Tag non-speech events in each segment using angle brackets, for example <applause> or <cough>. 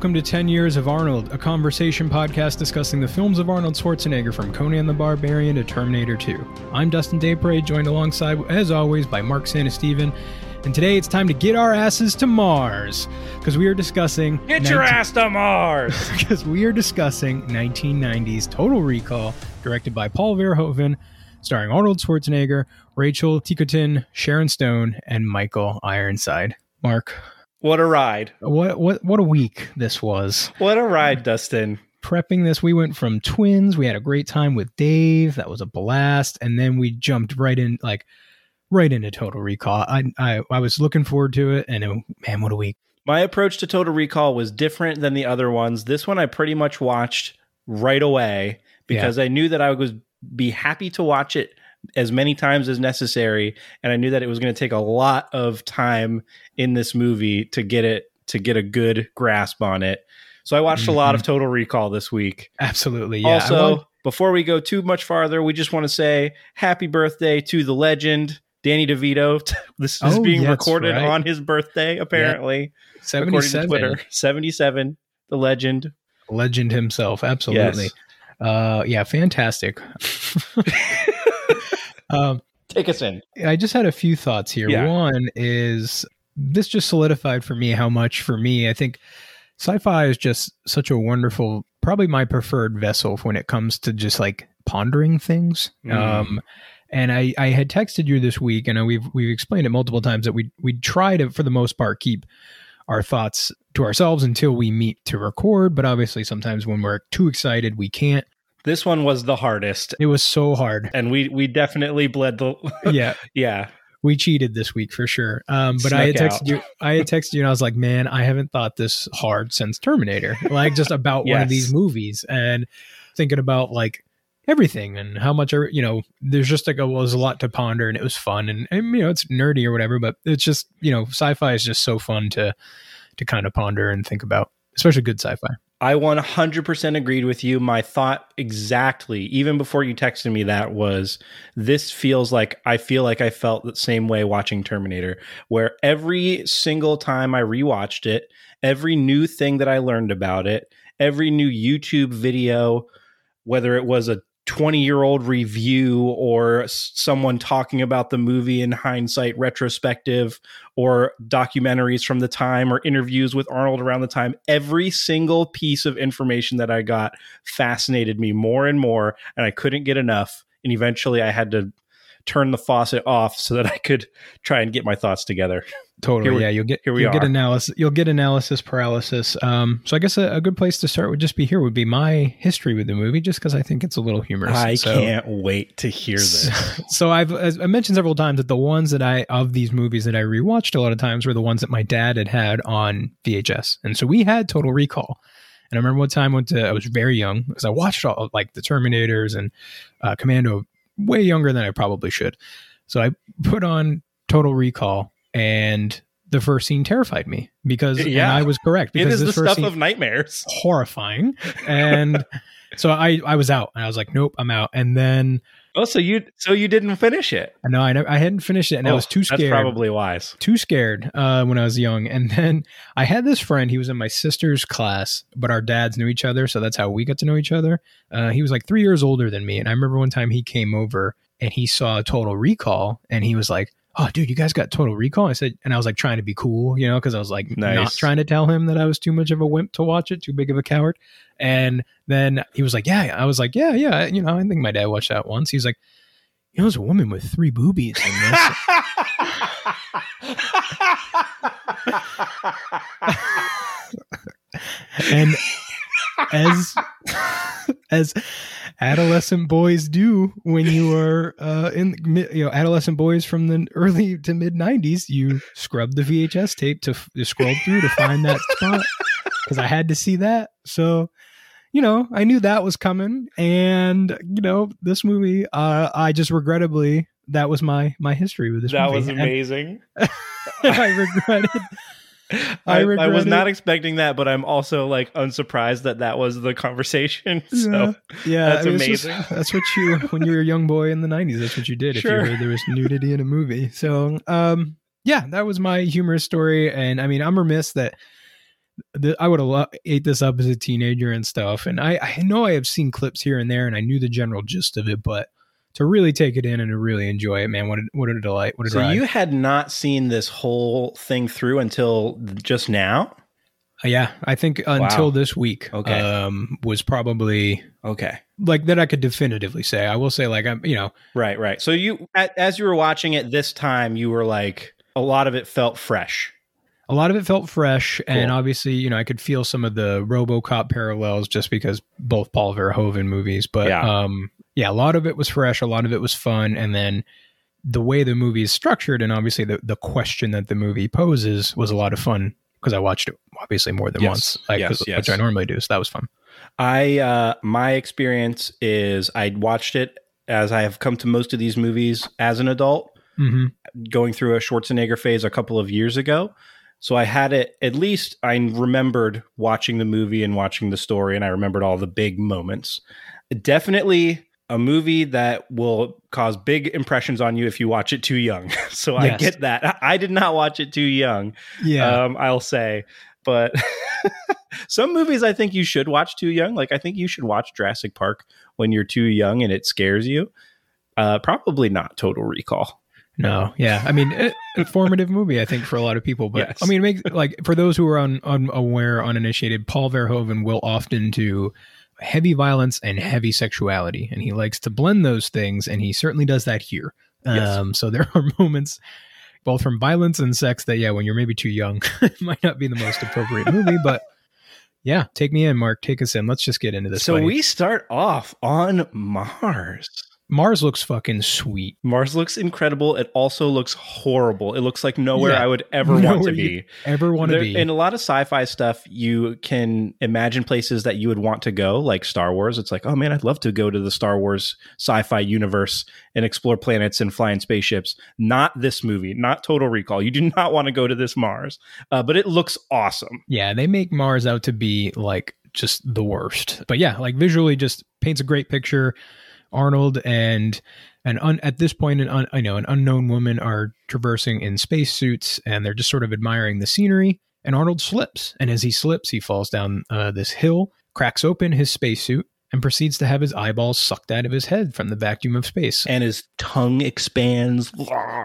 Welcome to 10 Years of Arnold, a conversation podcast discussing the films of Arnold Schwarzenegger from Conan the Barbarian to Terminator 2. I'm Dustin Daypray, joined alongside, as always, by Mark Santasteven. And today it's time to get our asses to Mars because we are discussing. Get your ass to Mars! <laughs> Because we are discussing 1990's Total Recall, directed by Paul Verhoeven, starring Arnold Schwarzenegger, Rachel Ticotin, Sharon Stone, and Michael Ironside. Mark, What a ride. what what what a week this was. What a ride, Dustin. Prepping this, we went from twins. We had a great time with Dave. That was a blast, and then we jumped right in, like right into Total Recall. I I, I was looking forward to it, and it, man, what a week! My approach to Total Recall was different than the other ones. This one I pretty much watched right away because I knew that I would be happy to watch it as many times as necessary and I knew that it was going to take a lot of time in this movie to get it to get a good grasp on it. So I watched a lot of Total Recall this week. Absolutely, yeah. Also, want- before we go too much farther, we just want to say happy birthday to the legend Danny DeVito. <laughs> This is Oh, being yeah, recorded right. on his birthday, apparently, according to 77. Twitter. Seventy-seven, the legend. legend himself absolutely Yes. uh yeah fantastic <laughs> <laughs> <laughs> um Take us in. i just had a few thoughts here Yeah. one is this just solidified for me how much for me i think sci-fi is just such a wonderful probably my preferred vessel when it comes to just like pondering things Mm. um and I, I had texted you this week, and we've we've explained it multiple times that we we try to, for the most part, keep our thoughts to ourselves until we meet to record. But obviously, sometimes when we're too excited, we can't. This one was the hardest, It was so hard. and we we definitely bled the. <laughs> Yeah, yeah, we cheated this week for sure. Um, but I had texted out. you. I had texted you, and I was like, "Man, I haven't thought this hard since Terminator." Like just about one of these movies, and thinking about like everything and how much I, you know. There's just like a, was a lot to ponder, and it was fun, and, and you know it's nerdy or whatever, but it's just you know sci-fi is just so fun to to kind of ponder and think about, especially good sci-fi. I 100% agreed with you. My thought exactly, even before you texted me that, was this feels like I feel like I felt the same way watching Terminator, where every single time I rewatched it, every new thing that I learned about it, every new YouTube video, whether it was a 20 year old review or someone talking about the movie in hindsight retrospective or documentaries from the time or interviews with Arnold around the time, every single piece of information that I got fascinated me more and more, and I couldn't get enough. And eventually I had to turn the faucet off so that I could try and get my thoughts together. Totally. We- yeah, you'll get here we you'll get are. analysis. You'll get analysis paralysis. Um, so I guess a, a good place to start would just be here would be my history with the movie, just because I think it's a little humorous. I So- can't wait to hear this. <laughs> So I've as I mentioned several times that the ones that I of these movies that I rewatched a lot of times were the ones that my dad had had on VHS, and so we had Total Recall. And I remember one time I went to I was very young because I watched all like the Terminators and uh, Commando way younger than I probably should. So I put on Total Recall, and the first scene terrified me because and Yeah. I was correct It because is the first stuff scene, of nightmares. horrifying, and so I I was out and I was like, nope, I'm out. And then Oh, so you so you didn't finish it? I know I never, I hadn't finished it, and I Oh, was too scared. That's probably wise. too scared uh, when I was young. And then I had this friend. He was in my sister's class, but our dads knew each other, so that's how we got to know each other. Uh, he was like three years older than me, and I remember one time he came over and he saw a Total Recall, and he was like. Oh, dude, you guys got Total Recall. I said, and I was like trying to be cool, you know, because I was like not Nice. trying to tell him that I was too much of a wimp to watch it, too big of a coward. And then he was like, "Yeah," yeah." I was like, "Yeah, yeah." You know, I think my dad watched that once. He's like, "You know, there's a woman with three boobies in this." <laughs> and as as adolescent boys do when you <laughs> are uh, in you know adolescent boys from the early to mid 90s you scrub the vhs tape to, scroll through to find that spot <laughs> because i had to see that so you know i knew that was coming and you know this movie uh, i just regrettably that was my my history with this that movie was And amazing. <laughs> i regretted I, I I, was it. not expecting that, but I'm also like unsurprised that that was the conversation. <laughs> So yeah, That's I mean, it's just- amazing. <laughs> that's what you, when you were a young boy in the '90s, that's what you did. If you heard there was nudity in a movie, so um, yeah, that was my humorous story. And I mean, I'm remiss that the, I would have lo- ate this up as a teenager and stuff. And I, I know I have seen clips here and there, and I knew the general gist of it, but to really take it in and to really enjoy it, man, what a, what a delight! What a So ride. you had not seen this whole thing through until just now? Uh, yeah, I think until this week, Okay. um, was probably Okay. like that. I could definitively say. I will say, like I'm, you know, Right, right. So you as you were watching it this time, you were like a lot of it felt fresh. a lot of it felt fresh, and obviously, you know, I could feel some of the RoboCop parallels just because both Paul Verhoeven movies. But Yeah. um, yeah, a lot of it was fresh, a lot of it was fun, and then the way the movie is structured, and obviously the the question that the movie poses was a lot of fun because I watched it obviously more than Yes. once, like Yes, yes. which I normally do. So that was fun. I uh my experience is I watched it as I have come to most of these movies as an adult, hmm going through a Schwarzenegger phase a couple of years ago. So I had it at least I remembered watching the movie and watching the story and I remembered all the big moments. Definitely a movie that will cause big impressions on you if you watch it too young. <laughs> so I get that. I did not watch it too young. Yeah, um, I'll say. But <laughs> some movies I think you should watch too young. Like I think you should watch Jurassic Park when you're too young and it scares you. Uh, probably not Total Recall. No, yeah. I mean, eh, informative movie, I think, for a lot of people. But Yes. I mean, it makes like for those who are un, unaware, uninitiated, Paul Verhoeven will often do heavy violence and heavy sexuality, and he likes to blend those things, and he certainly does that here. Yes. Um, so there are <laughs> moments, both from violence and sex, that yeah, when you're maybe too young, <laughs> it might not be the most appropriate movie, <laughs> but. Yeah, take me in, Mark. Take us in. Let's just get into this. so buddy. we start off on Mars. Mars looks fucking sweet. Mars looks incredible. It also looks horrible. It looks like nowhere Yeah. I would ever <laughs> want to be. Ever want to be? In a lot of sci-fi stuff, you can imagine places that you would want to go, like Star Wars. It's like, oh man, I'd love to go to the Star Wars sci-fi universe and explore planets and fly in spaceships. Not this movie, not Total Recall. You do <laughs> not want to go to this Mars, uh, but it looks awesome. Yeah, they make Mars out to be like just the worst. But yeah, like visually just paints a great picture. Arnold and an un, at this point an un, I know an unknown woman are traversing in spacesuits and they're just sort of admiring the scenery and Arnold slips and as he slips he falls down uh, this hill, cracks open his spacesuit and proceeds to have his eyeballs sucked out of his head from the vacuum of space. And his tongue expands.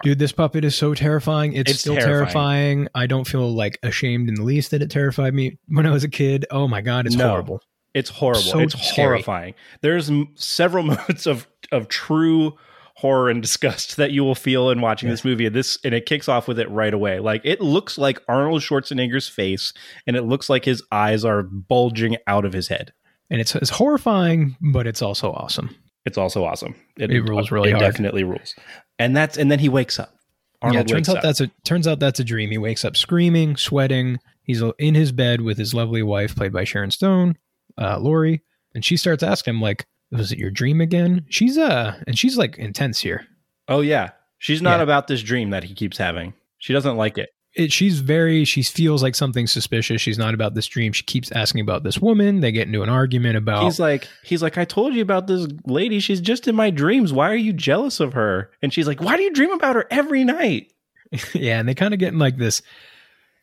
Dude, this puppet is so terrifying. It's, It's still terrifying. terrifying. I don't feel like ashamed in the least that it terrified me when I was a kid. Oh my god, it's No. horrible. It's horrible. So it's scary. horrifying. There's m- several <laughs> moments of of true horror and disgust that you will feel in watching this movie. And this and it kicks off with it right away. Like it looks like Arnold Schwarzenegger's face, and it looks like his eyes are bulging out of his head. And it's it's horrifying, but it's also awesome. It's also awesome. It rules really it hard. definitely rules. And that's and then he wakes up. Arnold yeah, turns out up. that's a turns out that's a dream. He wakes up screaming, sweating. He's uh, in his bed with his lovely wife, played by Sharon Stone, uh, Lori, and she starts asking him like, "Was it your dream again?" She's uh, and she's like intense here. oh yeah, she's not Yeah. about this dream that he keeps having. She doesn't like it. It, she's very she feels like something suspicious. She's not about this dream. She keeps asking about this woman. They get into an argument about He's like, he's like, I told you about this lady. She's just in my dreams. Why are you jealous of her? And she's like, Why do you dream about her every night? <laughs> yeah, and they kind of get in like this.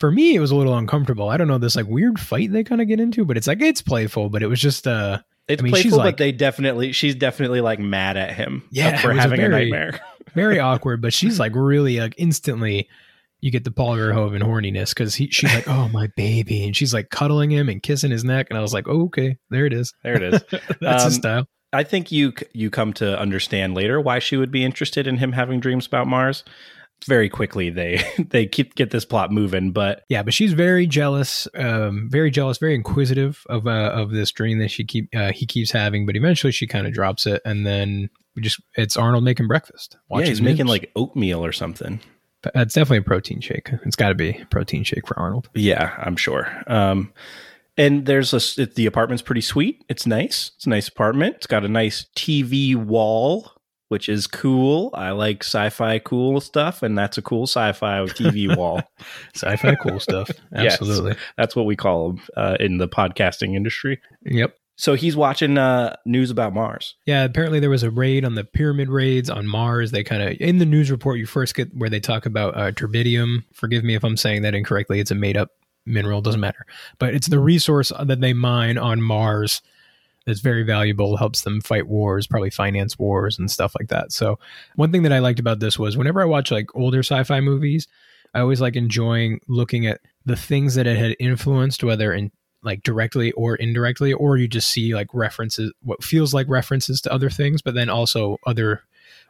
For me, it was a little uncomfortable. I don't know this like weird fight they kind of get into, but it's like it's playful, but it was just uh It's I mean, playful, like- but they definitely, she's definitely like mad at him Yeah, for was a having a, nightmare. <laughs> very <laughs> awkward. But she's like really like instantly, you get the Paul Verhoeven horniness because he she's like, oh my baby, and she's like cuddling him and kissing his neck, and I was like, oh, okay, there it is. There it is. <laughs> That's his Um, style. I think you you come to understand later why she would be interested in him having dreams about Mars. Very quickly, they <laughs> they keep get this plot moving, but Yeah, but she's very jealous, um, very jealous, very inquisitive of uh, of this dream that she keep uh, he keeps having. But eventually, she kind of drops it, and then we just it's Arnold making breakfast. yeah, he's making like oatmeal or something. that's definitely a protein shake. It's got to be a protein shake for Arnold. Yeah, I'm sure. Um, and there's a it, the apartment's pretty sweet. It's nice. It's a nice apartment. It's got a nice TV wall, which is cool. I like sci-fi cool stuff, and that's a cool sci-fi TV <laughs> wall. Sci-fi cool stuff. <laughs> Yes. Absolutely. That's what we call them uh, in the podcasting industry. Yep. So he's watching uh, news about Mars. Yeah. Apparently, there was a raid on the pyramid raids on Mars. They kind of in the news report you first get where they talk about uh, turbidium. Forgive me if I'm saying that incorrectly. It's a made up mineral doesn't matter but it's the resource that they mine on mars that's very valuable helps them fight wars probably finance wars and stuff like that. So one thing that i liked about this was whenever i watch like older sci-fi movies i always like enjoying looking at the things that it had influenced whether in like directly or indirectly or you just see like references what feels like references to other things but then also other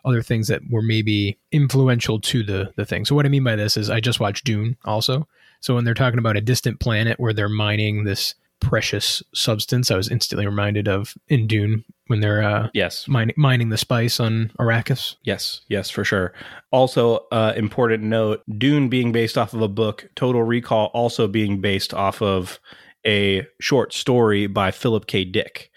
other things that were maybe influential to the the thing. So what i mean by this is i just watched dune also. So when they're talking about a distant planet where they're mining this precious substance i was instantly reminded of in dune when they're uh Yes. mining, mining the spice on arrakis Yes, yes, for sure. Also, uh, important note: Dune being based off of a book, Total Recall also being based off of a short story by Philip K. Dick,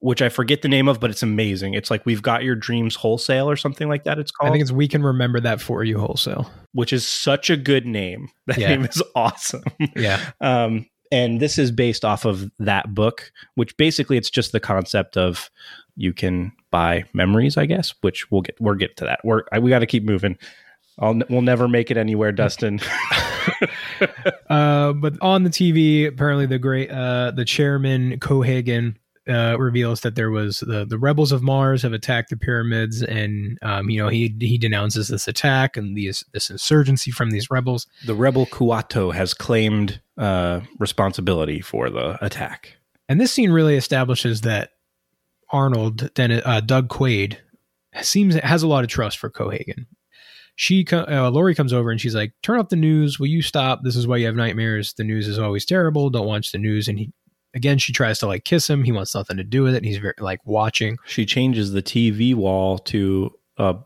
which I forget the name of, but it's amazing. It's like "We've Got Your Dreams Wholesale" or something like that. It's called. i think it's we can remember that for you wholesale which is such a good name. That Yeah. name is <laughs> awesome. yeah um, and this is based off of that book, which basically it's just the concept of you can buy memories, I guess. Which we'll get we'll get to that. We're I, we got to keep moving. I'll we'll never make it anywhere, Dustin. <laughs> <laughs> Uh, but on the TV, apparently the great uh, the chairman Cohagen uh, reveals that there was the the rebels of Mars have attacked the pyramids, and um, you know he he denounces this attack and these this insurgency from these rebels. the rebel Kuato has claimed uh, responsibility for the attack. And this scene really establishes that Arnold, then uh, Doug Quaid, seems has a lot of trust for Cohagen. She, uh, Lori comes over and she's like, "Turn off the news. Will you stop? This is why you have nightmares. The news is always terrible. Don't watch the news." And he, again, she tries to like kiss him. He wants nothing to do with it. He's very like watching. She changes the TV wall to a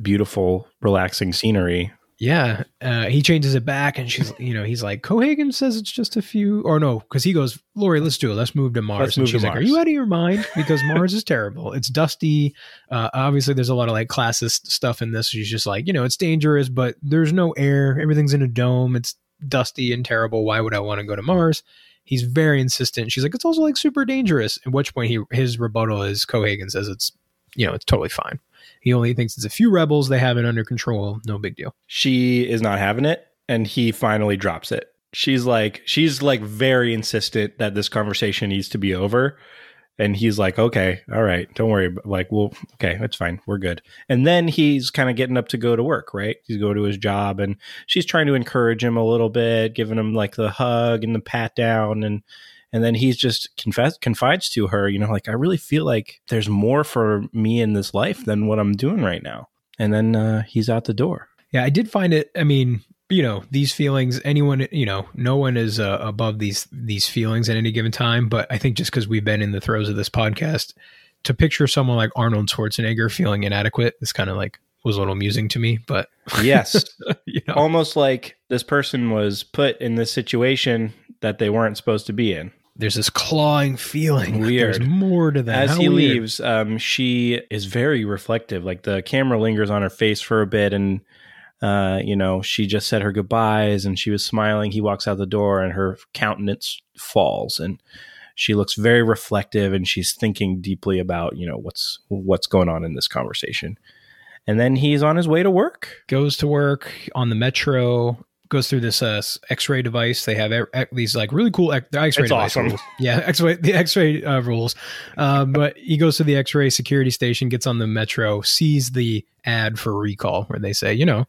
beautiful, relaxing scenery. Yeah, uh, he changes it back, and she's, you know, he's like, Cohagen says it's just a few, or no, because he goes, Lori, let's do it. Let's move to Mars. Let's and she's like, Mars. Are you out of your mind? Because Mars is terrible. It's dusty. Uh, obviously, there's a lot of like classist stuff in this. She's just like, you know, it's dangerous, but there's no air. Everything's in a dome. It's dusty and terrible. Why would I want to go to Mars? He's very insistent. She's like, it's also like super dangerous. At which point, he his rebuttal is Cohagen says it's, you know, it's totally fine. He only thinks it's a few rebels. They have it under control. No big deal. she is not having it and he finally drops it she's like she's like very insistent that this conversation needs to be over and he's like okay all right don't worry like well okay it's fine we're good. And then he's kind of getting up to go to work right? He's go to his job and she's trying to encourage him a little bit giving him like the hug and the pat down. And and then he's just confess confides to her you know like i really feel like there's more for me in this life than what i'm doing right now. And then uh, he's out the door. Yeah, I did find it. I mean, you know, these feelings. Anyone, you know, no one is uh, above these these feelings at any given time. But I think just because we've been in the throes of this podcast, to picture someone like Arnold Schwarzenegger feeling inadequate is kind of like was a little amusing to me. But <laughs> yes you know, almost like this person was put in this situation that they weren't supposed to be in. there's this clawing feeling. Weird. There's more to that. As How he weird. leaves, um, she is very reflective. Like the camera lingers on her face for a bit, and uh, you know, she just said her goodbyes and she was smiling. He walks out the door, and her countenance falls, and she looks very reflective, and she's thinking deeply about you know what's what's going on in this conversation. And then he's on his way to work. goes to work on the metro goes through this uh, x-ray device they have e- these like really cool X- X-ray It's device awesome. rules. yeah <laughs> x-ray the x-ray uh, rules um, but he goes to the x-ray security station gets on the metro sees the ad for recall where they say you know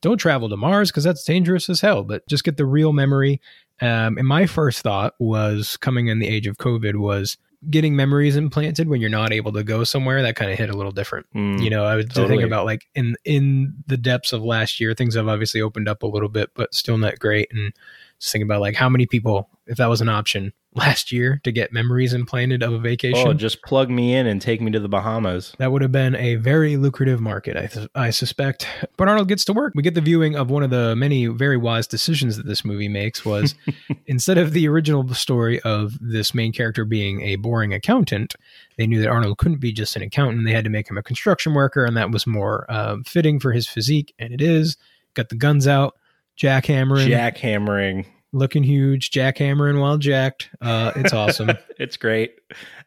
don't travel to mars because that's dangerous as hell but just get the real memory um, and my first thought was coming in the age of covid was getting memories implanted when you're not able to go somewhere that kind of hit a little different Mm. you know i was to totally. think about like in in the depths of last year things have obviously opened up a little bit but still not great and just thinking about like how many people if that was an option <laughs> last year to get memories implanted of a vacation Oh, just plug me in and take me to the Bahamas. that would have been a very lucrative market, I, th- I suspect. But Arnold gets to work. We get the viewing of one of the many very wise decisions that this movie makes was <laughs> instead of the original story of this main character being a boring accountant, they knew that Arnold couldn't be just an accountant. They had to make him a construction worker, and that was more um, fitting for his physique, and it is. Got the guns out, jackhammering, Jackhammering. Looking huge, jackhammering while jacked. Uh, it's awesome. <laughs> it's great.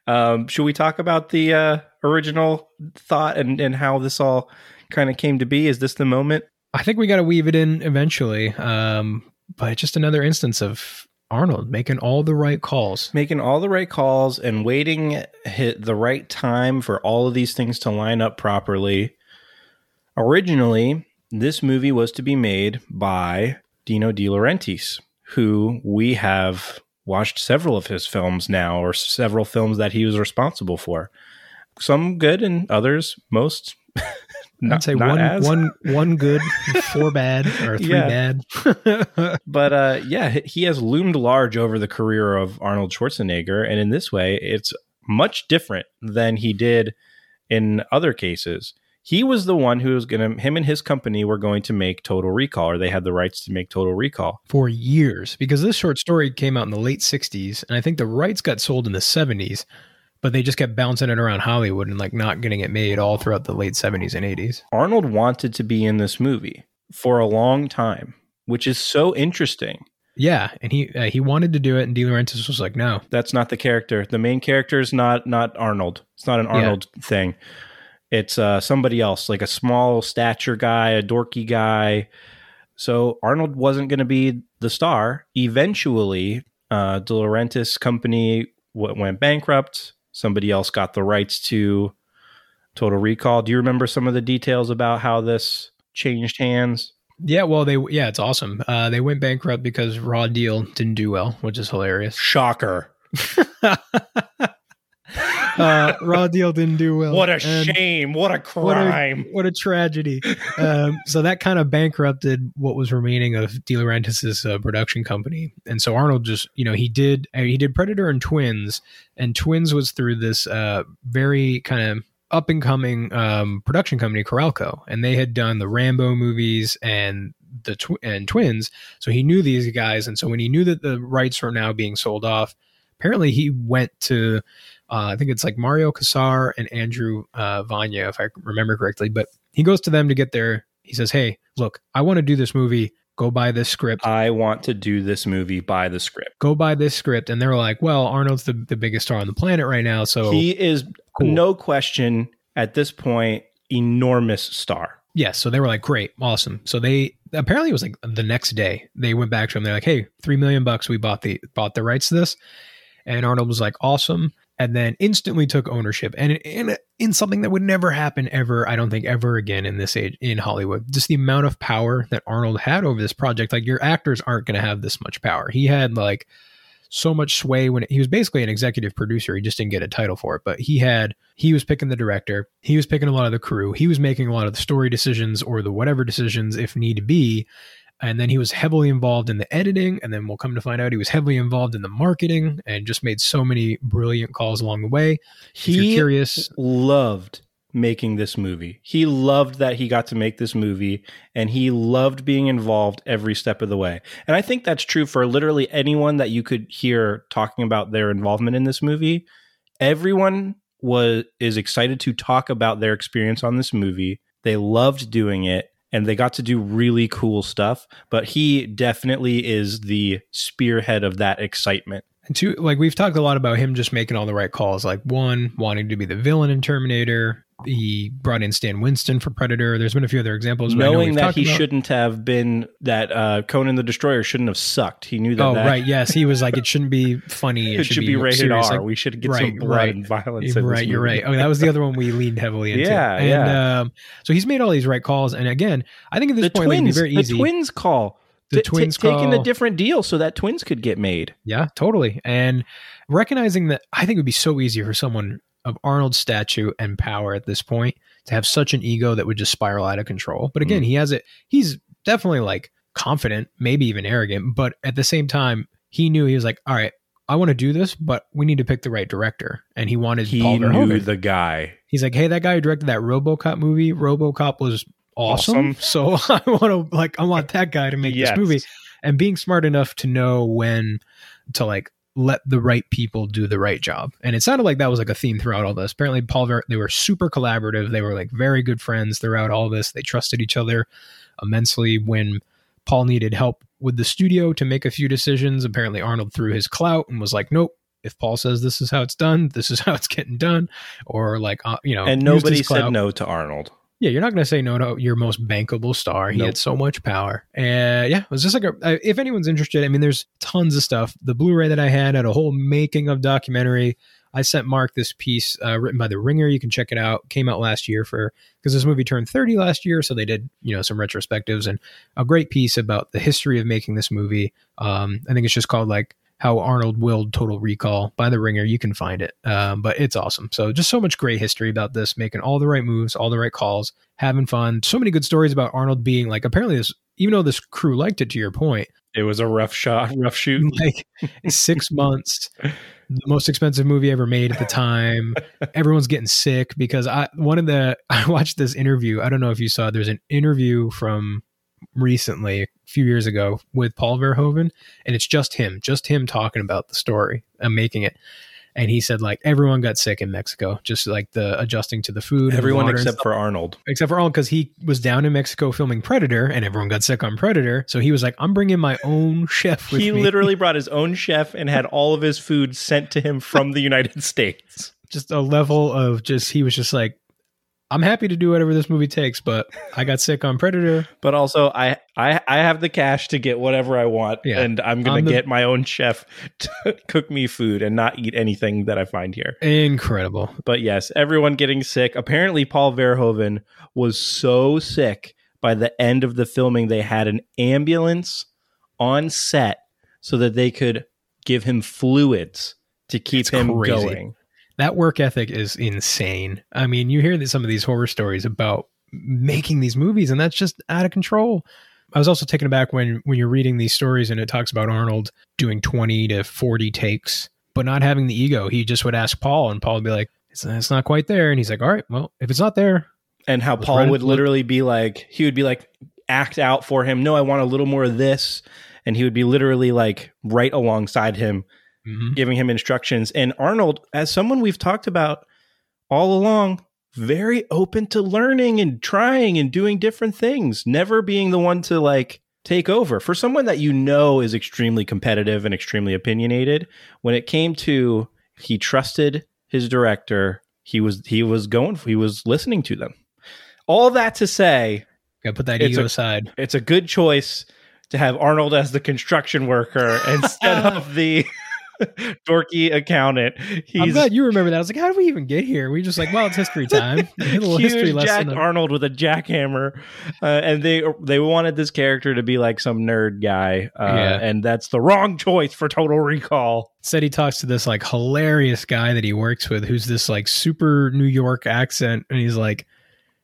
Um, should we talk about the uh, original thought and, and how this all kind of came to be? Is this the moment? I think we got to weave it in eventually. Um, but just another instance of Arnold making all the right calls. Making all the right calls and waiting hit the right time for all of these things to line up properly. Originally, this movie was to be made by Dino De Laurentiis, who we have watched several of his films now, or several films that he was responsible for. Some good and others, most Not, I'd say one, as. one, <laughs> one good, four bad, or three bad. <laughs> but uh, yeah, he has loomed large over the career of Arnold Schwarzenegger, and in this way, it's much different than he did in other cases. He was the one who was going to, him and his company were going to make Total Recall, or they had the rights to make Total Recall. For years, because this short story came out in the late 60s, and I think the rights got sold in the 70s but they just kept bouncing it around Hollywood and like not getting it made all throughout the late 70s and 80s. Arnold wanted to be in this movie for a long time, which is so interesting. Yeah, and he uh, he wanted to do it, and De Laurentiis was like, "No, that's not the character. The main character is not not Arnold. It's not an Arnold yeah. thing. It's uh, somebody else, like a small stature guy, a dorky guy." So Arnold wasn't going to be the star. Eventually, uh, De Laurentiis company w- went bankrupt somebody else got the rights to Total Recall. Do you remember some of the details about how this changed hands? Yeah, well, they yeah, it's awesome. Uh, they went bankrupt because Raw Deal didn't do well, which is hilarious. Shocker. <laughs> uh, Raw Deal didn't do well. What a shame! What a crime! What a, what a tragedy! um, so that kind of bankrupted what was remaining of De Laurentiis's uh, production company, and so Arnold just you know he did uh, he did Predator and Twins, and Twins was through this uh, very kind of up and coming um, production company, Carolco, and they had done the Rambo movies and the tw- and Twins. So he knew these guys, and so when he knew that the rights were now being sold off, apparently he went to uh, I think it's like Mario Kassar and Andrew uh, Vajna, if I remember correctly. But he goes to them to get there. He says, "Hey, look, I want to do this movie. Go buy this script. I want to do this movie. Buy the script. Go buy this script." And they're like, "Well, Arnold's the, the biggest star on the planet right now, so he is cool. no question at this point enormous star." Yes, so they were like, "Great, awesome." So they apparently it was like the next day they went back to him. They're like, "Hey, three million bucks. We bought the bought the rights to this." And Arnold was like, "Awesome." And then instantly took ownership. And in, in something that would never happen ever i don't think ever again in this age in hollywood. Just the amount of power that arnold had over this project like your actors aren't going to have this much power. He had like so much sway when it, he was basically an executive producer. He just didn't get a title for it. But he had he was picking the director. He was picking a lot of the crew. He was making a lot of the story decisions or the whatever decisions if need be and then he was heavily involved in the editing and then we'll come to find out he was heavily involved in the marketing and just made so many brilliant calls along the way. He curious loved making this movie. He loved that he got to make this movie and he loved being involved every step of the way. And i think that's true for literally anyone that you could hear talking about their involvement in this movie. Everyone was is excited to talk about their experience on this movie. They loved doing it and they got to do really cool stuff. But he definitely is the spearhead of that excitement. And two, like we've talked a lot about him just making all the right calls. Like one, wanting to be the villain in Terminator, he brought in Stan Winston for Predator. There's been a few other examples. Knowing that he about. shouldn't have been that uh, Conan the Destroyer shouldn't have sucked. He knew that. Oh that, right, yes, he was like <laughs> it shouldn't be funny. It, it should, should, be, rated serious. R. Like, we should get right, some blood right. and violence. right, you're right. Oh, that was the other one we leaned heavily <laughs> into. Yeah, and, yeah. Um, so he's made all these right calls, and again, I think at this the point, twins, like, very easy. The twins call. The t- twins t- taking a different deal so that twins could get made. Yeah, totally. And recognizing that, I think it would be so easy for someone of Arnold's stature and power at this point to have such an ego that would just spiral out of control. But again, mm. he has it. He's definitely like confident, maybe even arrogant, but at the same time, he knew he was like, all right, I want to do this, but we need to pick the right director. And he wanted he Paul Verhoeven. knew the guy. He's like, hey, that guy who directed that RoboCop movie, RoboCop was awesome. awesome. <laughs> So I want to like, I want that guy to make yes. this movie. And being smart enough to know when to like let the right people do the right job. And it sounded like that was like a theme throughout all this. Apparently, Paul, Ver- they were super collaborative. They were like very good friends throughout all this. They trusted each other immensely. When Paul needed help with the studio to make a few decisions, apparently Arnold threw his clout and was like, nope. If Paul says this is how it's done, this is how it's getting done, or like uh, you know, and nobody said no to Arnold. Yeah, you're not going to say no to your most bankable star. He Nope. had so much power. And yeah, it was just like a. I- If anyone's interested, I mean, there's tons of stuff. The Blu-ray that I had had a whole making of documentary. I sent Mark this piece uh, written by The Ringer. You can check it out. Came out last year for because this movie turned 30 last year, so they did you know some retrospectives and a great piece about the history of making this movie. Um, I think it's just called like how Arnold willed Total Recall by The Ringer. You can find it, um, but it's awesome. So just so much great history about this, making all the right moves, all the right calls, having fun. So many good stories about Arnold being like apparently this, even though this crew liked it. To your point, It was a rough shot, rough shoot. <laughs> like six <laughs> months, the most expensive movie ever made at the time. <laughs> Everyone's getting sick because I one of the I watched this interview. I don't know if you saw. There's an interview from recently, a few years ago, with Paul Verhoeven, and it's just him, just him talking about the story and making it. And he said like everyone got sick in Mexico, just like the adjusting to the food. and the Everyone except for Arnold. except for all because he was down in Mexico filming Predator, and everyone got sick on Predator. So he was like, "I'm bringing my own <laughs> chef with He me." literally <laughs> brought his own chef and had all of his food sent to him from the United <laughs> States. just a level of just he was just like, "I'm happy to do whatever this movie takes, but I got sick on Predator." But also, I I I have the cash to get whatever I want, Yeah. and I'm gonna I'm the- get my own chef <laughs> to cook me food and not eat anything that I find here. Incredible. But yes, everyone getting sick. Apparently, Paul Verhoeven was so sick by the end of the filming, they had an ambulance on set so that they could give him fluids to keep him crazy. going. That work ethic is insane. I mean, you hear some of these horror stories about making these movies, and that's just out of control. I was also taken aback when when you're reading these stories and it talks about Arnold doing 20 to 40 takes, but not having the ego. He just would ask Paul, and Paul would be like, "It's, it's not quite there," and he's like, "All right, well, if it's not there, And how Paul would literally be like, he would be like, act out for him. No, I want a little more of this. And he would be literally like right alongside him mhm. giving him instructions. And Arnold, as someone we've talked about all along, very open to learning and trying and doing different things, never being the one to like take over. For someone that you know is extremely competitive and extremely opinionated, when it came to he trusted his director, he was he was going he was listening to them. All that to say, gotta put that ego a- aside." it's a good choice to have Arnold as the construction worker <laughs> instead of the <laughs> dorky accountant. I'm glad you remember that. I was like, "How did we even get here?" We just like, "Well, it's history <laughs> time." A little history huge Jack of- Arnold with a jackhammer, uh, and they they wanted this character to be like some nerd guy, uh, Yeah. and that's the wrong choice for Total Recall. said he talks to this like hilarious guy that he works with who's this like super New York accent and he's like,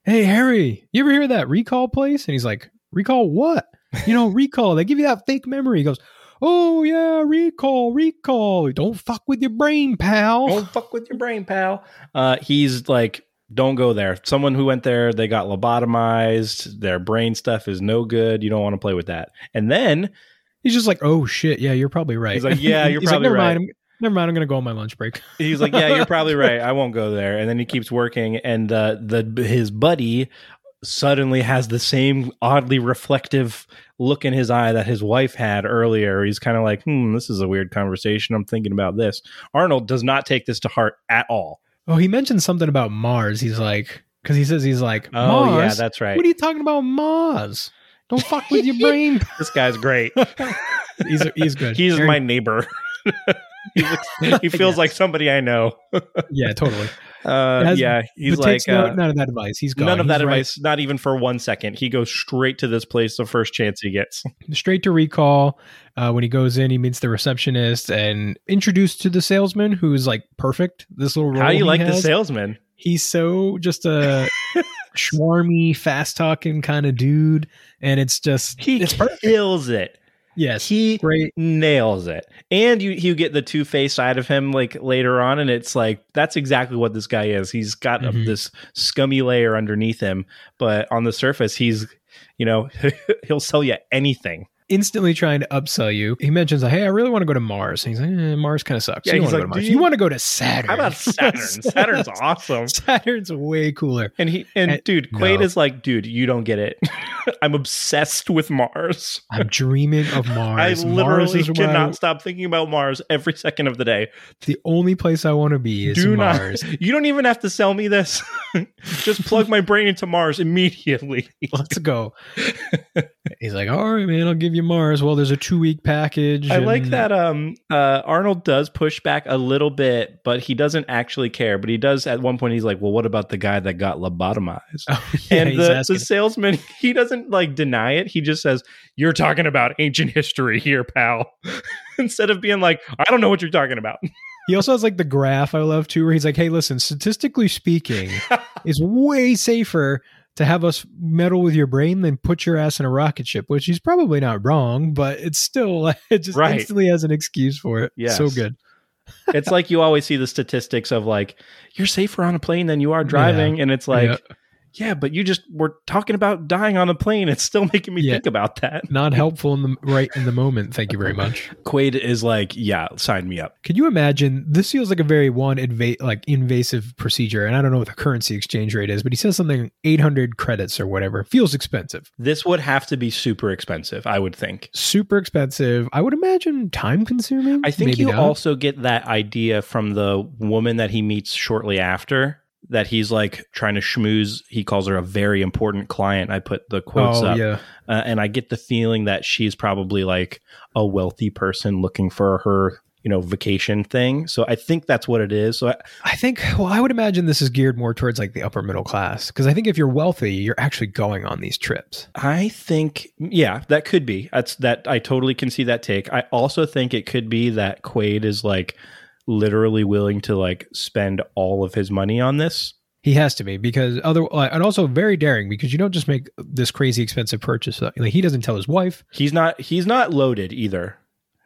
Hey Harry, you ever hear of that recall place? And he's like, Recall what? You know, <laughs> recall. They give you that fake memory. He goes, Oh yeah, recall, recall. Don't fuck with your brain, pal. Don't <laughs> fuck with your brain, pal. Uh, he's like, don't go there. Someone who went there, they got lobotomized. Their brain stuff is no good. You don't want to play with that. And then He's just like, Oh shit, yeah, you're probably right. He's like, "Yeah, <laughs> you're probably like, never right." Mind, never mind, I'm gonna go on my lunch break. <laughs> He's like, "Yeah, you're probably right. I won't go there." And then he keeps working, and uh, the his buddy suddenly has the same oddly reflective look in his eye that his wife had earlier. He's kind of like, "Hmm, this is a weird conversation. I'm thinking about this." Arnold does not take this to heart at all. Oh, he mentioned something about Mars. He's like, because he says he's like, Oh yeah, that's right. What are you talking about, Mars? Don't fuck with your brain. <laughs> this guy's great. <laughs> he's he's good. He's my neighbor. <laughs> he, looks, he feels guess. like somebody I know. yeah, totally. Uh, Has- yeah, he's like takes no, uh, none of that advice. He's gone. none of He's that right- advice, not even for one second. He goes straight to this place the first chance he gets. <laughs> straight to recall. Uh, when he goes in, he meets the receptionist and introduced to the salesman, who's like perfect. This little role. How do you like the salesman? He's so just a <laughs> schwarmy, fast talking kind of dude, and it's just He it's perfect. kills it. Yes, He great. nails it. And you you get the two face side of him like later on, and it's like that's exactly what this guy is. He's got Mhm. this scummy layer underneath him, but on the surface, he's you know <laughs> he'll sell you anything. Instantly trying to upsell you. He mentions, like, "Hey, I really want to go to Mars." And he's like, eh, "Mars kind of sucks. Yeah, you he's want to like, go to Mars. "Do You, you- want to go to Saturn? How about Saturn? <laughs> Saturn's awesome. Saturn's way cooler." And he and And- dude, Quaid no. is like, dude, you don't get it. <laughs> I'm obsessed with Mars. I'm dreaming of <laughs> Mars. I literally is cannot I- stop thinking about Mars every second of the day. the only place I want to be is Do Mars. not. You don't even have to sell me this. Just plug my brain into Mars immediately. Let's go. He's like, all right, man, I'll give you Mars. Well, there's a two week package. I like that. Um, uh, Arnold does push back a little bit, but he doesn't actually care. But he does at one point. He's like, "Well, what about the guy that got lobotomized?" <laughs> Oh, yeah, and the, the salesman, <laughs> he doesn't like deny it. He just says, "You're talking about ancient history here, pal," <laughs> instead of being like, "I don't know what you're talking about." he also has like the graph I love too, where he's like, hey, listen, statistically speaking, it's way safer to have us meddle with your brain than put your ass in a rocket ship, which he's probably not wrong, but it's still <laughs> it just Right. instantly has an excuse for it. Yeah, So good. <laughs> it's like you always see the statistics of like you're safer on a plane than you are driving, and it's like, Yeah. Yeah. but you just were talking about dying on a plane. It's still making me Yeah. think about that. <laughs> Not helpful in the right in the moment. Thank you very much. Quaid is like, yeah, sign me up. Could you imagine? This feels like a very one inva- like invasive procedure, and I don't know what the currency exchange rate is, but he says something eight hundred credits or whatever. Feels expensive, This would have to be super expensive, I would think. super expensive. I would imagine time consuming. I think Maybe you not. also get that idea from the woman that he meets shortly after that he's like trying to schmooze. He calls her a very important client. I put the quotes Oh up. yeah, Uh, and I get the feeling that she's probably like a wealthy person looking for her, you know, vacation thing. So I think that's what it is. So I, I think. Well, I would imagine this is geared more towards like the upper middle class because I think if you're wealthy, you're actually going on these trips. I think, yeah, that could be. That's that. I totally can see that take. I also think it could be that Quaid is like literally willing to like spend all of his money on this. He has to be because other and also very daring because you don't just make this crazy expensive purchase. Like he doesn't tell his wife. He's not. He's not loaded either.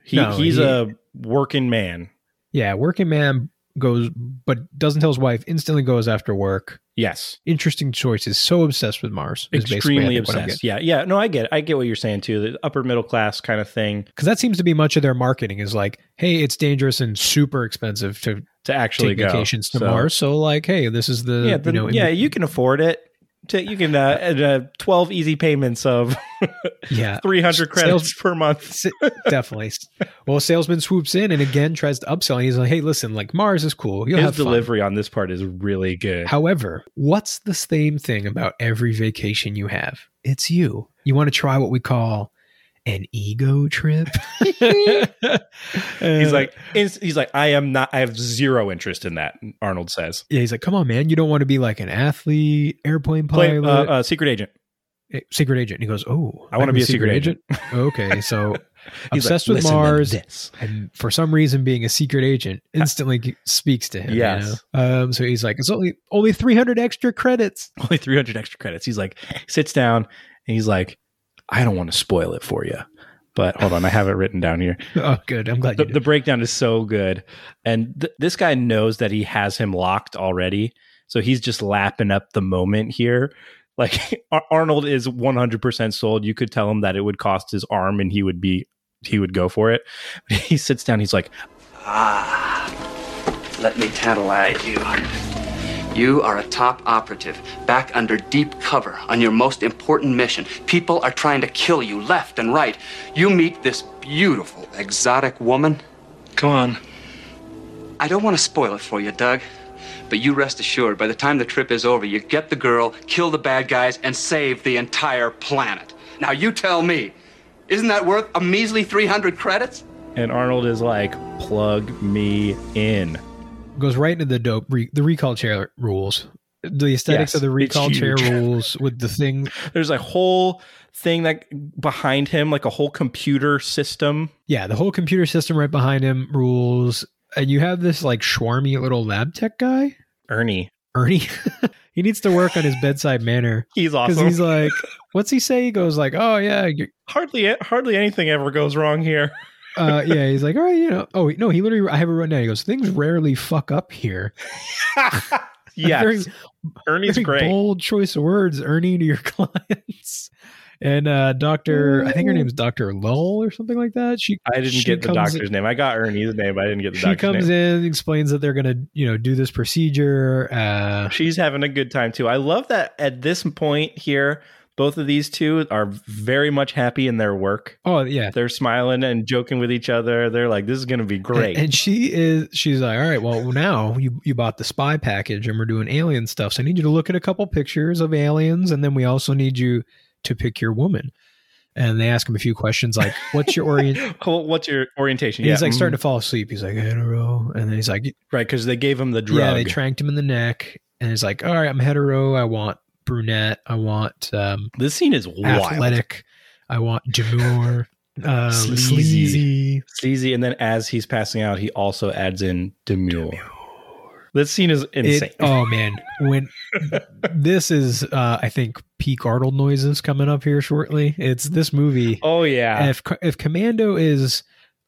He, No, he's he- a working man. Yeah, working man goes, but doesn't tell his wife. Instantly goes after work. Yes, Interesting choices. So obsessed with Mars. is basically, extremely think, what I'm obsessed. Yeah, yeah. No, I get. It. I get what you're saying too. The upper middle class kind of thing because that seems to be much of their marketing is like, hey, it's dangerous and super expensive to to actually take go vacations to So- Mars. So like, hey, this is the yeah, the, you know yeah. you can afford it. To, you can uh, uh, twelve easy payments of <laughs> yeah. three hundred credits Sales- <laughs> per month. Definitely. Well, salesman swoops in and again tries to upsell. And he's like, "Hey, listen, like Mars is cool. You'll His have fun." delivery on this part is really good. However, what's the same thing about every vacation you have? It's you. You want to try what we call an ego trip. <laughs> <laughs> he's like, he's like, I am not. I have zero interest in that. Arnold says, yeah, he's like, come on, man. You don't want to be like an athlete, airplane Play, uh, pilot, uh, secret agent. eh, secret agent. And he goes, oh, I wanna be a secret agent. okay, <laughs> so He's obsessed like, with Mars. and for some reason being a secret agent instantly speaks to him you Yes. know? um so he's like it's only only 300 extra credits Only three hundred extra credits. He's like, sits down and he's like, I don't want to spoil it for you, but hold on, I have it written down here. <laughs> oh good i'm glad the, you did. the breakdown is so good and th- this guy knows that he has him locked already so he's just lapping up the moment here like <laughs> Ar- arnold is 100% sold you could tell him that it would cost his arm and he would be he would go for it <laughs> he sits down he's like "Ah, Let me tantalize you. You are a top operative, back under deep cover on your most important mission. People are trying to kill you left and right. You meet this beautiful, exotic woman. Go on. I don't want to spoil it for you, Doug, but you rest assured, by the time the trip is over, you get the girl, kill the bad guys, and save the entire planet. Now you tell me, isn't that worth a measly 300 credits? and arnold is like plug me in goes right into the dope re- the recall chair rules. The aesthetics Yes, of the recall chair <laughs> rules with the thing. There's a whole thing that behind him like a whole computer system. Yeah the whole computer system right behind him rules. And you have this like schwarmy little lab tech guy? Ernie. Ernie? <laughs> He needs to work on his bedside manner. <laughs> He's because awesome. he's like what's he say? He goes like oh yeah hardly hardly anything ever goes wrong here uh, yeah, he's like, all right, you know. Oh no, he literally. I have it written down. He goes, things rarely fuck up here. <laughs> yes Very, ernie's very great bold choice of words, Ernie, to your <laughs> clients. and uh Doctor, I think her name's Doctor Lull or something like that. She I didn't she get the doctor's name. I got Ernie's name. but I didn't get the doctor's. She comes name. in, explains that they're gonna, you know, do this procedure. Uh, She's having a good time too. I love that at this point here, both of these two are very much happy in their work. oh yeah, They're smiling and joking with each other. They're like, "This is going to be great." And, and she is, she's like, all right, well, now you, you bought the spy package and we're doing alien stuff. So I need you to look at a couple pictures of aliens. And then we also need you to pick your woman. And they ask him a few questions like, what's your orient? <laughs> What's your orientation? He's like starting mm-hmm. to fall asleep. He's like, hetero. And then he's like, right because they gave him the drug. yeah, they tranked him in the neck. And he's like, all right, I'm hetero. I want brunette. I want um, this scene is wild, athletic. I want demure, <laughs> um, Sleazy. sleazy. sleazy, and then as he's passing out, he also adds in demure. This scene is insane. It, oh man, when <laughs> this is, uh, I think peak Arnold noises coming up here shortly. It's this movie. oh yeah, If if Commando is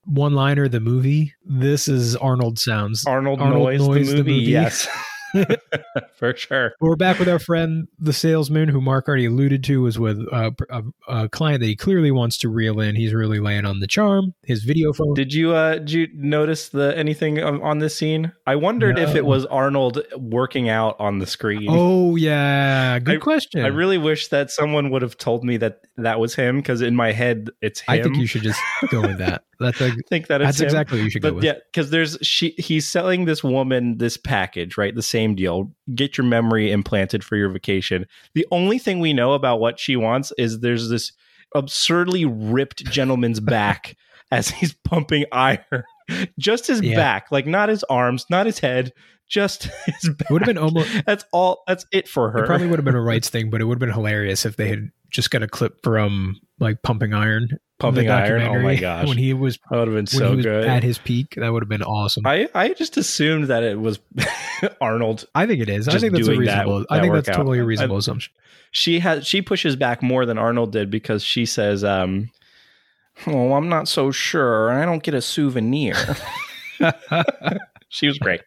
one liner the movie, this is Arnold sounds. Arnold, Arnold Noise, Noise, the, the movie. movie. Yes, <laughs> <laughs> for sure. We're back with our friend, the salesman, who Mark already alluded to, was with uh, a, a client that he clearly wants to reel in. He's really laying on the charm. His video phone. Did you uh did you notice the anything on, on this scene? I wondered if it was Arnold working out on the screen. oh yeah, good I- question. I really wish that someone would have told me that that was him because in my head it's him. I think you should just go with that. <laughs> That's a, <laughs> think that that's him. exactly what you should go But with. yeah, because there's she he's selling this woman this package, right? The same deal. Get your memory implanted for your vacation. The only thing we know about what she wants is there's this absurdly ripped gentleman's <laughs> back as he's pumping iron. Just his Yeah. back, like not his arms, not his head, just <laughs> his back. It would have been almost. That's all. That's it for her. It probably would have been a rights thing, but it would have been hilarious if they had just got a clip from like pumping iron, Pumping iron. Oh my <laughs> gosh, when he was that would have been so good. at his peak. That would have been awesome. I, I, I just assumed that it was <laughs> Arnold. I think it is. I think that's a reasonable. that I think that's totally a I- reasonable assumption. She has she pushes back more than Arnold did because she says, um, "Oh, I'm not so sure. I don't get a souvenir." <laughs> she was great,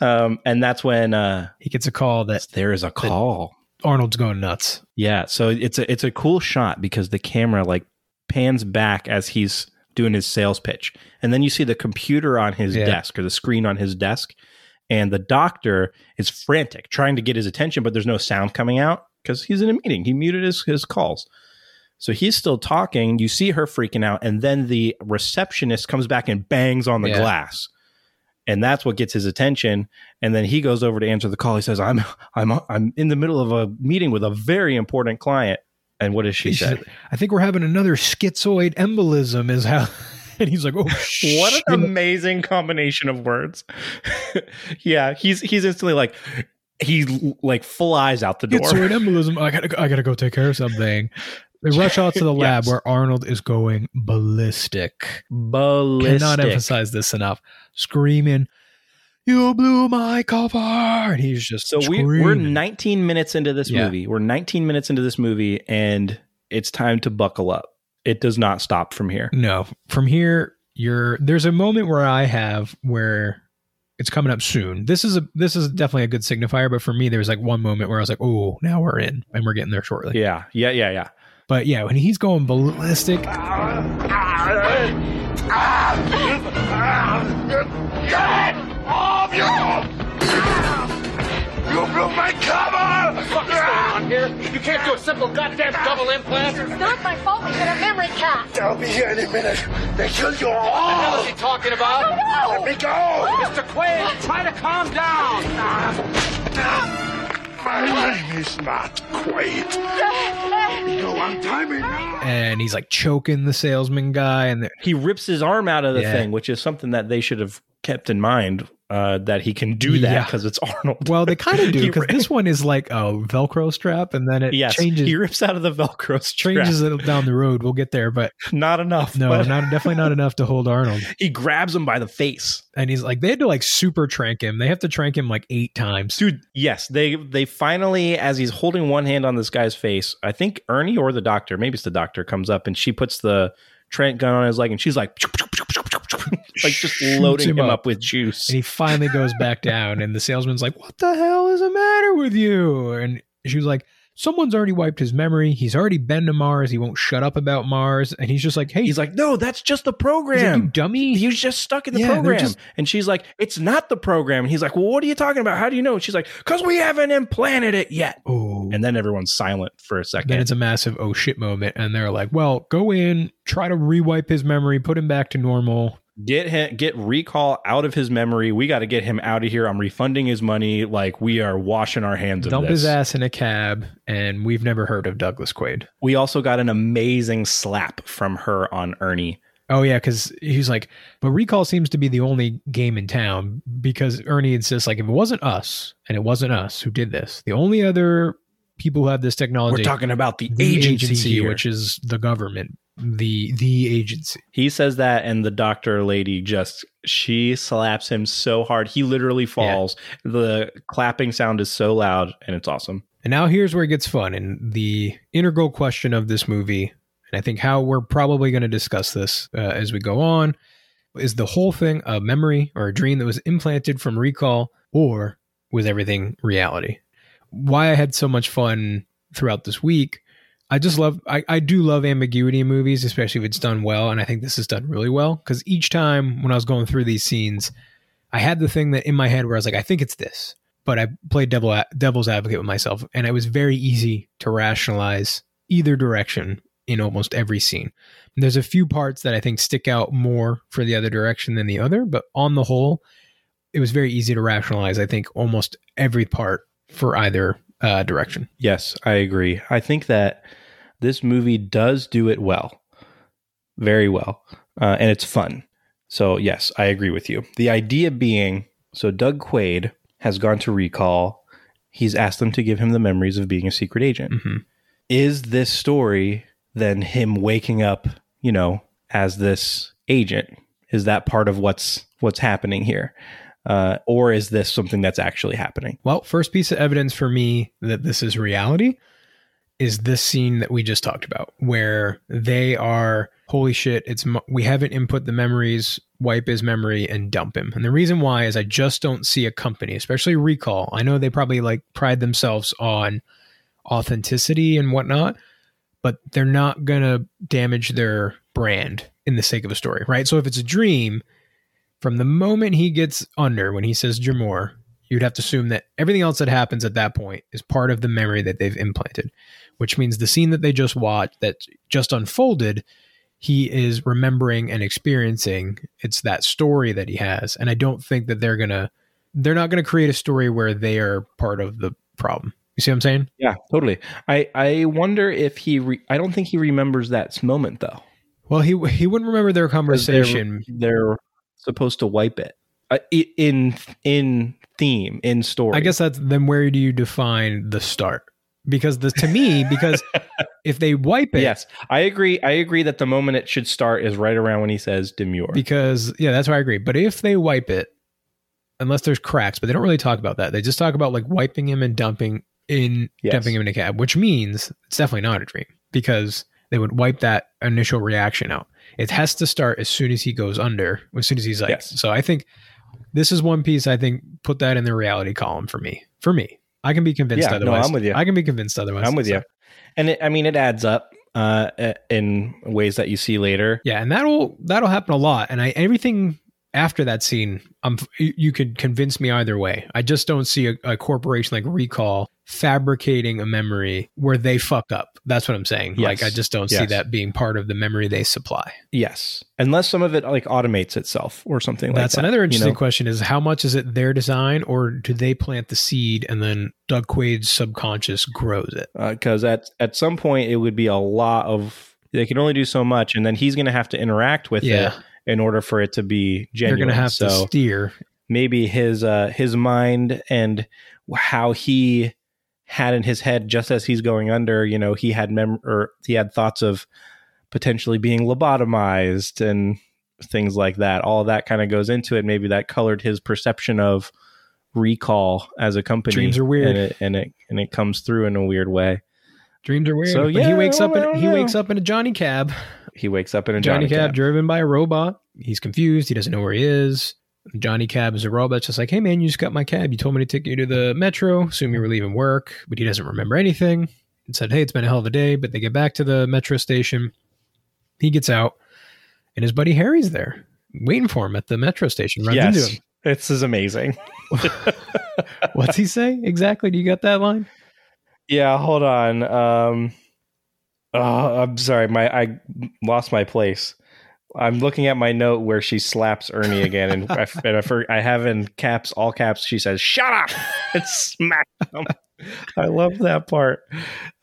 um, and that's when uh, He gets a call that there is a call. Arnold's going nuts. Yeah, so it's a it's a cool shot because the camera like pans back as he's doing his sales pitch, and then you see the computer on his Yeah. desk or the screen on his desk, and the doctor is frantic trying to get his attention, but there's no sound coming out because he's in a meeting. He muted his his calls. So he's still talking. You see her freaking out, and then the receptionist comes back and bangs on the Yeah. glass, and that's what gets his attention. And then he goes over to answer the call. He says, "I'm I'm I'm in the middle of a meeting with a very important client." And what does she say? said, I think we're having another schizoid embolism. Is how. <laughs> And he's like, "Oh, <laughs> What shit. an amazing combination of words! <laughs> yeah, he's he's instantly like he like flies out the door. schizoid embolism! I gotta, I gotta go take care of something." They rush out to the lab Yes. where Arnold is going ballistic. Ballistic. Cannot emphasize this enough. Screaming, "You blew my cover!" And he's just So we, we're 19 minutes into this Yeah. movie. We're 19 minutes into this movie, and it's time to buckle up. It does not stop from here. No, from here, you're there's a moment where I have where it's coming up soon. This is a this is definitely a good signifier, but for me, there's like one moment where I was like, "Oh, now we're in, and we're getting there shortly." Yeah, yeah, yeah, yeah. But yeah, when he's going ballistic, You blew my cover! What the fuck is going on here? You can't do a simple goddamn double implant. It's not my fault we hit a memory cap. They'll be here any minute. They killed you all. The hell is he talking about? I don't know. Let me go! Mr. Quaid, try to calm down. My name is not Quaid. You untie me now. and he's like choking the salesman guy, and He rips his arm out of the Yeah. thing, which is something that they should have kept in mind uh, that he can do that Yeah. because it's Arnold. well, they kind of <laughs> do because this one is like a Velcro strap, and then it yes, changes he rips out of the Velcro strap. changes it down the road. We'll get there, but <laughs> Not enough. no, but not definitely not enough to hold Arnold. <laughs> he grabs him by the face. And he's like, they had to like super trank him. They have to trank him like eight times. dude yes they they finally as he's holding one hand on this guy's face i think ernie or the doctor maybe it's the doctor comes up and she puts the trent gun on his leg and she's like <laughs> like just loading him, him up. up. with juice And he finally goes back down, and the salesman's like, "What the hell is the matter with you?" And she was like, someone's already wiped his memory. He's already been to Mars. He won't shut up about Mars. And he's just like, hey, He's like, no, that's just the he's like, program. you dummy. He was just stuck in the Yeah, program. just- and she's like, it's not the program. And he's like, well, what are you talking about? How do you know? She's like, because we haven't implanted it yet. oh. And then everyone's silent for a second. then it's a massive oh shit moment. And they're like, well, go in, try to rewipe his memory, put him back to normal. Get him, get recall out of his memory. We got to get him out of here. I'm refunding his money. Like we are washing our hands of this. dump his ass in a cab. And we've never heard of Douglas Quaid. We also got an amazing slap from her on Ernie. Oh yeah, because he's like, but recall seems to be the only game in town because Ernie insists like if it wasn't us and it wasn't us who did this, the only other people who have this technology, We're talking about the, the agency, here. which is the government, the the agency. he says that, and the doctor lady just she slaps him so hard he literally falls. The clapping sound is so loud, and it's awesome. And now here's where it gets fun and the integral question of this movie, and I think how we're probably going to discuss this uh, as we go on, is the whole thing a memory or a dream that was implanted from recall, or was everything reality? Why I had so much fun throughout this week. I just love, I, I do love ambiguity in movies, especially if it's done well. And I think this is done really well because each time when I was going through these scenes, I had the thing that in my head where I was like, I think it's this but I played devil devil's advocate with myself, and it was very easy to rationalize either direction in almost every scene. And there's a few parts that I think stick out more for the other direction than the other, but on the whole, it was very easy to rationalize. I think almost every part for either uh, direction. Yes, I agree. I think that this movie does do it well, very well, uh, and it's fun. So, yes, I agree with you. The idea being so Doug Quaid has gone to recall, he's asked them to give him the memories of being a secret agent. Mm-hmm. Is this story then him waking up, you know, as this agent? Is that part of what's what's happening here? Uh, or is this something that's actually happening? Well, first piece of evidence for me that this is reality is this scene that we just talked about, where they are holy shit, it's we haven't input the memories, wipe his memory and dump him. And the reason why is I just don't see a company, especially Recall. I know they probably like pride themselves on authenticity and whatnot, but they're not gonna damage their brand in the sake of a story, right? So if it's a dream, from the moment he gets under when he says Jamor, you'd have to assume that everything else that happens at that point is part of the memory that they've implanted, which means the scene that they just watched that just unfolded, he is remembering and experiencing. It's that story that he has. And I don't think that they're going to, they're not to create a story where they are part of the problem. You see what I'm saying? Yeah, totally. I I wonder if he. Re- I don't think he remembers that moment though. Well, he he wouldn't remember their 'Cause they're- conversation. They're, supposed to wipe it uh, in in theme in story. I guess that's then where do you define the start? Because the to me, because <laughs> if they wipe it, Yes, I agree. I agree that the moment it should start is right around when he says demure. because yeah, that's why I agree. But if they wipe it, unless there's cracks, but they don't really talk about that. They just talk about like wiping him and dumping in Yes. dumping him in a cab, which means it's definitely not a dream because they would wipe that initial reaction out. It has to start as soon as he goes under, as soon as he's like. Yes. So I think this is one piece. I think put that in the reality column for me. For me, I can be convinced Yeah, no, otherwise. I'm with you. I can be convinced otherwise. I'm with So- you, and it, I mean it adds up uh, in ways that you see later. Yeah, and that'll that'll happen a lot. And I everything after that scene, I'm you you could convince me either way. I just don't see a, a corporation like Recall fabricating a memory where they fuck up. That's what I'm saying. Yes. Like I just don't see that being part of the memory they supply. Yes, unless some of it like automates itself or something That's like that. That's another you interesting know? question: is how much is it their design, or do they plant the seed and then Doug Quaid's subconscious grows it? Uh, because at at some point it would be a lot of they can only do so much, and then he's going to have to interact with Yeah. it in order for it to be They're genuine. going to have so to steer. maybe his uh, his mind and how he had in his head just as he's going under, you know, he had mem or he had thoughts of potentially being lobotomized and things like that. All of that kind of goes into it. Maybe that colored his perception of recall as a company. Dreams are weird. and it and it and it comes through in a weird way. Dreams are weird. So, but yeah, he wakes up. In, he wakes up in a Johnny cab. He wakes up in a Johnny, Johnny, Cab, cab. driven by a robot. He's confused. He doesn't know where he is. Johnny Cab is a robot. It's just like, hey man, you just got my cab. You told me to take you to the metro. Assume you were leaving work, but he doesn't remember anything. and said, "Hey, it's been a hell of a day." But they get back to the metro station. He gets out, and his buddy Harry's there, waiting for him at the metro station. Runs into Yes. him. This is amazing. <laughs> What's he say exactly? Do you got that line? Yeah, hold on. Um oh, I'm sorry, my I lost my place. I'm looking at my note where she slaps Ernie again, and I, and I, for, I have in caps, all caps. She says, "Shut up!" <laughs> and smack him. I love that part.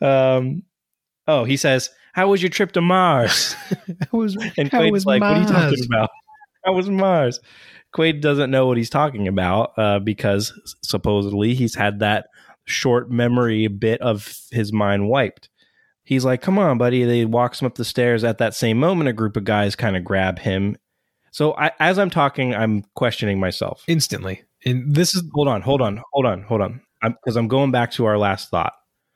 Um, oh, he says, "How was your trip to Mars?" <laughs> Was <laughs> And How Quaid's was like, "What are you talking about? How was Mars?" Quaid doesn't know what he's talking about uh, because supposedly he's had that short memory bit of his mind wiped. He's like, "Come on, buddy!" They walks him up the stairs. At that same moment, a group of guys kind of grab him. So I, as I'm talking, I'm questioning myself. instantly. And this is Hold on, hold on, hold on, hold on. Because I'm, going back to our last thought,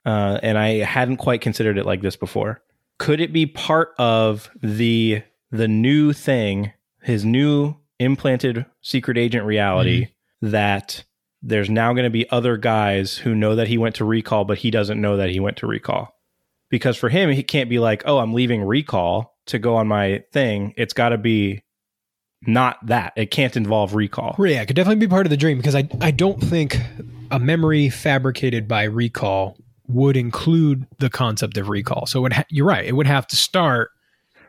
uh, and I hadn't quite considered it like this before. Could it be part of the the new thing, his new implanted secret agent reality that there's now going to be other guys who know that he went to recall, but he doesn't know that he went to recall. Because for him, he can't be like, "Oh, I'm leaving recall to go on my thing." It's got to be not that. It can't involve recall. Yeah, it could definitely be part of the dream because I I don't think a memory fabricated by recall would include the concept of recall. So it ha- you're right. It would have to start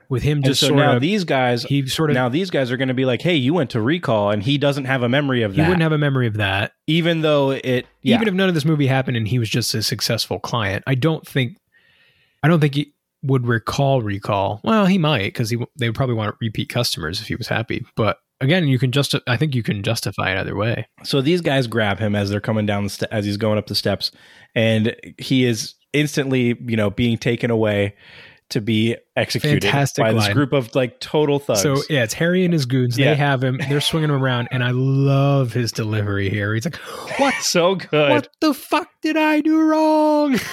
with him And just so sort now of these guys he sort of now these guys are going to be like, "Hey, you went to recall," and he doesn't have a memory of he that. wouldn't have a memory of that. even though it, yeah, Even if none of this movie happened and he was just a successful client, I don't think I don't think he would recall recall. Well, he might because he they would probably want to repeat customers if he was happy. But again, you can just I think you can justify it either way. So these guys grab him as they're coming down the ste- as he's going up the steps, and he is instantly, you know, being taken away to be executed Fantastic by this group of like total thugs. So yeah, it's Harry and his goons. Yeah. They have him. They're swinging him around, and I love his delivery here. He's like, <gasps> "What? so good. What the fuck did I do wrong?" <laughs>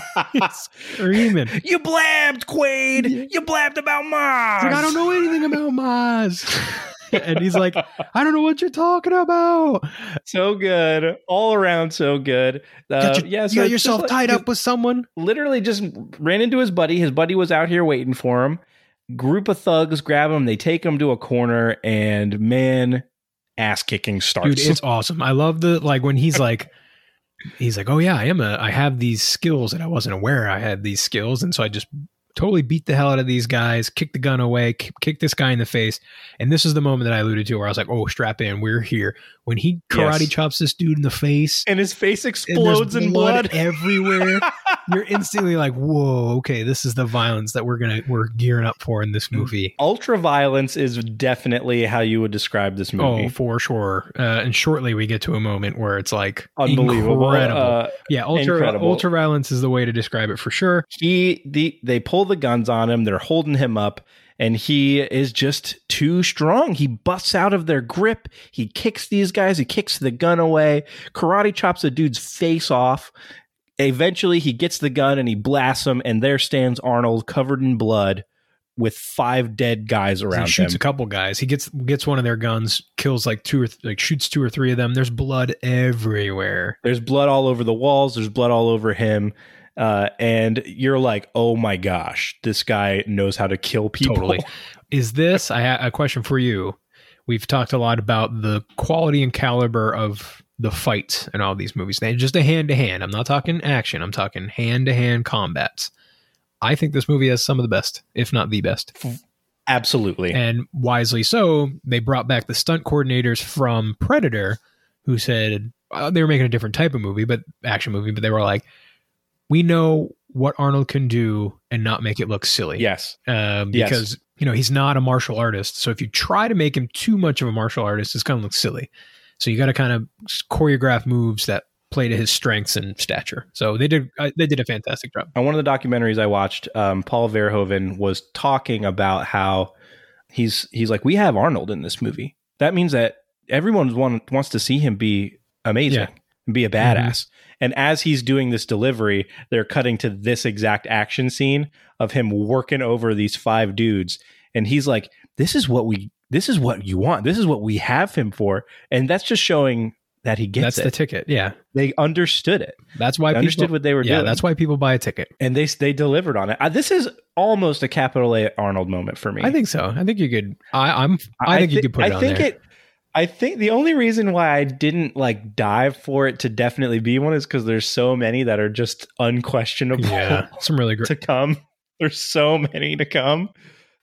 <laughs> Screaming. You blabbed, Quaid. You blabbed about Mars. like, I don't know anything about Maz. <laughs> and he's like, I don't know what you're talking about. So good, all around, so good. Uh, your- yeah, you got yourself just like- tied up with someone. literally just ran into his buddy. His buddy was out here waiting for him. Group of thugs grab him. They take him to a corner, and man, ass kicking starts. Dude, it's <laughs> awesome. I love the like when he's like he's like, "Oh yeah, I am a I have these skills and I wasn't aware I had these skills." And so I just totally beat the hell out of these guys, kick the gun away, kick, kick this guy in the face. And this is the moment that I alluded to where I was like, "Oh, strap in, we're here." When he karate Yes. chops this dude in the face and his face explodes in blood. everywhere, <laughs> you're instantly like, "Whoa, okay, this is the violence that we're to we're gearing up for in this movie." Ultra violence is definitely how you would describe this movie. Oh, for sure. Uh, and shortly we get to a moment where it's like Unbelievable. incredible. Uh, Yeah, ultra Incredible. ultra violence is the way to describe it for sure. he the they pull the guns on him they're holding him up and he is just too strong he busts out of their grip he kicks these guys he kicks the gun away karate chops the dude's face off eventually he gets the gun and he blasts him and there stands arnold covered in blood with five dead guys He around shoots him a couple guys. He gets gets one of their guns, kills like two or th- like shoots two or three of them. There's blood everywhere. there's blood all over the walls there's blood all over him uh, and you're like oh my gosh this guy knows how to kill people Totally. Is this I ha- a question for you? We've talked a lot about the quality and caliber of the fights in all these movies. They just a hand to hand. I'm not talking action. I'm talking hand to hand combats. I think this movie has some of the best, if not the best. absolutely And wisely so, they brought back the stunt coordinators from Predator, who said uh, they were making a different type of movie, but action movie. But they were like, we know what Arnold can do and not make it look silly. yes um, Yes. because you know he's not a martial artist. So if you try to make him too much of a martial artist, it's going to look silly. So you got to kind of choreograph moves that play to his strengths and stature. So they did uh, they did a fantastic job. on one of the documentaries I watched, um, Paul Verhoeven was talking about how he's he's like, we have Arnold in this movie. That means that everyone want, wants to see him be amazing, Yeah. and be a badass. And as he's doing this delivery, they're cutting to this exact action scene of him working over these five dudes, and he's like, "This is what we, this is what you want. This is what we have him for." And that's just showing that he gets That's it. the ticket. Yeah. they understood it. That's why They people understood what they were Yeah, doing. that's why people buy a ticket. and they they delivered on it. Uh, this is almost a capital A Arnold moment for me. I think so. I think you could I I'm I, think you could put it I on think there. it. I think the only reason why I didn't like dive for it to definitely be one is because there's so many that are just unquestionable yeah. Some really great <laughs> to come. There's so many to come.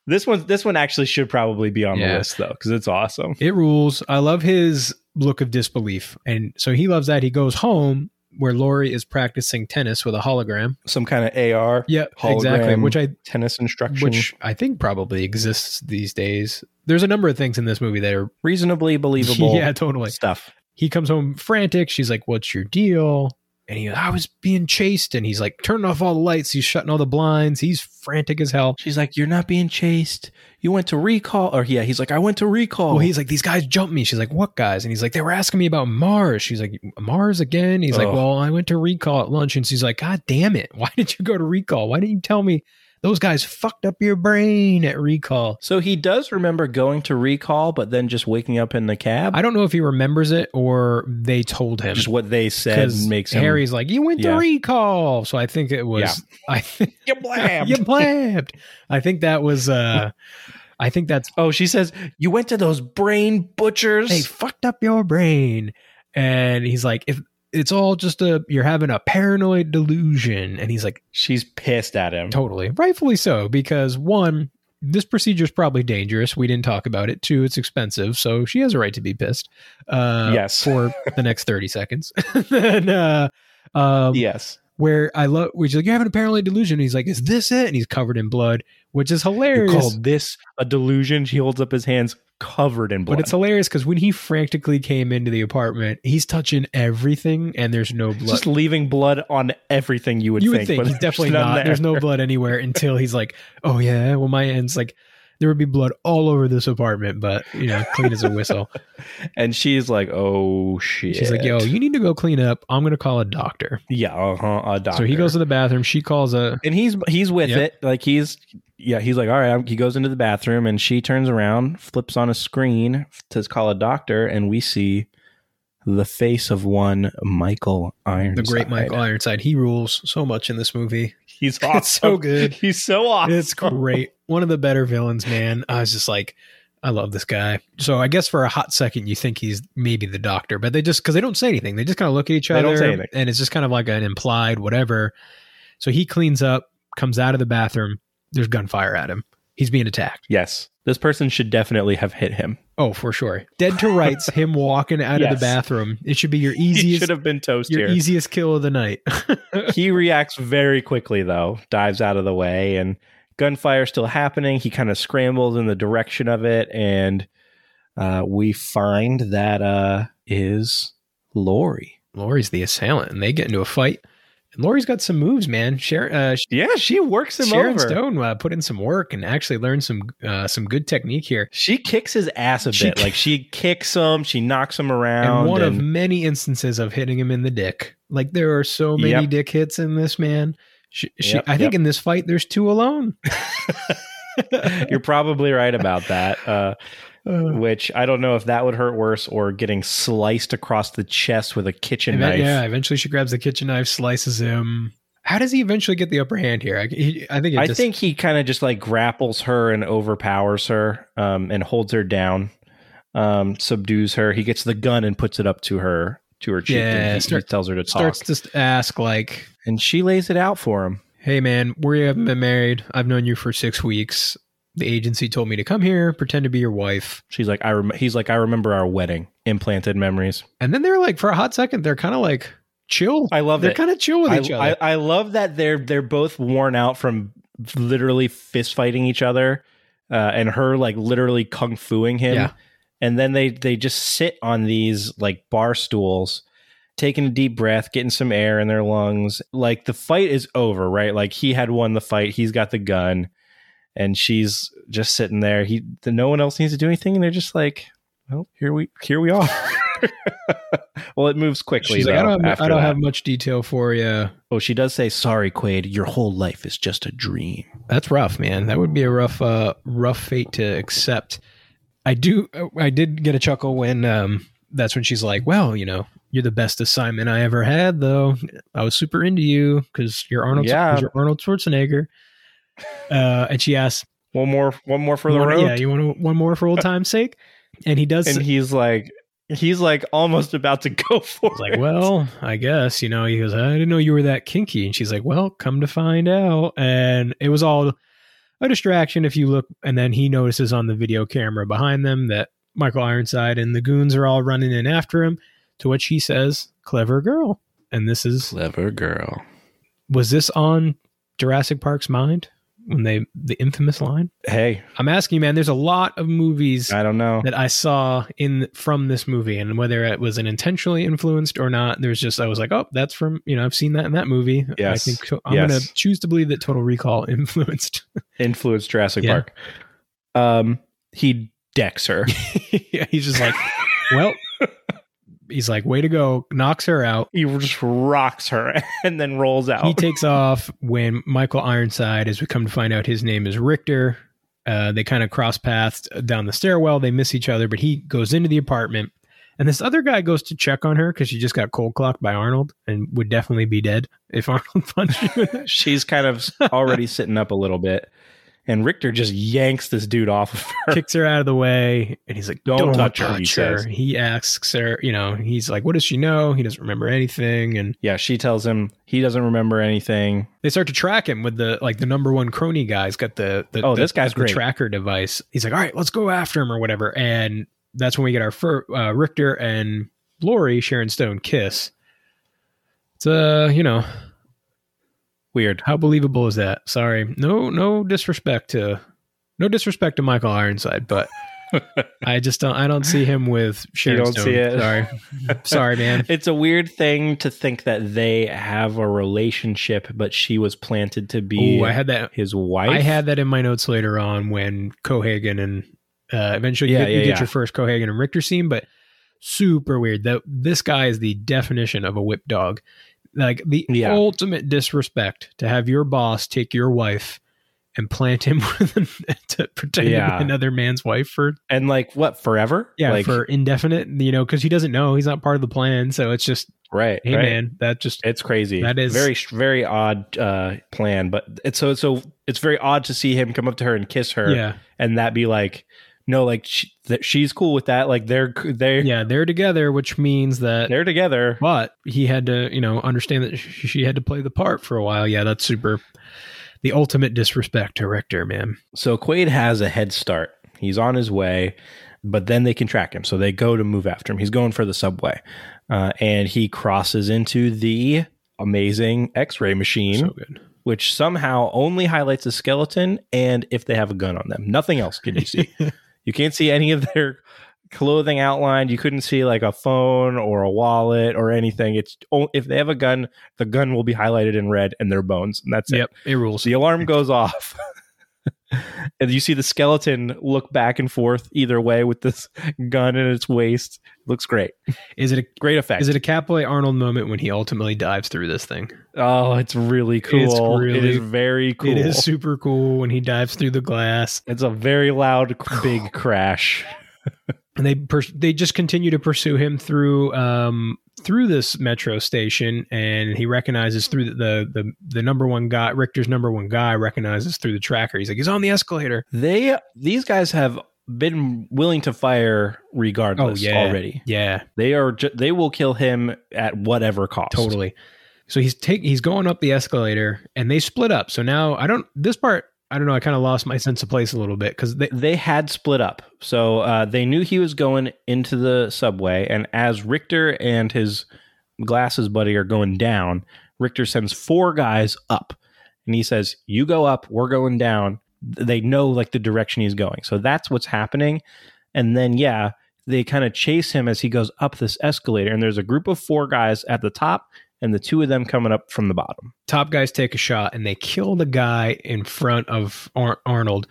This one, this one actually should probably be on the list though, because it's awesome. It rules. I love his look of disbelief. And so he loves that. He goes home where Lori is practicing tennis with a hologram. Some kind of AR, Yeah, exactly. Which I tennis instruction, which I think probably exists these days. There's a number of things in this movie that are reasonably <laughs> believable. yeah, totally. stuff. He comes home frantic. She's like, "What's your deal?" And he, I was being chased, and he's like, turning off all the lights. He's shutting all the blinds. He's frantic as hell. She's like, "You're not being chased. You went to recall." Or yeah, he's like, "I went to recall." Well, he's like, these guys jumped me. She's like, what guys? And he's like, they were asking me about Mars. She's like, Mars again? He's like, well, I went to recall at lunch. And she's like, God damn it. Why did you go to recall? Why didn't you tell me those guys fucked up your brain at recall? so he does remember going to recall, but then just waking up in the cab. I don't know if he remembers it or they told him. just what they said makes him Harry's like, you went Yeah. to recall. So I think it was, Yeah. I think, you blabbed. <laughs> you blabbed. I think that was, uh, I think that's, Oh, she says you went to those brain butchers. they fucked up your brain. And he's like, if it's all just a, you're having a paranoid delusion. And he's like, She's pissed at him. totally, rightfully so, because one, this procedure is probably dangerous. We didn't talk about it. Two, it's expensive. So she has a right to be pissed. Uh, Yes. For the next 30 seconds. <laughs> then, uh, um, Yes. where I love, she's like, you're having a paranoid delusion. he's like, is this it? And he's covered in blood, which is You hilarious. called this a delusion? She holds up his hands covered in blood. But it's hilarious because when he frantically came into the apartment, he's touching everything and there's no blood. just leaving blood on everything you would you think. would think he's definitely not. there. There's no <laughs> blood anywhere until he's like, oh yeah, well my end's like there would be blood all over this apartment, but you know, clean as a whistle. <laughs> And she's like, "Oh shit." She's like, yo, you need to go clean up. I'm gonna call a doctor. yeah, uh-huh, a doctor. So he goes to the bathroom. She calls a. and he's he's with Yep. it. Like he's yeah, he's like, all right. He goes into the bathroom, and she turns around, flips on a screen to call a doctor, and we see the face of one Michael Ironside. The great Michael Ironside. He rules so much in this movie. <laughs> He's awesome. <laughs> It's so good. He's so awesome. It's great. One of the better villains, man. I was just like, I love this guy. So I guess for a hot second, you think he's maybe the doctor, but they just because they don't say anything, they just kind of look at each They other, don't say anything. and it's just kind of like an implied whatever. So he cleans up, comes out of the bathroom. There's gunfire at him. He's being attacked. Yes, this person should definitely have hit him. Oh, for sure. Dead to rights. <laughs> him walking out of the bathroom. It should be your He easiest, should have been toast your here. easiest kill of the night. <laughs> he reacts very quickly though dives out of the way and gunfire still happening he kind of scrambles in the direction of it and uh, we find that uh is lori Lori's the assailant, and they get into a fight. And Lori's got some moves, man. Sharon, uh, yeah she works him Sharon over Stone uh, put in some work and actually learned some uh, some good technique here. she kicks his ass a She bit ki- like she kicks him she knocks him around and one of many instances of hitting him in the dick. Like there are so many Yep. dick hits in this man. She, she, Yep, I think yep. in this fight there's two alone. <laughs> you're probably right about that uh Uh, which I don't know if that would hurt worse or getting sliced across the chest with a kitchen Eve- knife. Yeah, eventually she grabs the kitchen knife, slices him. How does he eventually get the upper hand here? I, he, I think I just, think he kind of just like grapples her and overpowers her um, and holds her down, um, subdues her. He gets the gun and puts it up to her to her cheek. Yeah, and he, start- he tells her to talk, starts to ask like, and she lays it out for him. "Hey man, we haven't been married. I've known you for six weeks. The agency told me to come here, pretend to be your wife." She's like, I rem-, he's like, I remember our wedding, implanted memories. And then they're like, for a hot second, they're kind of like chill. I love they're kind of chill with I, each I, other. I love that they're they're both worn out from literally fist fighting each other, uh, and her like literally kung fuing him. Yeah. And then they they just sit on these like bar stools, taking a deep breath, getting some air in their lungs. Like the fight is over, right? Like he had won the fight. He's got the gun, and she's just sitting there. He no one else needs to do anything, and they're just like, well, here we here we are. <laughs> well, it moves quickly. She's like, I don't, have, I don't have much detail for you. Oh, she does say, "Sorry, Quaid. Your whole life is just a dream." That's rough, man. That would be a rough, uh, rough fate to accept. I do, I did get a chuckle when um, that's when she's like, "Well, you know, you're the best assignment I ever had, though. I was super into you because you're Arnold. Yeah. 'cause you're Arnold Schwarzenegger." Uh, and she asks, One more, one more for the "Wanna- road. "Yeah, you want one more for old <laughs> time's sake?" And he does. and he's like, he's like almost about to <laughs> go for He's like, it. well, I guess, you know, he goes, I didn't know you were that kinky. And she's like, well, come to find out. And it was all a distraction if you look. And then he notices on the video camera behind them that Michael Ironside and the goons are all running in after him, to which he says, clever girl. And this is, clever girl. was this on Jurassic Park's mind when they, the infamous line? Hey, I'm asking you, man, there's a lot of movies I don't know. that I saw in from this movie, and whether it was an intentionally influenced or not, there's just I was like, oh, that's from you know I've seen that in that movie. I think I'm Yes. gonna choose to believe that Total Recall <laughs> influenced. Influenced Jurassic Yeah. Park. Um, he decks her. <laughs> yeah, he's just like, well, <laughs> he's like, way to go, knocks her out. he just rocks her <laughs> and then rolls out. He takes off when Michael Ironside, as we come to find out, his name is Richter. Uh, they kind of cross paths down the stairwell. They miss each other, but he goes into the apartment. And this other guy goes to check on her because she just got cold clocked by Arnold and would definitely be dead if <laughs> Arnold punched you. She's kind of already sitting up a little bit, and Richter just yanks this dude off of her. Kicks her out of the way, and he's like, Don't "Don't, touch touch, her," her." he says. He asks her, you know, he's like, "What does she know?" He doesn't remember anything, and Yeah, she tells him he doesn't remember anything. they start to track him with the like the number one crony guy's got the, the Oh, the- this guy's the great. tracker device. He's like, "All right, let's go after him or whatever," and that's when we get our fir- uh, Richter and Lori Sharon Stone kiss. It's uh, you know, Weird. How believable is that? Sorry, no, no disrespect to, no disrespect to Michael Ironside, but <laughs> I just don't, I don't see him with Sharon don't Stone. see it? Sorry, <laughs> sorry, man. It's a weird thing to think that they have a relationship, but she was planted to be Ooh, I had that. his wife. I had that in my notes later on when Cohaagen and uh, eventually Yeah, you, get, you yeah, get yeah. your first Cohaagen and Richter scene, but super weird. That this guy is the definition of a whip dog, like the Yeah. ultimate disrespect to have your boss take your wife and plant him <laughs> with an, to pretend Yeah. another man's wife for and like what forever? yeah like, for indefinite, you know, because he doesn't know he's not part of the plan. So it's just right. hey right. man, that just It's crazy. That is- very very odd uh, plan, but it's so so it's very odd to see him come up to her and kiss her, yeah and that be like no, like she, that she's cool with that. Like they're they yeah they're together, which means that they're together. but he had to you know understand that she had to play the part for a while yeah that's super the ultimate disrespect to richter man So Quaid has a head start. He's on his way, but then they can track him. So they go to move after him. He's going for the subway, uh, and he crosses into the amazing X-ray machine. so good which somehow only highlights a skeleton and if they have a gun on them. Nothing else can you see. <laughs> you can't see any of their clothing outlined. You couldn't see like a phone or a wallet or anything. It's if they have a gun, the gun will be highlighted in red and their bones, and that's it. yep it rules The alarm goes off. <laughs> and you see the skeleton look back and forth either way with this gun in its waist. Looks great. <laughs> is it a Great effect. is it a Capoe Arnold moment when he ultimately dives through this thing? oh, it's really cool. It's really- is very cool. It is super cool when he dives through the glass, It's a very loud, <laughs> big crash. and they pers- they just continue to pursue him through um through this metro station, and he recognizes through the the the, the number one guy, Richter's number one guy, recognizes through the tracker. He's like, he's on the escalator. They these guys have been willing to fire regardless Oh, yeah. already. Yeah, They are ju- they will kill him at whatever cost. Totally. So he's take he's going up the escalator and they split up. So now I don't this part I don't know, I kind of lost my sense of place a little bit cuz they They had split up. So uh, they knew he was going into the subway and as Richter and his glasses buddy are going down, Richter sends four guys up. And he says, "You go up, we're going down." They know like the direction he's going. So that's what's happening. And then yeah, they kind of chase him as he goes up this escalator and there's a group of four guys at the top and the two of them coming up from the bottom. top guys take a shot and they kill the guy in front of Ar- Arnold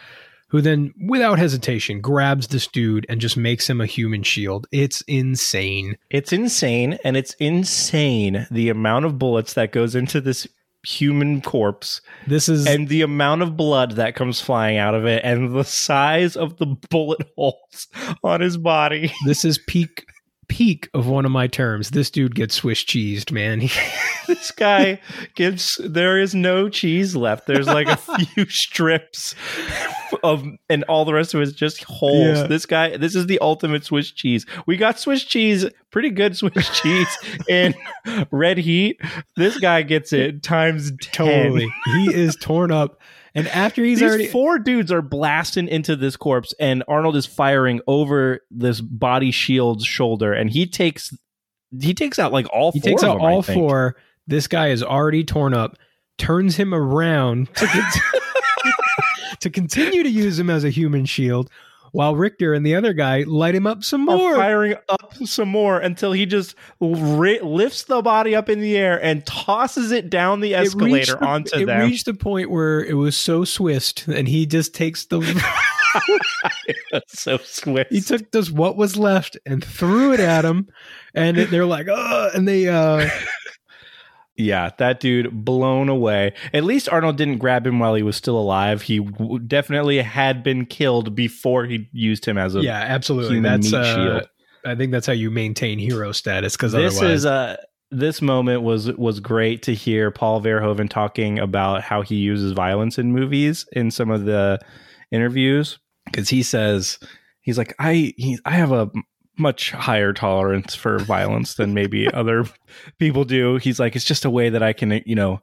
who then without hesitation grabs this dude and just makes him a human shield. It's insane. It's insane, and it's insane the amount of bullets that goes into this human corpse This is and the amount of blood that comes flying out of it and the size of the bullet <laughs> holes on his body. this is peak peak of one of my terms. This dude gets Swiss cheesed, man. <laughs> He- this guy gives there is no cheese left. There's like a <laughs> few strips of and all the rest of it is just holes. Yeah. This guy this is the ultimate Swiss cheese. We got Swiss cheese, pretty good Swiss <laughs> cheese in red heat. This guy gets it times 10. totally. he is torn up. And after he's These already four dudes are blasting into this corpse, and Arnold is firing over this body shield's shoulder, and he takes he takes out like all he four. takes out them, all four. This guy is already torn up, turns him around to, con- <laughs> to continue to use him as a human shield, while Richter and the other guy light him up some more. firing up some more until he just ri- lifts the body up in the air and tosses it down the It escalator the- onto it them. reached the point where it was so swissed, and he just takes the <laughs> <laughs> so swift. he took just what was left and threw it at him, and they're like, oh, and they uh yeah, that dude blown away. At least Arnold didn't grab him while he was still alive. He w- definitely had been killed before he used him as a. yeah, absolutely. That's uh, shield. I think that's how you maintain hero status because This otherwise, is uh this moment was was great to hear Paul Verhoeven talking about how he uses violence in movies in some of the interviews because he says he's like I he, I have a much higher tolerance for violence than maybe <laughs> other people do. He's like it's just a way that I can you know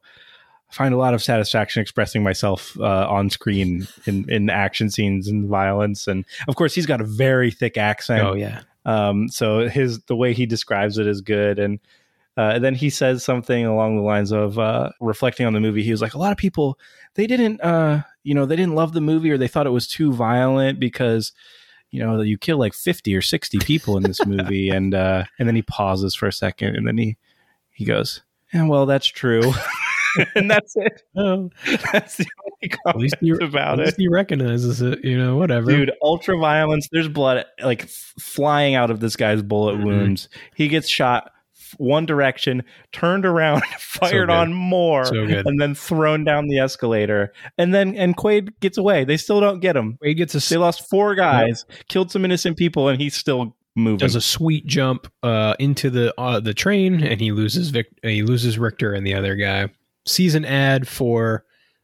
find a lot of satisfaction expressing myself uh, on screen in in action scenes and violence and of course he's got a very thick accent oh yeah, um, so his the way he describes it is good, and uh, and then he says something along the lines of uh, reflecting on the movie. He was like, a lot of people they didn't, uh, you know, they didn't love the movie or they thought it was too violent because you know you kill like fifty or sixty people in this <laughs> movie, and uh, and then he pauses for a second, and then he he goes, yeah, well, that's true. <laughs> and that's it. <laughs> oh, That's the only at least comment he, about at it least he recognizes it. You know, whatever. dude ultra violence there's blood like flying out of this guy's bullet Mhm. wounds he gets shot one direction turned around <laughs> fired good. on more So and then thrown down the escalator and then and quaid gets away they still don't get him Quaid gets a they lost four guys killed some innocent people and he's still moving does a sweet jump uh, into the uh, the train, and he loses Vic- uh, he loses Richter and the other guy. Sees an ad for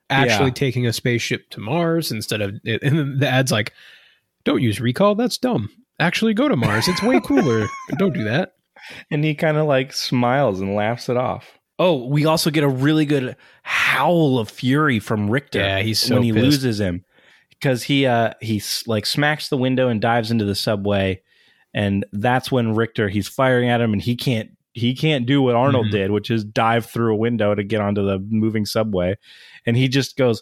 actually Yeah. taking a spaceship to Mars instead of, <laughs> and the ad's like, "Don't use recall. That's dumb. Actually, go to Mars. It's way cooler. <laughs> Don't do that." And he kind of like smiles and laughs it off oh we also get a really good howl of fury from richter Yeah, he's so when he pissed. loses him because he uh he like smacks the window and dives into the subway and that's when richter he's firing at him and he can't he can't do what arnold Mhm. did which is dive through a window to get onto the moving subway and he just goes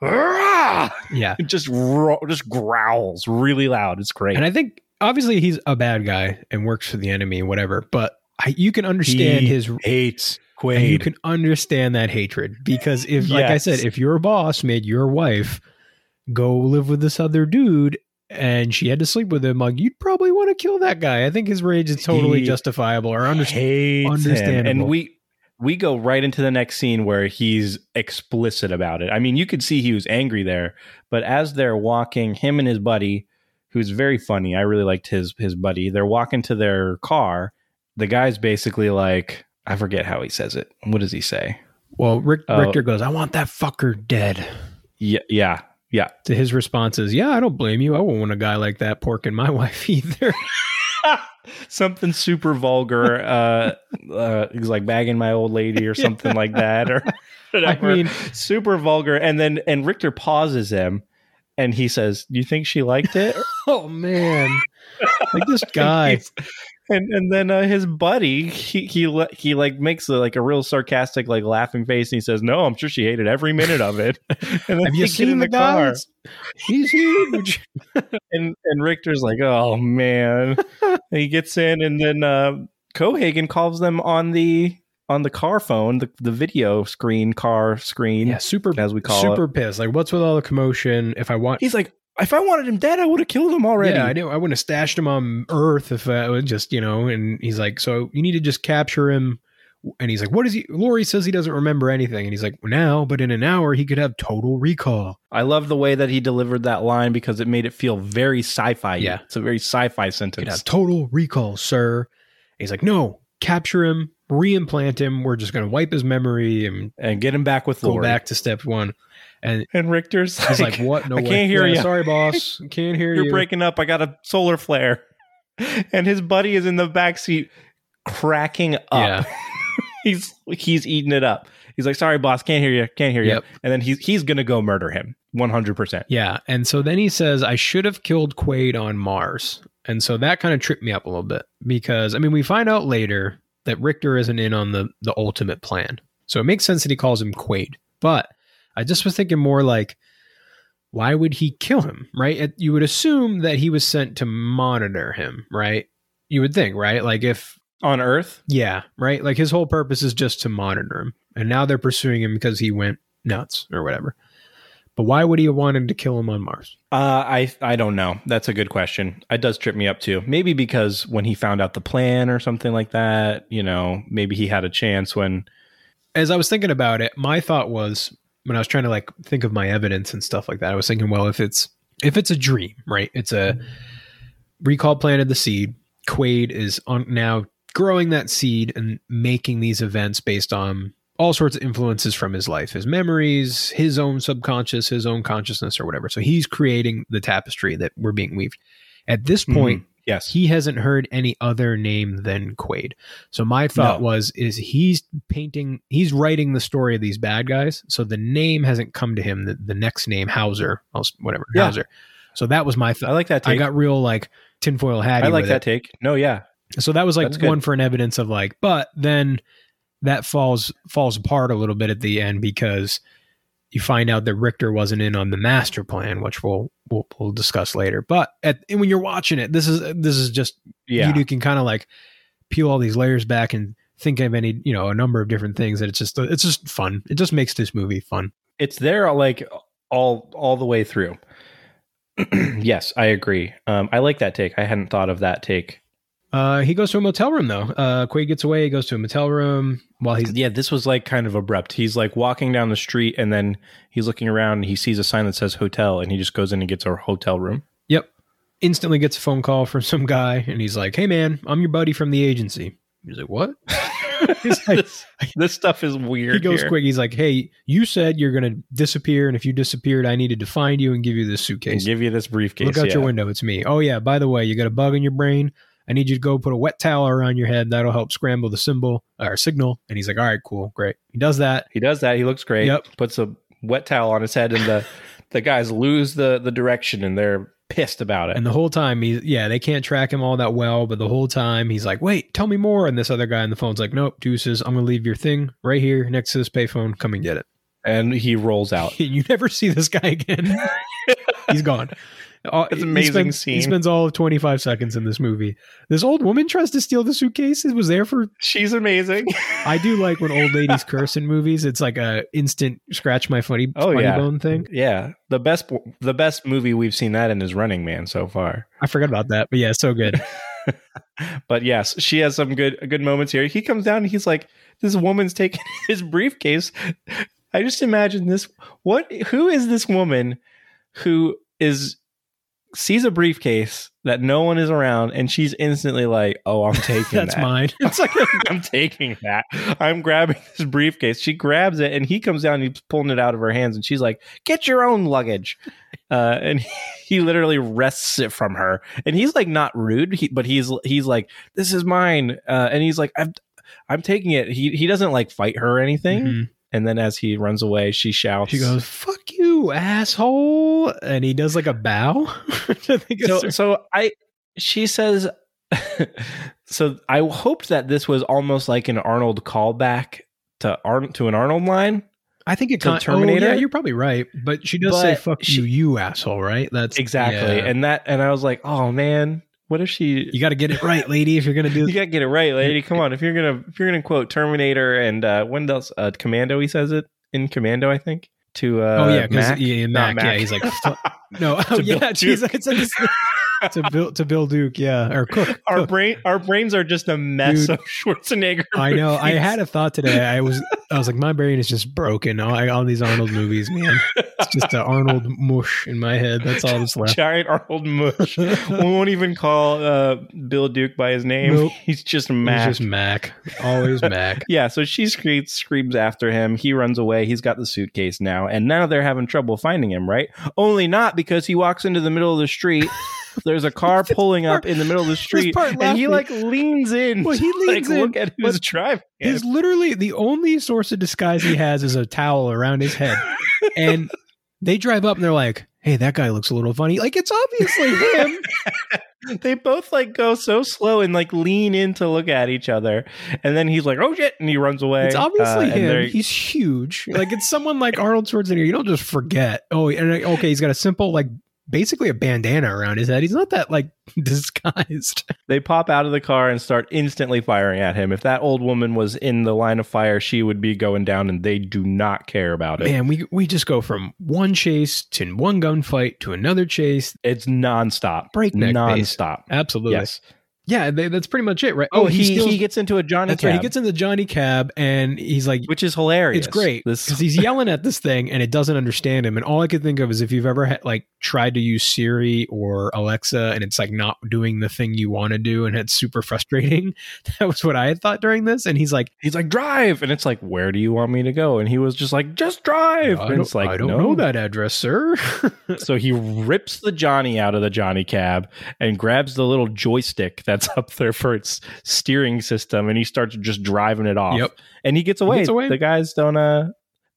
"Rah!" Yeah, <laughs> just ro- just growls really loud it's great and I think obviously he's a bad guy and works for the enemy, whatever. But I, you can understand He his hates and you can understand that hatred because if like i said if your boss made your wife go live with this other dude and she had to sleep with him like you'd probably want to kill that guy i think his rage is totally He justifiable or understand hates him. understandable. And we we go right into the next scene where he's explicit about it. I mean, you could see he was angry there, but as they're walking, him and his buddy, who's very funny, I really liked his his buddy. They're walking to their car. The guy's basically like, I forget how he says it. What does he say? well Rick, Oh. richter goes i want that fucker dead Yeah, yeah, yeah. to his response is yeah i don't blame you i won't want a guy like that porking my <laughs> wife either <laughs> <laughs> something super vulgar. Uh, uh, he's like bagging my old lady or something like that, or whatever. i mean super vulgar. And then and Richter pauses him, and he says, "Do you think she liked it?" <laughs> oh man. Like this <laughs> guy. and and then uh, his buddy, he he he like makes a, like a real sarcastic like laughing face, and he says, "No, I'm sure she hated every minute of it." <laughs> And then have you seen in the, guy car, he's huge. And and Richter's like, "Oh man," he gets in, and then uh, Cohaagen calls them on the on the car phone, the the video screen, car screen, yeah super as we call super it. Super pissed like what's with all the commotion if i want He's like, "If I wanted him dead, I would have killed him already." Yeah, I knew I wouldn't have stashed him on Earth if I would just, you know. And he's like, so you need to just capture him and he's like, "What is he?" Lori says he doesn't remember anything, and he's like, "Now, but in an hour he could have total recall." I love the way that he delivered that line because it made it feel very sci-fi. Yeah. it's a very sci-fi He could sentence. have total recall, sir. And he's like, "No, capture him, reimplant him. We're just gonna wipe his memory and and get him back with go Lori. back to step one." And And Richter's like, he's like, "What? No I way. can't hear Yeah, you. Sorry, boss. <laughs> Can't hear You're you." breaking up. I got a solar flare. <laughs> And his buddy is in the back seat cracking up. Yeah. <laughs> he's he's eating it up. He's like, "Sorry, boss, can't hear you. Can't hear you." And then he's he's gonna go murder him, one hundred percent. Yeah. And so then he says, I should have killed Quaid on Mars. And so that kind of tripped me up a little bit because, I mean, we find out later that Richter isn't in on the, the ultimate plan. So it makes sense that he calls him Quaid. But I just was thinking more like, why would he kill him? Right? It- You would assume that he was sent to monitor him, right? You would think, right? Like if On Earth, yeah, right. Like his whole purpose is just to monitor him, and now they're pursuing him because he went nuts or whatever. But why would he have wanted to kill him on Mars? uh, I I don't know. That's a good question. It does trip me up too. Maybe because when he found out the plan or something like that, you know, maybe he had a chance when. As I was thinking about it, my thought was when I was trying to like think of my evidence and stuff like that. I was thinking, well, if it's if it's a dream, right? It's a recall planted the seed. Quaid is on now growing that seed and making these events based on all sorts of influences from his life, his memories, his own subconscious, his own consciousness, or whatever. So he's creating the tapestry that we're being weaved. At this mm-hmm. point, Yes. he hasn't heard any other name than Quaid. So my thought No. was is he's painting he's writing the story of these bad guys. So the name hasn't come to him. The, the next name, Hauser, whatever, Yeah. Hauser. So that was my I like that I got real like tinfoil hat. I like that it. take. No, yeah. So that was like That's good. one for an evidence of like, but then that falls falls apart a little bit at the end because you find out that Richter wasn't in on the master plan, which we'll we'll, we'll discuss later. But at, and when you're watching it, this is this is just Yeah. you, can kind of like peel all these layers back and think of any you know a number of different things that it's just it's just fun. It just makes this movie fun. it's there like all all the way through. <clears throat> yes, I agree. Um, I like that take. I hadn't thought of that take. Uh, he goes to a motel room though. Uh, Quaid gets away. He goes to a motel room while he's Yeah, this was like kind of abrupt. He's like walking down the street and then he's looking around and he sees a sign that says hotel and he just goes in and gets a hotel room. Yep. Instantly gets a phone call from some guy and he's like, Hey man, I'm your buddy from the agency. He's like, What? <laughs> He's like- this, this stuff is weird. he goes here. quick. He's like, Hey, you said you're gonna disappear, and if you disappeared, I needed to find you and give you this And suitcase. give you this briefcase. Look out yeah. your window, it's me. Oh yeah, by the way, you got a bug in your brain. I need you to go put a wet towel around your head. That'll help scramble the symbol or signal. And he's like, All right, cool, great. He does that. He does that. He looks great. Yep. Puts a wet towel on his head and the <laughs> the guys lose the the direction and they're pissed about it. And the whole time he's yeah, they can't track him all that well, but the whole time he's like, Wait, tell me more. And this other guy on the phone's like, Nope, deuces, I'm gonna leave your thing right here next to this payphone. Come and get it. and he rolls out. <laughs> you never see this guy again. <laughs> He's gone. Uh, It's he an amazing spends- scene. He spends all of 25 seconds in this movie. This old woman tries to steal the suitcase. It was there for. She's amazing. I do like when old ladies <laughs> curse in movies. It's like a instant scratch my funny, Oh, funny yeah. bone thing. yeah. The best the best movie we've seen that in is Running Man so far. I forgot about that, but yeah, so good. <laughs> But yes, she has some good good moments here. He comes down and he's like, "This woman's taking <laughs> his briefcase." I just imagine this. What? Who is this woman who is sees a briefcase that no one is around, and she's instantly like, "Oh, I'm <laughs> taking That's that. mine. It's like i'm taking that. I'm grabbing this briefcase." She grabs it, and he comes down. and He's pulling it out of her hands, and she's like, "Get your own luggage." <laughs> Uh, and he literally wrests it from her, and he's like not rude, he, but he's he's like, "This is mine," uh, and he's like, "I'm I'm taking it." He he doesn't like fight her or anything. Mhm. And then as he runs away, she shouts, She goes, "Fuck you, asshole!" And he does like a bow. <laughs> It's- so so I she says <laughs> so I hoped that this was almost like an Arnold callback to Arn to an Arnold line. I think it to kind oh, Terminator? Oh, yeah, you're probably right, but she does say "fuck she- you, you asshole," right? That's Exactly. yeah. And that and I was like, "Oh man, what if she you got to get it right, lady, if you're gonna do. <laughs> You got to get it right, lady. Come on. If you're going to if you're going to quote Terminator and uh when else uh Commando he says it in Commando, I think. To uh oh yeah, because Mac? yeah, Not Mac, yeah, he's like, no, <laughs> oh yeah, Bill jeez, it's in this- <laughs> to Bill to Bill Duke, yeah, or Cook. <laughs> our Cook. brain, our brains are just a mess Dude. of Schwarzenegger. I know. I had a thought today. I was, I was like, my brain is just broken. All, all these Arnold movies, man. It's just an <laughs> Arnold mush in my head. That's all that's left. giant Arnold mush. we won't even call uh, Bill Duke by his name. Nope. He's just Mac. just Mac. Always Mac. yeah, so she screams, screams after him. He runs away. He's got the suitcase now, and now they're having trouble finding him. Right? Only not because he walks into the middle of the street. There's a <laughs> car pulling up in the middle of the <laughs> street, and he like leans in. Well, he to, <laughs> like, leans in, Look at who's driving. Him. literally the only source of disguise he has is a towel around his head. And they drive up and they're like, hey, that guy looks a little funny. Like, it's obviously him. They both like go so slow and like lean in to look at each other, and then he's like, "Oh shit!" and he runs away. It's obviously Uh, him. He's huge. Like, it's someone like Arnold Schwarzenegger. You don't just forget. Oh, and okay, he's got a simple, like, basically a bandana around his head. He's not that, like, <laughs> disguised. They pop out of the car and start instantly firing at him. If that old woman was in the line of fire, she would be going down, and they do not care about it. Man, we, we just go from one chase to one gunfight to another chase. It's nonstop, Breakneck pace. nonstop. Absolutely. Yes. Yeah, they, that's pretty much it, right? Oh, oh he steals- he gets into a Johnny That's cab, right. He gets in the Johnny cab and he's like, which is hilarious. it's great This because he's yelling at this thing and it doesn't understand him. And all I could think of is if you've ever had, like tried to use Siri or Alexa and it's like not doing the thing you want to do and it's super frustrating. <laughs> That was what I had thought during this. And he's like, he's like drive, and it's like, where do you want me to go? And he was just like, just drive. I and it's like, I don't no. know that address, sir. <laughs> So he rips the Johnny out of the Johnny cab and grabs the little joystick that's <laughs> up there for its steering system, and he starts just driving it off. Yep. And he gets away. gets away. The guys don't. Uh,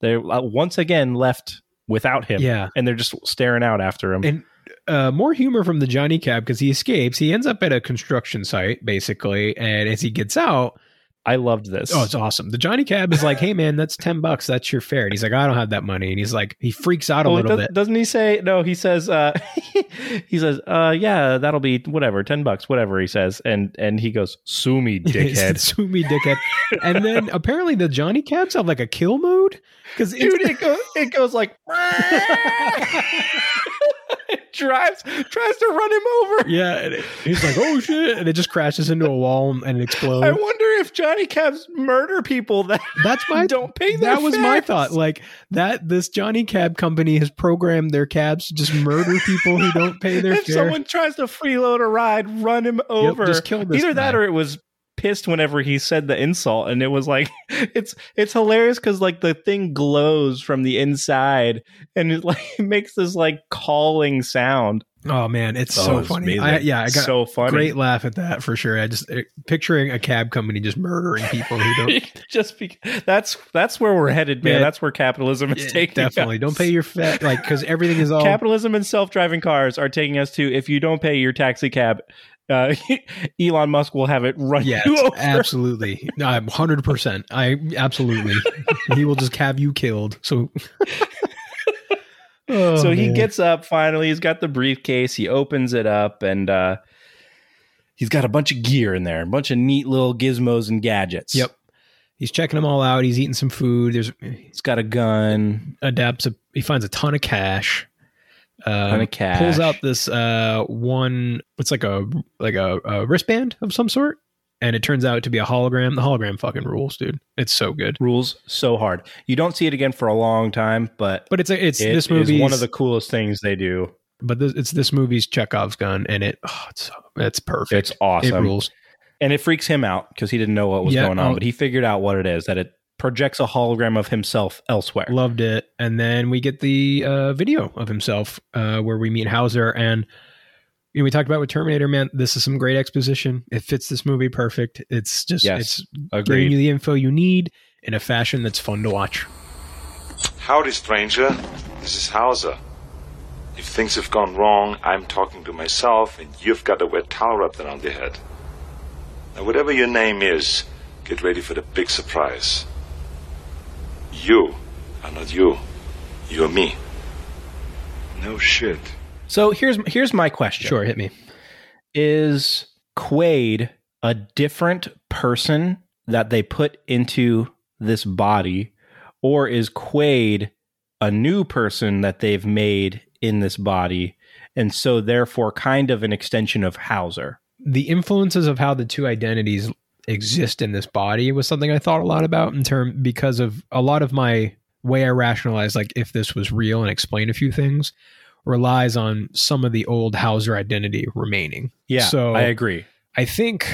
they're uh, once again left without him. yeah. and they're just staring out after him. And uh, more humor from the Johnny cab because he escapes. He ends up at a construction site basically. And as he gets out, I loved this. Oh, it's awesome. The Johnny Cab is like, hey man, that's ten bucks. That's your fare. And he's like, I don't have that money. And he's like, he freaks out a Oh, little does, bit. doesn't he say no? He says, uh, <laughs> he says, uh, yeah, that'll be whatever, ten bucks, whatever. He says, and and he goes, sue me, <laughs> dickhead. Sue me, dickhead. and then apparently the Johnny Cabs have like a kill mode because Dude, it <laughs> goes, it goes like it <laughs> drives tries to run him over. yeah, and it- he's like, oh shit, and it just crashes into a wall and it explodes. I wonder if Johnny Cabs murder people that That's my <laughs> don't pay their that was my thought. Like that, this Johnny Cab company has programmed their cabs to just murder people who don't pay their if fare. someone tries to freeload a ride, run him over. just kill this Either that or it was pissed whenever he said the insult and it was like <laughs> it's it's hilarious because like the thing glows from the inside and it <laughs> like it makes this like calling sound oh man, it's Oh, so it's funny. I, yeah, I got so funny great laugh at that for sure. I just uh, picturing a cab company just murdering people who don't <laughs> just be, that's that's where we're headed man Yeah. that's where capitalism is Yeah, taking definitely us. don't pay your fare like because everything is all capitalism and self-driving cars are taking us to if you don't pay your taxi cab uh, <laughs> Elon Musk will have it run Yes, you over. absolutely. I'm hundred percent. I absolutely. <laughs> he will just have you killed. So, <laughs> Oh, so he gets up finally. He's got the briefcase. He opens it up and uh, he's got a bunch of gear in there, a bunch of neat little gizmos and gadgets. Yep. He's checking them all out. He's eating some food. There's He's got a gun. adapts. A, he finds a ton of cash. Of cash. Pulls out this uh one. It's like a like a, a wristband of some sort, and it turns out to be a hologram. The hologram fucking rules, dude. It's so good. Rules so hard. You don't see it again for a long time, but But it's a, it's it this is movie. one of the coolest things they do. but this, it's this movie's Chekhov's gun, and it oh, it's it's perfect. It's awesome. It rules. and it freaks him out because he didn't know what was Yeah, going on, oh. but he figured out what it is that it projects a hologram of himself elsewhere. Loved it. And then we get the uh, video of himself uh, where we meet Hauser. And you know, we talked about with Terminator, man. This is some great exposition. It fits this movie perfect. It's just Yes, it's giving you the info you need in a fashion that's fun to watch. Howdy, stranger. This is Hauser. If things have gone wrong, I'm talking to myself, and you've got a wet towel wrapped around your head. Now, whatever your name is, get ready for the big surprise. You are not you. You're me. No shit. So here's here's my question. Sure, hit me. is Quaid a different person that they put into this body, or is Quaid a new person that they've made in this body? and so therefore kind of an extension of Hauser. the influences of how the two identities exist in this body was something I thought a lot about in term because of a lot of my way I rationalize like if this was real and explain a few things relies on some of the old Hauser identity remaining. Yeah, So I agree. I think,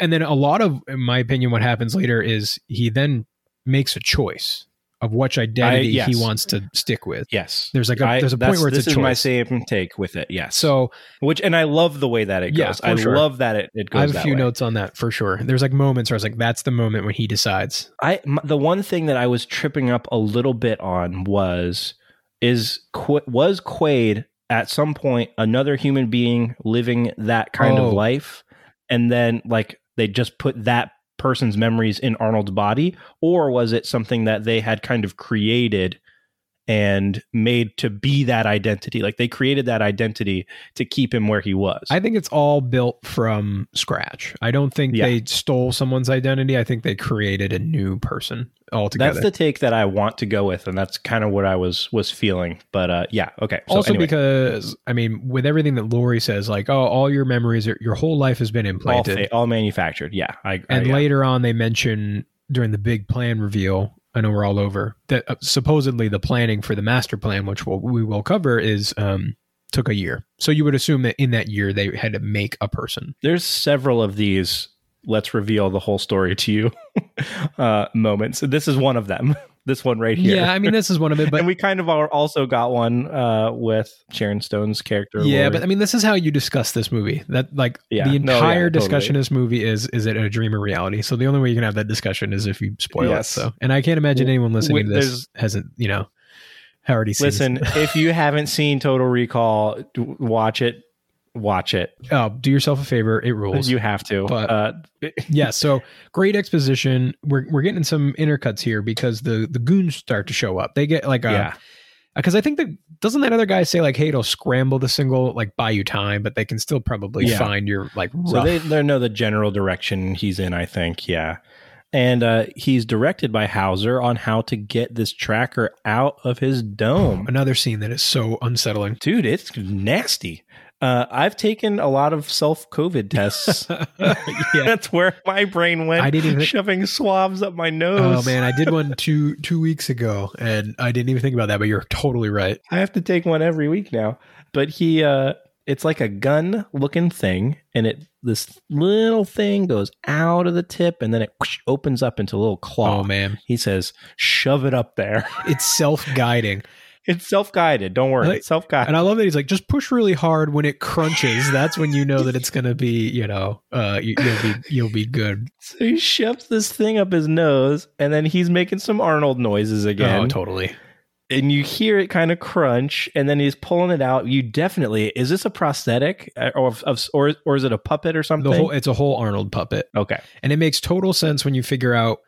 and then a lot of, in my opinion, what happens later is he then makes a choice of which identity yes. he wants to stick with. Yes, There's like a I- there's a point where it's this a is my same take with it. Yes, so which and I love the way that it Yeah, goes. I sure. love that it, it goes. I have a few way. notes on that for sure. There's like moments where I was like, that's the moment when he decides. I m- the one thing that I was tripping up a little bit on was is Qu- was Quaid at some point another human being living that kind Oh. of life, and then like they just put that person's memories in Arnold's body, or was it something that they had kind of created and made to be that identity? Like they created that identity to keep him where he was. I think it's all built from scratch. I don't think Yeah. they stole someone's identity. I think they created a new person altogether. that's the take that I want to go with, and that's kind of what I was was feeling. But uh, yeah, okay. So also anyway. because I mean, with everything that Lori says, like, oh, all your memories, are, your whole life has been all, implanted. fa- all manufactured. Yeah, I, and I, yeah. later on, they mention during the big plan reveal. I know we're all over that. Uh, supposedly, the planning for the master plan, which we'll, we will cover, is um, took a year. So you would assume that in that year they had to make a person. there's several of these. Let's reveal the whole story to you <laughs> uh, moments. This is one of them. <laughs> This one right here. Yeah, I mean, this is one of it, <laughs> but and we kind of are also got one uh, with Sharon Stone's character. yeah, Lori. but I mean, this is how you discuss this movie. That like Yeah. the No, yeah, entire totally. discussion of this movie is is it a dream or reality? So the only way you can have that discussion is if you spoil Yes. it. So, and I can't imagine anyone listening to this hasn't you know already seen. listen, if you <laughs> haven't seen Total Recall, watch it. Watch it. oh, do yourself a favor. It rules. You have to. But- uh, <laughs> yeah. So great exposition. We're we're getting some intercuts here because the the goons start to show up. They get like a yeah. because I think that doesn't that other guy say like, hey, it'll scramble the single, like buy you time, but they can still probably Yeah. find your like So they they know the general direction he's in, I think. Yeah. And uh, he's directed by Hauser on how to get this tracker out of his dome. Another scene that is so unsettling. Dude, it's nasty. Uh, I've taken a lot of self COVID tests. <laughs> That's where my brain went. I didn't even- shoving swabs up my nose. Oh man, I did one two two weeks ago, and I didn't even think about that. But you're totally right. I have to take one every week now. But he, uh, it's like a gun looking thing, and it this little thing goes out of the tip, and then it whoosh, opens up into a little claw. Oh man, He says, "Shove it up there." it's self guiding, It's self guided. Don't worry, Like- it's self guided. and I love that he's like, just push really hard when it crunches. That's when you know that it's gonna be, you know, uh, you, you'll be you'll be good. <laughs> So he shoves this thing up his nose, and then he's making some Arnold noises again. Oh, totally. and you hear it kind of crunch, and then he's pulling it out. You definitely is this a prosthetic, Uh, or of, or or is it a puppet or something? The whole it's a whole Arnold puppet, okay, and it makes total sense when you figure out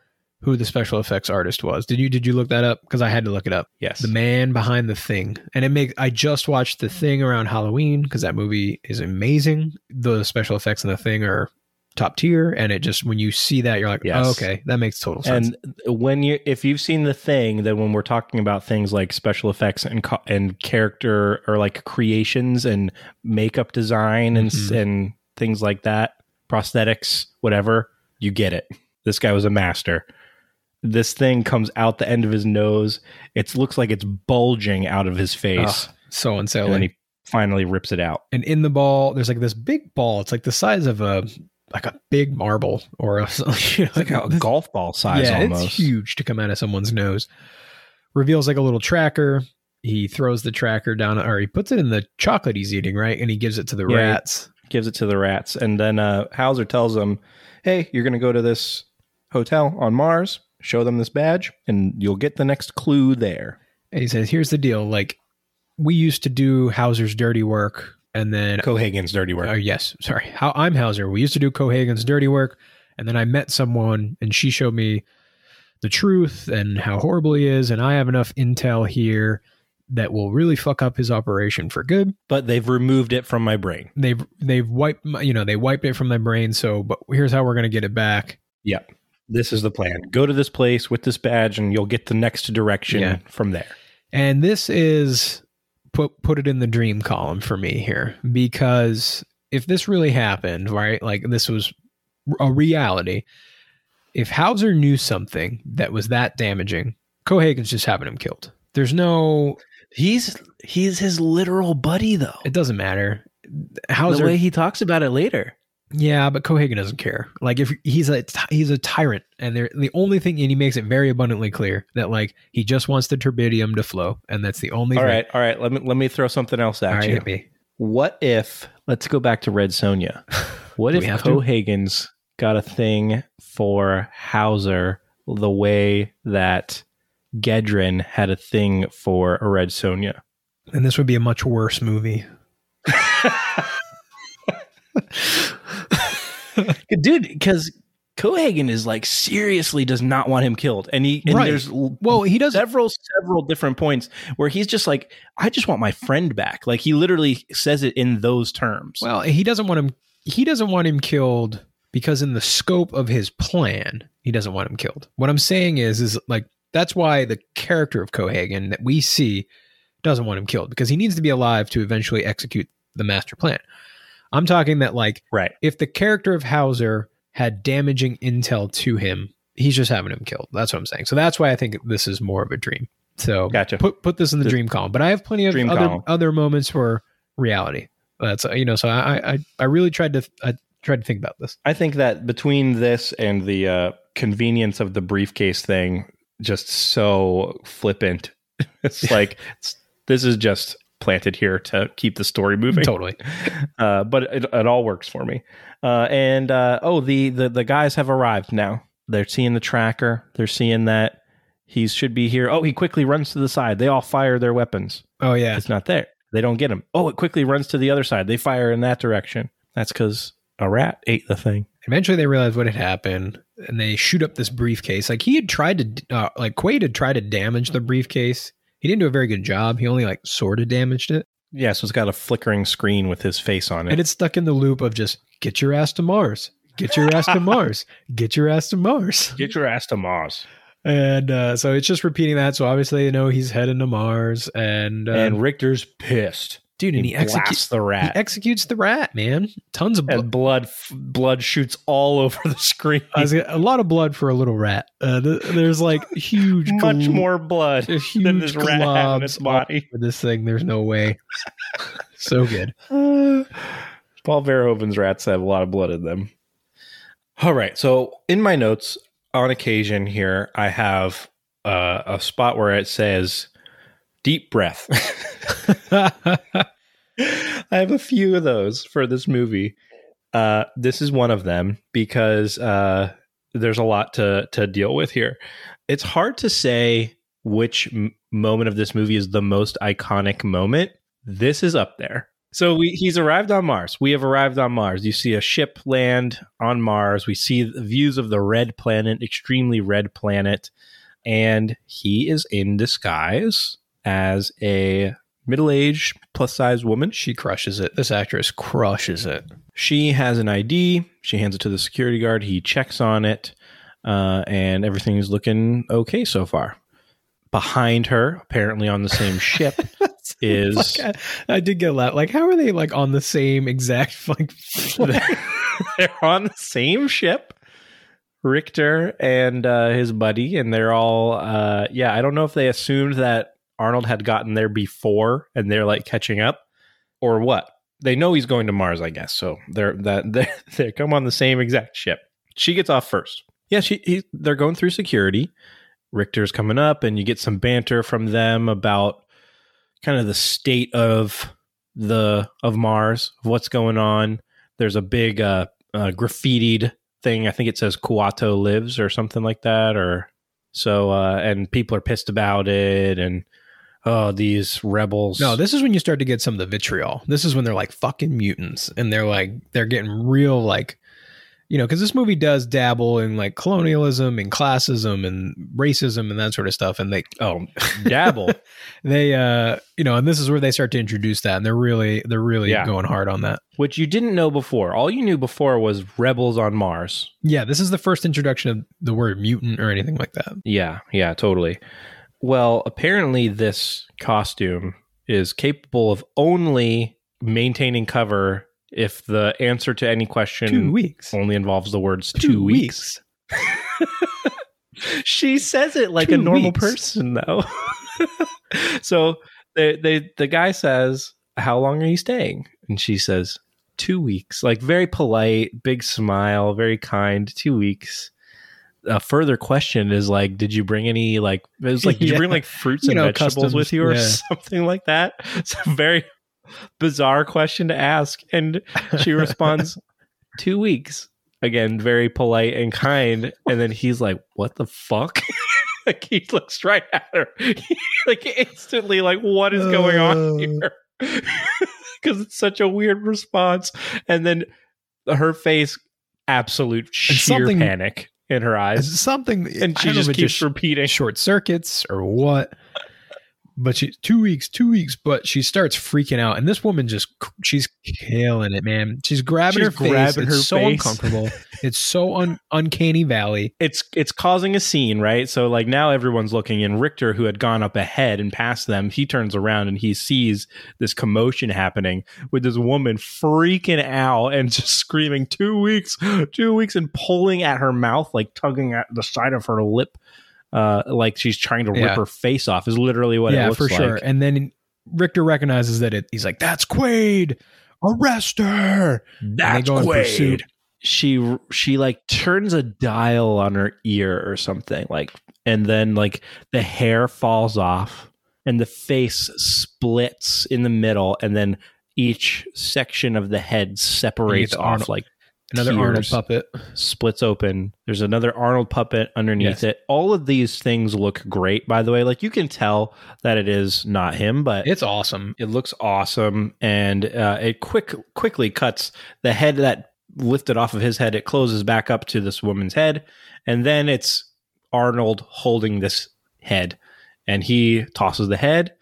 who the special effects artist was. Did you did you look that up? Because I had to look it up. yes, The man behind the thing, and it make. I just watched the thing around Halloween because that movie is amazing. The special effects in the thing are top tier, and it just when you see that, you're like, Yes. oh, okay, that makes total sense. And when you, if you've seen the thing, then when we're talking about things like special effects and co- and character or like creations and makeup design and s Mhm. and things like that, prosthetics, whatever, you get it. This guy was a master. This thing comes out the end of his nose. It looks like it's bulging out of his face, Ugh, so and unsettling. then he finally rips it out. and in the ball there's like this big ball it's like the size of a like a big marble or a, <laughs> you know, like a this- golf ball size yeah almost. it's huge to come out of someone's nose reveals like a little tracker he throws the tracker down or he puts it in the chocolate he's eating right and he gives it to the Yeah. rats gives it to the rats and then uh hauser tells them hey you're gonna go to this hotel on mars show them this badge and you'll get the next clue there and he says here's the deal like we used to do hauser's dirty work and then Cohaagen's dirty work Oh yes, sorry. How I'm Hauser. We used to do Cohaagen's dirty work, and then I met someone, and she showed me the truth and how horrible he is, and I have enough intel here that will really fuck up his operation for good. but they've removed it from my brain They've they've wiped my, you know they wiped it from my brain. So, but here's how we're gonna get it back. yep this is the plan go to this place with this badge and you'll get the next direction Yeah. from there And this is put put it in the dream column for me here because if this really happened, right? Like this was a reality. If Hauser knew something that was that damaging, Cohaagen's just having him killed. There's no. He's he's his literal buddy though. It doesn't matter. Hauser, the way he talks about it later. Yeah, but Cohaagen doesn't care. Like if he's a he's a tyrant, and the only thing, and he makes it very abundantly clear that like he just wants the turbinium to flow, and that's the only. All thing. right, all right. Let me let me throw something else at all right, you. What if let's go back to Red Sonja. <laughs> What if have to? Cohaagen's got a thing for Hauser the way that Gedren had a thing for a Red Sonja? And this would be a much worse movie. <laughs> <laughs> <laughs> Dude, because Cohaagen is like seriously does not want him killed. And he and Right. there's Well, he does several several different points where he's just like, I just want my friend back. Like he literally says it in those terms. Well, he doesn't want him. He doesn't want him killed because, in the scope of his plan, he doesn't want him killed. What I'm saying is, is like that's why the character of Cohaagen that we see doesn't want him killed because he needs to be alive to eventually execute the master plan. I'm talking that like right. if the character of Hauser had damaging intel to him, he's just having him killed. That's what I'm saying. So that's why I think this is more of a dream. So Gotcha. Put put this in the The- dream column. But I have plenty of Dream other column. other moments for reality. That's you know. So I I I really tried to I tried to think about this. I think that between this and the uh, convenience of the briefcase thing, just so flippant. <laughs> It's like it's, this is just planted here to keep the story moving. Totally. <laughs> Uh, but it, it all works for me. Uh, and uh, oh, the, the the guys have arrived now. They're seeing the tracker. They're seeing that he should be here. Oh, he quickly runs to the side. They all fire their weapons. Oh yeah. It's not there. They don't get him. Oh, it quickly runs to the other side. They fire in that direction. That's because a rat ate the thing. Eventually, they realize what had happened, and they shoot up this briefcase. Like he had tried to, uh, like Quaid had tried to damage the briefcase. He didn't do a very good job. He only like sort of damaged it, Yeah, so it's got a flickering screen with his face on it. and it's stuck in the loop of just get your ass to Mars, get your ass to <laughs> Mars, get your ass to Mars. Get your ass to Mars. And uh, so it's just repeating that. So obviously, you know, he's heading to Mars, and uh, and Richter's pissed. Dude, and he, blasts executes the rat. he rat. executes the rat, man. Tons of blood. and blood f- blood shoots all <laughs> over the screen. I was gonna- a lot of blood for a little rat. Uh, th- there's like <laughs> huge, Much gl- more blood there's than this rat had in globs its body. over this thing. There's no way. <laughs> so good. <sighs> Paul Verhoeven's rats have a lot of blood in them. All right. So in my notes, on occasion here, I have uh, a spot where it says deep breath. <laughs> <laughs> I have a few of those for this movie. Uh, this is one of them because uh, there's a lot to to deal with here. It's hard to say which m- moment of this movie is the most iconic moment. This is up there. So we, he's arrived on Mars. We have arrived on Mars. You see a ship land on Mars. We see the views of the red planet, extremely red planet, and he is in disguise as a middle-aged plus-sized woman. She crushes it. This actress crushes it. She has an ID. She hands it to the security guard. He checks on it, uh, and everything is looking okay so far. Behind her, apparently on the same ship, <laughs> is Like, I, I did get a laugh. Like, how are they like on the same exact <laughs> like? <laughs> they're on the same ship. Richter and uh, his buddy, and they're all uh, yeah. I don't know if they assumed that Arnold had gotten there before, and they're like catching up, or what. They know he's going to Mars, I guess. So they're that <laughs> they come on the same exact ship. She gets off first. Yeah, she he, they're going through security. Richter's coming up, and you get some banter from them about kind of the state of the of Mars, of what's going on. There's a big uh, uh, graffitied thing. I think it says Kuato lives or something like that. Or so, uh, and people are pissed about it. And oh, these rebels. No, this is when you start to get some of the vitriol. This is when they're like fucking mutants, and they're like they're getting real like, you know, because this movie does dabble in like colonialism and classism and racism and that sort of stuff, and they oh <laughs> dabble. they uh you know, and this is where they start to introduce that, and they're really they're really Yeah. going hard on that. which you didn't know before. All you knew before was rebels on Mars. Yeah, this is the first introduction of the word mutant or anything like that. Yeah, yeah, totally. Well, apparently this costume is capable of only maintaining cover if the answer to any question Two weeks. only involves the words two, weeks. <laughs> she says it like a normal weeks. person though. <laughs> so they, they the guy says, How long are you staying? And she says, Two weeks. Like very polite, big smile, very kind, two weeks. A further question is like, did you bring any like it was like, did you <laughs> bring like fruits You and know, vegetables customs, with you or yeah. <laughs> something like that? It's a very bizarre question to ask. And she responds, <laughs> two weeks. Again, very polite and kind. And then he's like, what the fuck? like he looks right at her. like instantly, like, what is going Uh. on here? Because it's such a weird response. And then her face, absolute sheer panic in her eyes. Something, And she just keeps repeating. short circuits or what. But she two weeks, two weeks, but she starts freaking out, and this woman just she's killing it, man. She's grabbing She's her face. grabbing it's her so face. uncomfortable. <laughs> it's so un- uncanny valley. it's it's causing a scene, right? So like now everyone's looking, and Richter, who had gone up ahead and past them, he turns around and he sees this commotion happening with this woman freaking out and <laughs> just screaming, two weeks, two weeks, and pulling at her mouth, like tugging at the side of her lip, uh, like she's trying to rip Yeah. her face off. Is literally what it yeah, looks for like. sure. And then Richter recognizes that it. He's like, "That's Quaid. Arrest her." That's go in Quaid. pursuit. She she like turns a dial on her ear or something like, and then like the hair falls off and the face splits in the middle, and then each section of the head separates the off Arnold- like Another. Arnold puppet. splits open. There's another Arnold puppet underneath Yes. it. All of these things look great, by the way. Like you can tell that it is not him, but It's awesome. it looks awesome, and uh, it quick quickly cuts the head that lifted off of his head. It closes back up to this woman's head, and then it's Arnold holding this head, and he tosses the head.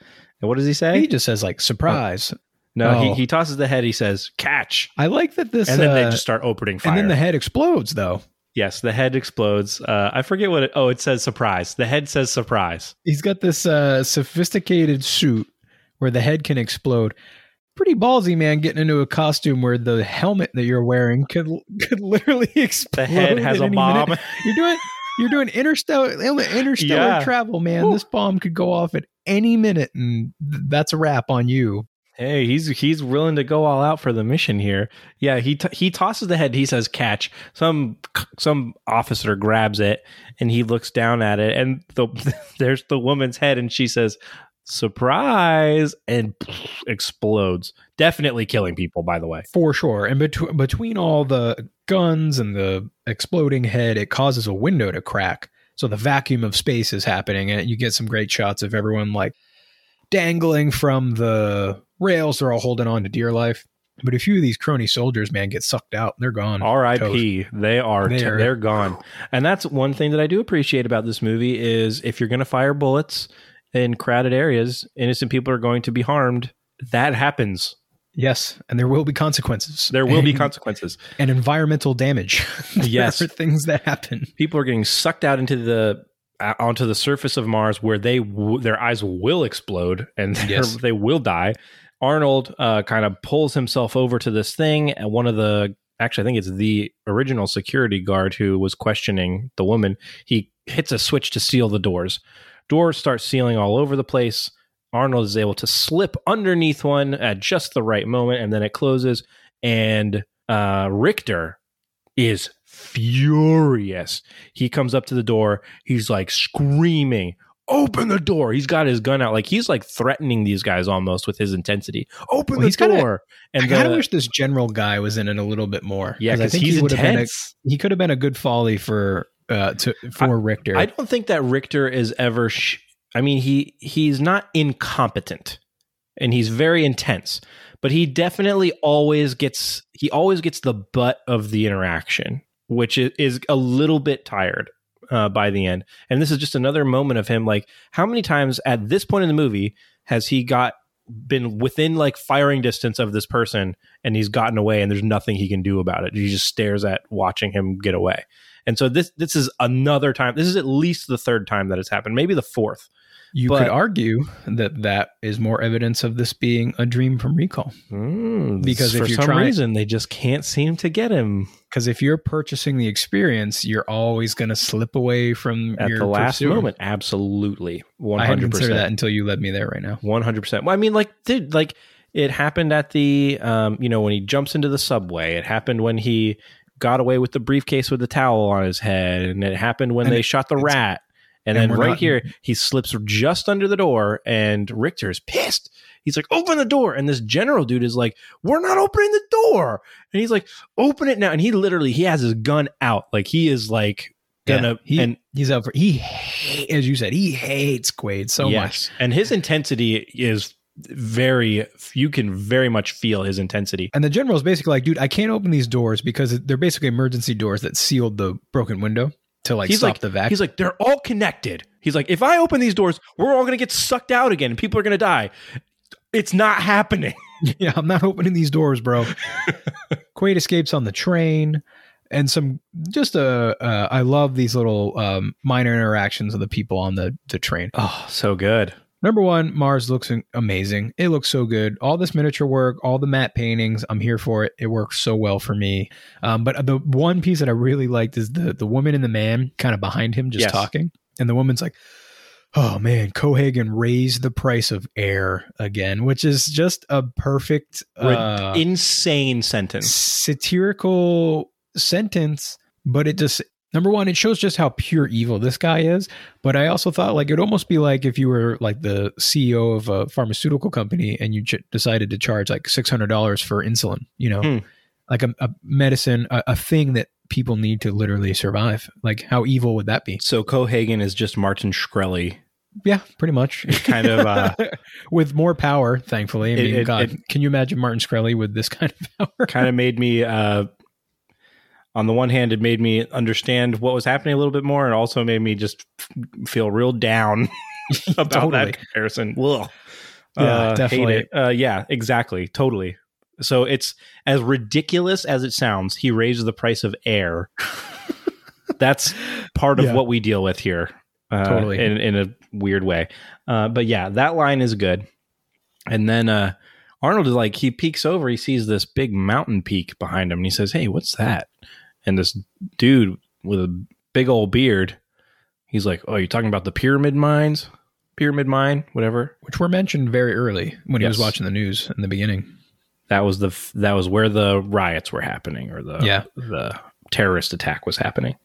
And what does he say? He just says like surprise. No, Oh. he, he tosses the head. He says catch, I like that this. and then they uh, just start opening fire. and then the head explodes though. yes, the head explodes. Uh, I forget what it. Oh, it says surprise. The head says surprise. He's got this uh, sophisticated suit where the head can explode. Pretty ballsy, man, getting into a costume where the helmet that you're wearing could could literally <laughs> explode. The head has a bomb. minute. You're doing you're doing interstellar interstellar Yeah. travel, man. This bomb could go off at any minute, and that's a wrap on you. Hey, he's he's willing to go all out for the mission here. Yeah, he t- he tosses the head. He says catch. Some some officer grabs it and he looks down at it and the <laughs> there's the woman's head and she says surprise and <laughs> explodes. Definitely killing people by the way. For sure. And between between all the guns and the exploding head, it causes a window to crack. So the vacuum of space is happening, and you get some great shots of everyone like dangling from the rails. They're all holding on to dear life. But a few of these crony soldiers, man, get sucked out. They're gone. R.I.P. They are They are- they're gone, and that's one thing that I do appreciate about this movie is if you're going to fire bullets in crowded areas, innocent people are going to be harmed. That happens. Yes, and there will be consequences. There will be consequences. and environmental damage. <laughs> Yes. are things that happen. people are getting sucked out into the uh, onto the surface of Mars where they w- their eyes will explode and <laughs> Yes. they will die. Arnold uh, kind of pulls himself over to this thing, and one of the actually I think it's the original security guard who was questioning the woman. He hits a switch to seal the doors. Doors start sealing all over the place. Arnold is able to slip underneath one at just the right moment, and then it closes. And uh, Richter is furious. He comes up to the door. He's like screaming, "Open the door!" He's got his gun out, like he's like threatening these guys almost with his intensity. Open Well, the he's kinda- door! I kind of wish this general guy was in it a little bit more. yeah, because he's he been a, intense. he could have been a good folly for uh to for Richter. I don't think that Richter is ever. Sh- I mean, he he's not incompetent, and he's very intense, but he definitely always gets he always gets the butt of the interaction, which is, is a little bit tired uh, by the end. And this is just another moment of him. Like, how many times at this point in the movie has he got been within like firing distance of this person, and he's gotten away, and there's nothing he can do about it. He just stares at watching him get away. And so this this is another time. This is at least the third time that it's happened, maybe the fourth. You But- could argue that that is more evidence of this being a dream from recall. Mm, Because if for you're some trying- reason they just can't seem to get him Because if you're purchasing the experience, you're always going to slip away from at your the last pursuer. moment. Absolutely, one I hadn't hundred considered that until you led me there right now. one hundred percent. Well, I mean, like, dude, like it happened at the, um, you know, when he jumps into the subway. It happened when he got away with the briefcase with the towel on his head, and it happened when And they it- shot the rat. And, and then right not- here, he slips just under the door, and Richter is pissed. He's like, "Open the door!" And this general dude is like, "We're not opening the door." And he's like, "Open it now!" And he literally he has his gun out, like he is like gonna. Yeah, he, and he's out for he hate, as you said he hates Quaid so much. and his intensity is very. You can very much feel his intensity. And the general is basically like, dude, I can't open these doors because they're basically emergency doors that sealed the broken window to like he's stop like the vacuum. He's like, they're all connected. He's like, if I open these doors, we're all gonna get sucked out again, and people are gonna die. It's not happening. <laughs> yeah, I'm not opening these doors, bro. <laughs> Quaid escapes on the train, and some just uh, uh I love these little um, minor interactions of the people on the the train. Oh, so good. Number one, Mars looks amazing. It looks so good. All this miniature work, all the matte paintings. I'm here for it. It works so well for me. Um, but the one piece that I really liked is the the woman and the man kind of behind him just Yes. talking, and the woman's like, "Oh man, Cohaagen raised the price of air again," which is just a perfect uh, Insane sentence. satirical sentence, but it just number one, it shows just how pure evil this guy is. But I also thought like it'd almost be like if you were like the CEO of a pharmaceutical company and you ch- decided to charge like six hundred dollars for insulin, you know, Hmm. like a, a medicine, a, a thing that people need to literally survive. Like how evil would that be? So Cohaagen is just Martin Shkreli. Yeah, pretty much. kind of, uh, <laughs> with more power, thankfully. I It- mean, it- God, it- can you imagine Martin Shkreli with this kind of <laughs> power? kind of made me uh on the one hand it made me understand what was happening a little bit more and also made me just feel real down <laughs> about Totally. that comparison Ugh. Yeah, Uh, definitely. it. Uh, yeah exactly totally so it's as ridiculous as it sounds he raised the price of air <laughs> that's part of Yeah. what we deal with here uh, Totally. in, in a weird way uh, but yeah that line is good and then uh Arnold is like, he peeks over, he sees this big mountain peak behind him, and he says, Hey, what's that? And this dude with a big old beard, he's like, Oh, you're talking about the pyramid mines? Pyramid mine, whatever. which were mentioned very early when he was watching the news in the beginning. That was the that was where the riots were happening, or the Yeah. the terrorist attack was happening.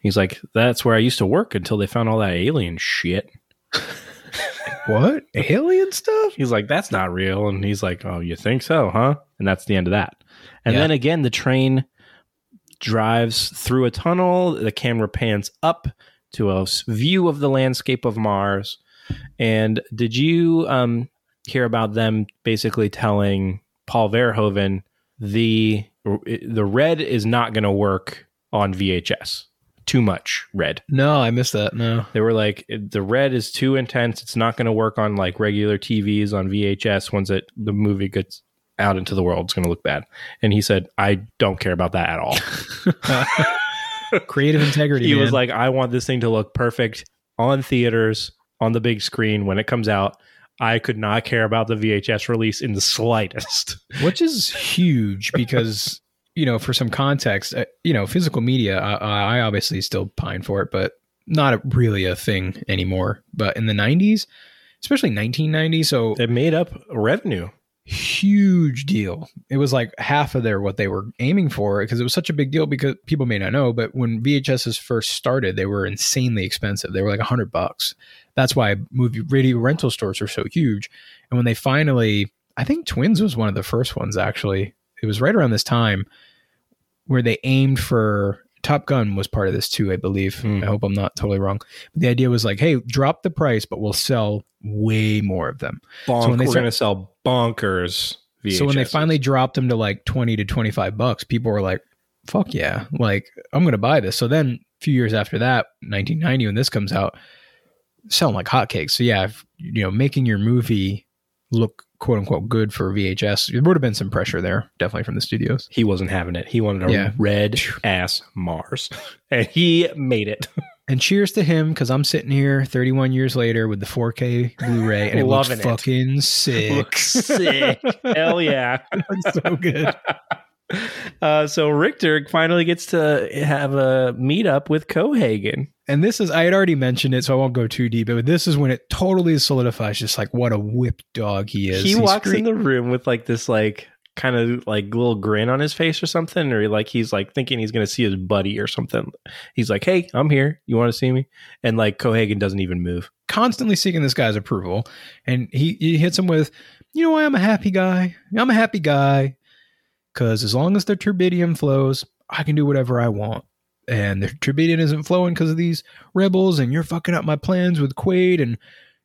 He's like, That's where I used to work until they found all that alien shit. <laughs> What alien stuff? He's like, that's not real. And he's like, oh, you think so, huh? And that's the end of that. And Yeah. then again, the train drives through a tunnel. The camera pans up to a view of the landscape of Mars. And did you um, hear about them basically telling Paul Verhoeven the the red is not going to work on VHS? Too much red. No, I missed that. No. They were like, the red is too intense. It's not going to work on like regular TVs on VHS. Once it the movie gets out into the world, it's going to look bad. And he said, I don't care about that at all. <laughs> <laughs> Creative integrity. he was like, I want this thing to look perfect on theaters on the big screen when it comes out. I could not care about the VHS release in the slightest. <laughs> which is huge because you know, for some context, uh, you know, physical media. I, I obviously still pine for it, but not a, really a thing anymore. But in the '90s, especially 1990, so It made up revenue. Huge deal. It was like half of their what they were aiming for because it was such a big deal because people may not know, but when VHSs first started, they were insanely expensive. They were like a hundred bucks. That's why movie radio rental stores are so huge. And when they finally, I think Twins was one of the first ones actually. It was right around this time where they aimed for Top Gun was part of this too, I believe. Hmm. I hope I'm not totally wrong. But the idea was like, hey, drop the price, but we'll sell way more of them. Bonk, when they we're start- going to sell bonkers. VHSs. So when they finally dropped them to like 20 to 25 bucks, people were like, fuck yeah, like I'm going to buy this. So then a few years after that, 1990, when this comes out, selling like hotcakes. So yeah, if, you know, making your movie look quote unquote good for VHS, there would have been some pressure there, definitely from the studios. he wasn't having it. He wanted a Yeah. red ass Mars, <laughs> and he made it. <laughs> And cheers to him because I'm sitting here 31 years later with the 4K Blu-ray and it looks it. fucking <laughs> sick. Looks <laughs> sick. Hell yeah. <laughs> So good. Uh, so Richter finally gets to have a meetup with Cohaagen. And this is I had already mentioned it, so I won't go too deep. But this is when it totally solidifies just like what a whip dog he is. He He's walks great. in the room with like this like kind of like little grin on his face or something, or like he's like thinking he's gonna see his buddy or something. He's like, "Hey, I'm here. You want to see me?" And like Cohaagen doesn't even move. constantly seeking this guy's approval. And he, he hits him with, you know why I'm a happy guy? I'm a happy guy because as long as the turbinium flows, I can do whatever I want. And the turbinium isn't flowing because of these rebels, and you're fucking up my plans with Quaid. And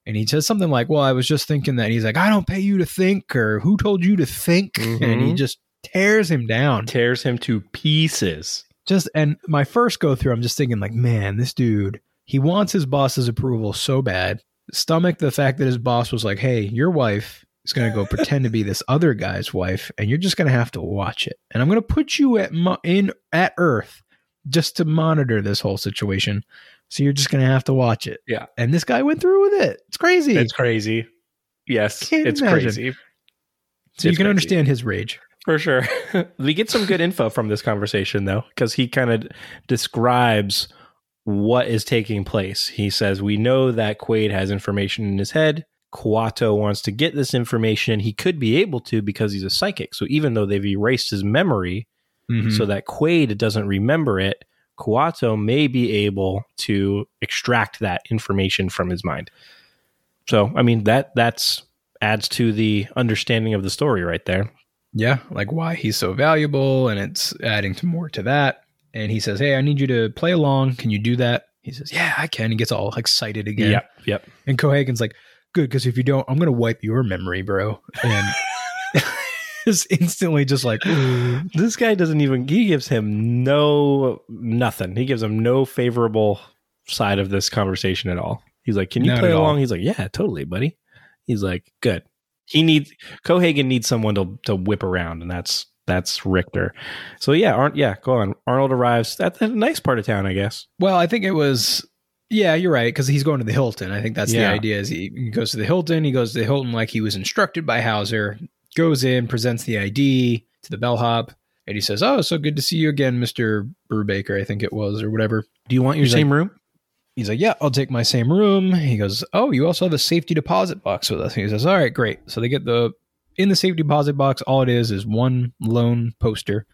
and he says something like, "Well, I was just thinking that." He's like, "I don't pay you to think," or "Who told you to think?" And he Mhm. just tears him down. Tears him to pieces. Just and my first go through, I'm just thinking like, man, this dude, he wants his boss's approval so bad. Stomach the fact that his boss was like, hey, your wife is going to go pretend to be this other guy's wife, and you're just going to have to watch it. And I'm going to put you at mo- in at Earth just to monitor this whole situation. So you're just going to have to watch it. Yeah. And this guy went through with it. It's crazy. It's crazy. Yes, it's imagine. crazy so you can crazy. understand his rage. for sure. <laughs> we get some good info from this conversation though, because he kind of describes what is taking place. He says, "We know that Quaid has information in his head." Kuato wants to get this information. He could be able to because he's a psychic. So even though they've erased his memory, Mhm. so that Quaid doesn't remember it, Kuato may be able to extract that information from his mind. So, I mean that that's adds to the understanding of the story right there. yeah, like why he's so valuable, and it's adding to more to that. And he says, "Hey, I need you to play along. Can you do that?" He says, "Yeah, I can." He gets all excited again. Yep, yep. And Cohaagen's like, "Good, because if you don't, I'm gonna wipe your memory, bro." And <laughs> <laughs> is instantly just like, <gasps> This guy doesn't even he gives him no nothing. He gives him no favorable side of this conversation at all. He's like, "Can you Not play at all. along?" He's like, "Yeah, totally, buddy." He's like, "Good." He needs Cohaagen needs someone to to whip around, and that's that's Richter. So yeah, Arn, yeah, go on. Arnold arrives at a nice part of town, I guess. Well, I think it was. Yeah, you're right because he's going to the Hilton. I think that's Yeah. the idea. Is he goes to the Hilton? He goes to the Hilton like he was instructed by Hauser. Goes in, presents the ID to the bellhop, and he says, "Oh, so good to see you again, Mister Brubaker. I think it was or whatever." Do you want your He's same room? He's like, "Yeah, I'll take my same room." He goes, "Oh, you also have a safety deposit box with us." He says, "All right, great." So they get the in the safety deposit box. All it is is one lone poster,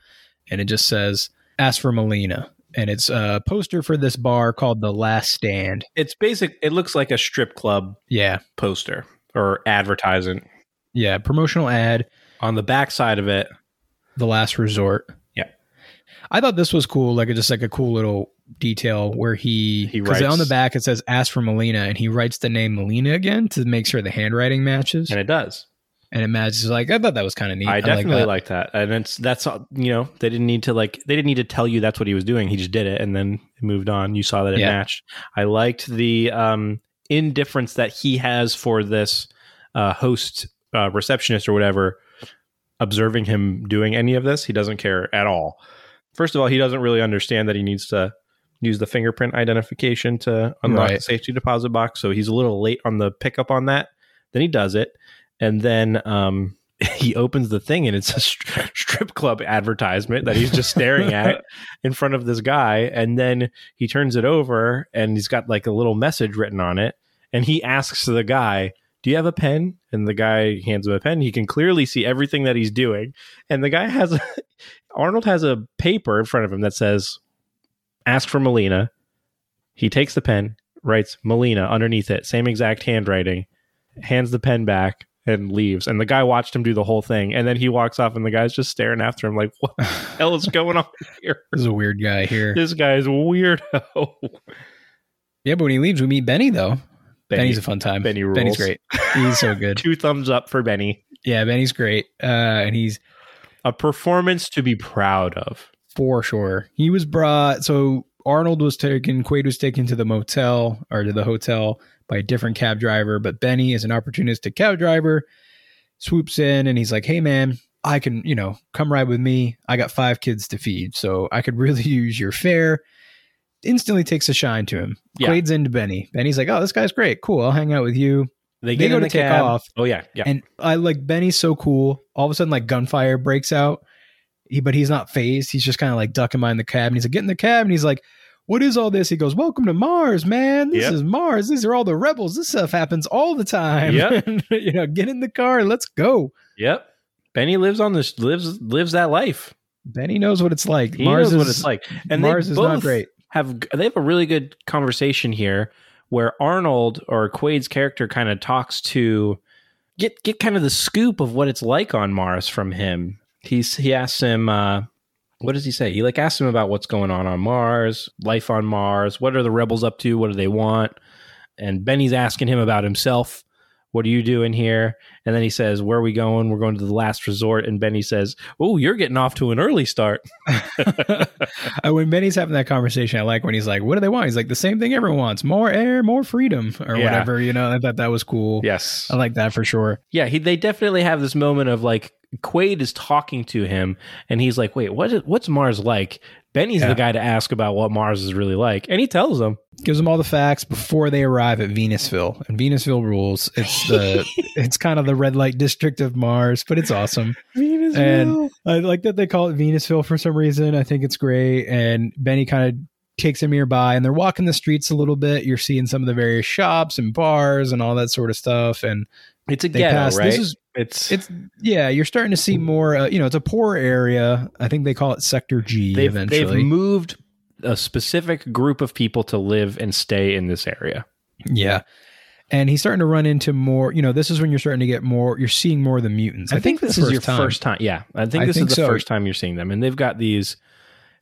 and it just says, "Ask for Melina." And it's a poster for this bar called The Last Stand. It's basic. It looks like a strip club Yeah, poster or advertisement. Yeah, promotional ad, On the back side of it, The Last Resort. Yeah. I thought this was cool, like just like a cool little detail where he He because on the back it says "Ask for Melina," and he writes the name Melina again to make sure the handwriting matches. and it does. and it matches. Like I thought that was kind of neat. I definitely that. like that. And it's that's you know they didn't need to like they didn't need to tell you that's what he was doing. He just did it and then it moved on. You saw that it Yeah. matched. I liked the um, indifference that he has for this uh, host uh, receptionist or whatever observing him doing any of this. He doesn't care at all. First of all, he doesn't really understand that he needs to use the fingerprint identification to unlock the safety deposit box. So he's a little late on the pickup on that. Then he does it, and then um, <laughs> he opens the thing, and it's a stri- strip club advertisement that he's just staring <laughs> at in front of this guy. And then he turns it over, and he's got like a little message written on it. And he asks the guy, "Do you have a pen?" And the guy hands him a pen. He can clearly see everything that he's doing. And the guy has a, <laughs> Arnold has a paper in front of him that says, "Ask for Melina." He takes the pen, writes Melina underneath it, same exact handwriting, hands the pen back, and leaves. And the guy watched him do the whole thing. And then he walks off, and the guy's just staring after him, like, "What the <laughs> hell is going on here?" This is a weird guy here. This guy's weirdo. Yeah, but when he leaves, we meet Benny though. Benny, Benny's a fun time. Benny rules. Benny's great. <laughs> He's so good. Two thumbs up for Benny. Yeah, Benny's great. Uh, and he's A performance to be proud of. for sure. He was brought. So Arnold was taken. Quaid was taken to the motel or to the hotel by a different cab driver. But Benny is an opportunistic cab driver. Swoops in and he's like, "Hey, man." I can, you know, come ride with me. I got five kids to feed, so I could really <laughs> use your fare. Instantly takes a shine to him. Yeah. Quaid's into Benny. Benny's like, "Oh, this guy's great. Cool. I'll hang out with you." They They get go in to the take cab. off. Oh yeah, yeah. And I like Benny's so cool. All of a sudden, like gunfire breaks out. He, but he's not phased. He's just kind of like ducking behind the cab. And he's like, get in the cab. And he's like, what is all this? He goes, welcome to Mars, man. This Yep. is Mars. These are all the rebels. This stuff happens all the time. Yep. <laughs> you know, get in the car. Let's go. yep. Benny lives on this lives lives that life. Benny knows what it's like. He Mars knows is what it's like. And Mars is both not great. Have they have a really good conversation here where Arnold or Quaid's character kind of talks to get get kind of the scoop of what it's like on Mars from him. He's he asks him uh what does he say? He like asks him about what's going on on Mars, life on Mars, what are the rebels up to, what do they want? And Benny's asking him about himself. What are you doing here? And then he says, Where are we going? We're going to the last resort. And Benny says, Oh, you're getting off to an early start. <laughs> <laughs> When Benny's having that conversation, I like when he's like, "What do they want?" He's like, "The same thing everyone wants: more air, more freedom, or Yeah. whatever." You know, I thought that was cool. Yes. I like that for sure. Yeah, he, they definitely have this moment of like Quaid is talking to him, and he's like, "Wait, what? Is, what's Mars like?" Benny's Yeah. the guy to ask about what Mars is really like, and he tells them, Gives them all the facts before they arrive at Venusville, and Venusville rules. It's the <laughs> it's kind of the red light district of Mars, but it's awesome. And I like that they call it Venusville for some reason. I think it's great. And Benny kind of takes him nearby, and they're walking the streets a little bit. You're seeing some of the various shops and bars and all that sort of stuff, and It's a ghetto, pass. right? This is it's it's yeah. You're starting to see more. Uh, you know, it's a poor area. I think they call it Sector G they've eventually. they've moved a specific group of people to live and stay in this area. Yeah. And he's starting to run into more, you know, this is when you're starting to get more, you're seeing more of the mutants. I, think, for the this is your time. first time. Yeah, I think I this think is the so. first time you're seeing them, and they've got these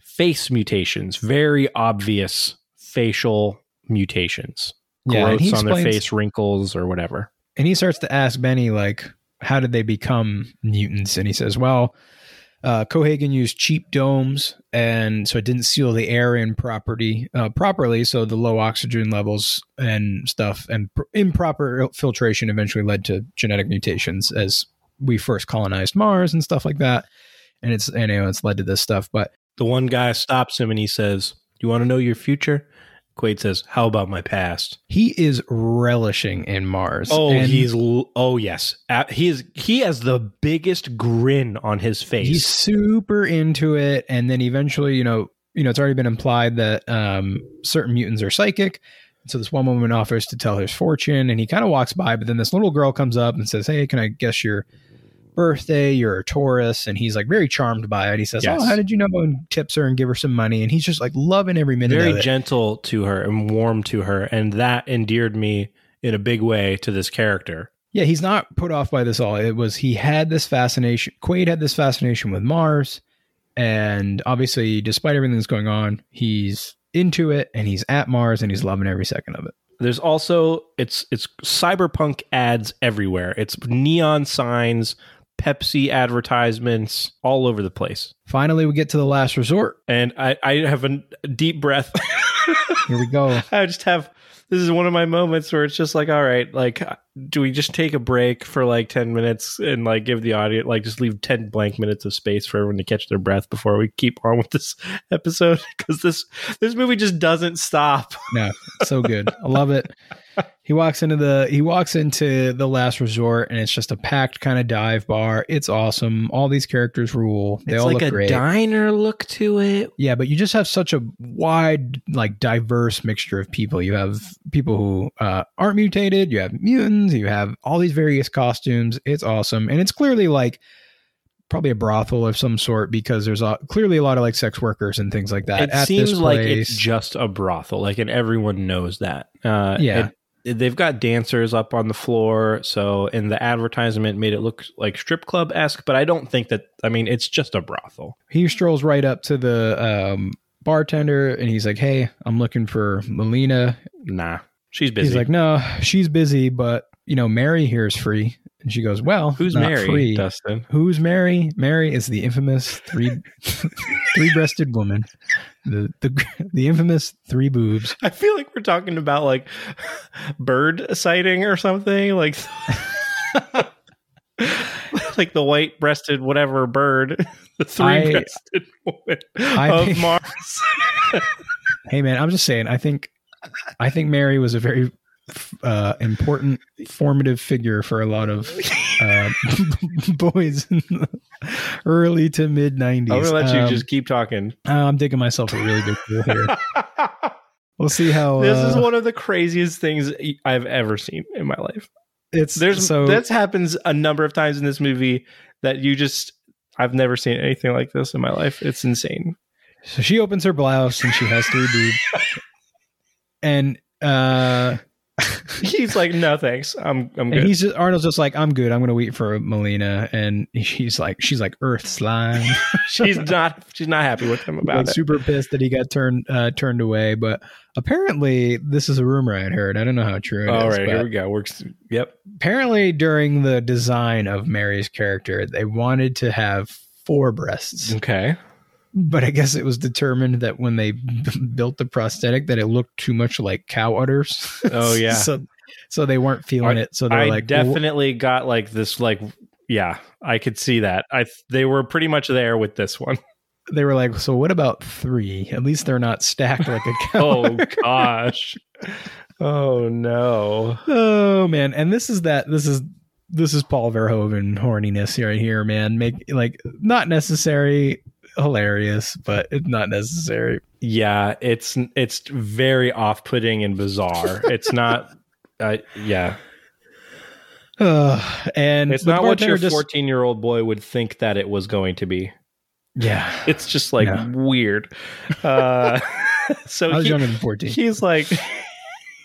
face mutations, very obvious facial mutations, Yeah, growths on their face, wrinkles, or whatever. And he starts to ask Benny, like, how did they become mutants? And he says, well, uh, Cohaagen used cheap domes, and so it didn't seal the air in property uh, properly. So the low oxygen levels and stuff, and pr- improper filtration eventually led to genetic mutations as we first colonized Mars and stuff like that. And it's and you know, it's led to this stuff. But The one guy stops him and he says, Do "You want to know your future?" Quaid says, "How about my past?" he is relishing in Mars. Oh, And he's oh yes, he is. He has the biggest grin on his face. he's super into it and then eventually you know you know it's already been implied that um certain mutants are psychic so this one woman offers to tell his fortune and he kind of walks by but then this little girl comes up and says hey can i guess your birthday you're a taurus and he's like very charmed by it he says oh, Yes. oh how did you know and tips her and give her some money and he's just like loving every minute very of it. gentle to her and warm to her, and that endeared me in a big way to this character. Yeah, he's not put off by this all. It was he had this fascination. Quaid had this fascination with Mars, and obviously, despite everything that's going on, he's into it and he's at Mars and he's loving every second of it. There's also it's it's cyberpunk ads everywhere. It's neon signs, Pepsi advertisements all over the place. Finally, we get to the last resort. And I, I have a deep breath. <laughs> Here we go. <laughs> I just have this is one of my moments where it's just like, all right, like, do we just take a break for like 10 minutes and like give the audience, like, just leave 10 blank minutes of space for everyone to catch their breath before we keep on with this <laughs> episode? Because this, this movie just doesn't stop. No, so good. I love it. He walks into the he walks into the last resort and it's just a packed kind of dive bar. It's awesome. All these characters rule. They it's all like look a great. Diner look to it. Yeah, but you just have such a wide, like diverse mixture of people. You have people who uh, aren't mutated, you have mutants, you have all these various costumes. It's awesome. And it's clearly like probably a brothel of some sort because there's a, clearly a lot of like sex workers and things like that. It at seems this like it's just a brothel, like, and everyone knows that. Uh, Yeah. it- they've got dancers up on the floor, so in the advertisement made it look like strip club esque, but I don't think that. I mean, it's just a brothel. he strolls right up to the um, bartender and he's like, Hey, I'm looking for Melina. Nah, she's busy. He's like, No, she's busy, but you know, Mary here is free. And she goes, Well, Who's Mary? Free. Dustin. Who's Mary? Mary is the infamous three <laughs> three-breasted woman, the the the infamous three boobs. I feel like we're talking about like bird sighting or something, like <laughs> like the white-breasted whatever bird, <laughs> the three-breasted woman I of think- Mars. hey man, I'm just saying. I think, I think Mary was a very uh, important, formative figure for a lot of uh, <laughs> boys in the early to mid '90s. I'm gonna let you Um, just keep talking. I'm digging myself a really big pool here. <laughs> We'll see how this is uh, one of the craziest things I've ever seen in my life. it's. There's so this happens a number of times in this movie that you just I've never seen anything like this in my life. It's insane. So she opens her blouse and she has three boobs. <laughs> and uh <laughs> He's like, no thanks, I'm I'm and he's just, Arnold's just like, I'm good. I'm gonna wait for Melina. And she's like, she's like Earth slime. <laughs> she's not she's not happy with him about like, it. super pissed that he got turned uh, turned away. But apparently, this is a rumor I had heard. I don't know how true it is. All right, here we go. Works. Yep. apparently, during the design of Mary's character, they wanted to have four breasts. Okay. But I guess it was determined that when they b- built the prosthetic that it looked too much like cow udders. Oh, <laughs> yeah. so so they weren't feeling I- it. So they're like, well, definitely got like this like yeah, I could see that. I they were pretty much there with this one. <laughs> they were like, so what about three? At least they're not stacked like a <laughs> cow. Oh gosh. Oh no. oh man, and this is that. This is this is Paul Verhoeven horniness right here, man. Make like not necessary, hilarious, but it's not necessary. Yeah, it's it's very off-putting and bizarre. it's not uh, yeah. Uh, <sighs> and It's not what your 14-year-old boy would think that it was going to be. Yeah, It's just like Yeah. weird. Uh <laughs> so I was he- younger than fourteen. he's like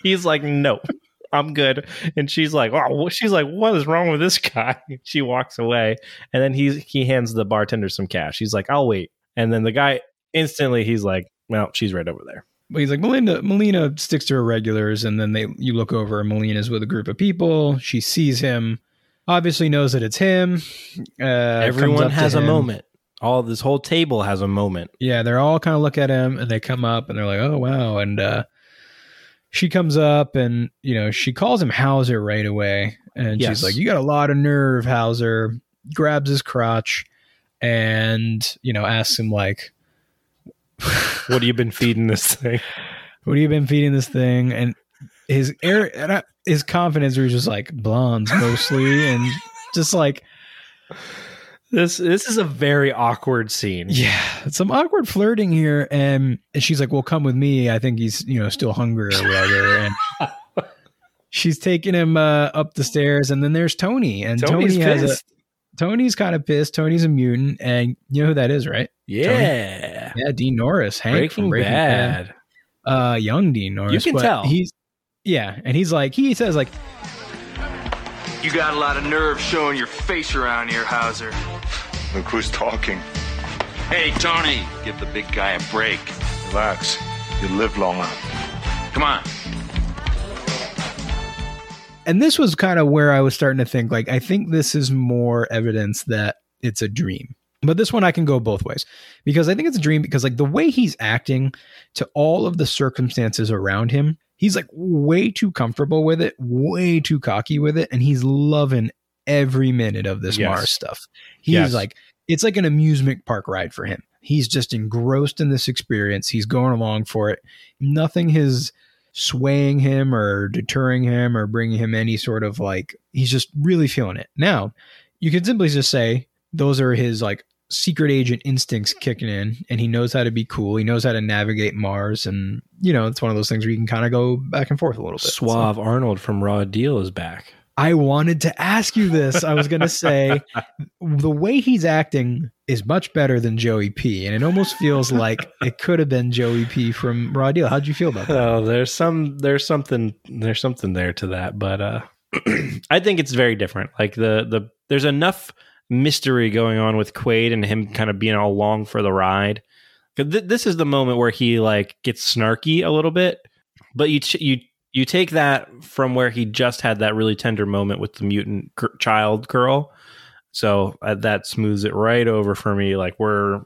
he's like no i'm good and she's like oh she's like what is wrong with this guy <laughs> she walks away and then he's he hands the bartender some cash he's like i'll wait and then the guy instantly he's like well she's right over there But he's like Melinda. Melina sticks to her regulars, and then they you look over, and Melina's with a group of people. She sees him, obviously knows that it's him. Uh, everyone up to has a him. moment all this whole table has a moment Yeah, they're all kind of look at him, and they come up, and they're like, "Oh wow!" And uh, she comes up, and you know she calls him Hauser right away, and Yes. she's like, "You got a lot of nerve, Hauser." Grabs his crotch, and you know asks him like, <laughs> what have you been feeding this thing what have you been feeding this thing? And his air, and I- his confidence was just like blondes mostly, and just like this this is a very awkward scene yeah, some awkward flirting here. And, and she's like, "Well, come with me. I think he's you know still hungry or whatever." And <laughs> she's taking him uh, up the stairs, and then there's Tony, and Tony's Tony has a. Tony's kind of pissed. Tony's a mutant, and you know who that is, right? yeah Yeah, Dean Norris, Hank breaking, from Breaking bad uh, young Dean Norris. You can but tell. he's yeah, and he's like he says like You got a lot of nerve showing your face around here, Hauser. Look who's talking. Hey, Tony, give the big guy a break. Relax. You live longer. Come on. and this was kind of where I was starting to think like I think this is more evidence that it's a dream. But this one I can go both ways because I think it's a dream because like the way he's acting to all of the circumstances around him, he's like way too comfortable with it, way too cocky with it and he's loving every minute of this Yes. Mars stuff. He's Yes. like it's like an amusement park ride for him. He's just engrossed in this experience. He's going along for it. Nothing has swaying him or deterring him or bringing him any sort of like he's just really feeling it. Now, you can simply just say those are his like secret agent instincts kicking in and he knows how to be cool. He knows how to navigate Mars and you know, it's one of those things where you can kind of go back and forth a little bit. So- suave arnold from raw deal is back I wanted to ask you this. I was going to say <laughs> the way he's acting is much better than Joey P. And it almost feels <laughs> like it could have been Joey P from Raw Deal. How'd you feel about that? Oh, there's some there's something there's something there to that, but uh <clears throat> I think it's very different. Like the the there's enough mystery going on with Quaid and him kind of being all along for the ride. th- this is the moment where he like gets snarky a little bit, but you ch- you you take that from where he just had that really tender moment with the mutant gr- child girl. So uh, that smooths it right over for me. Like we're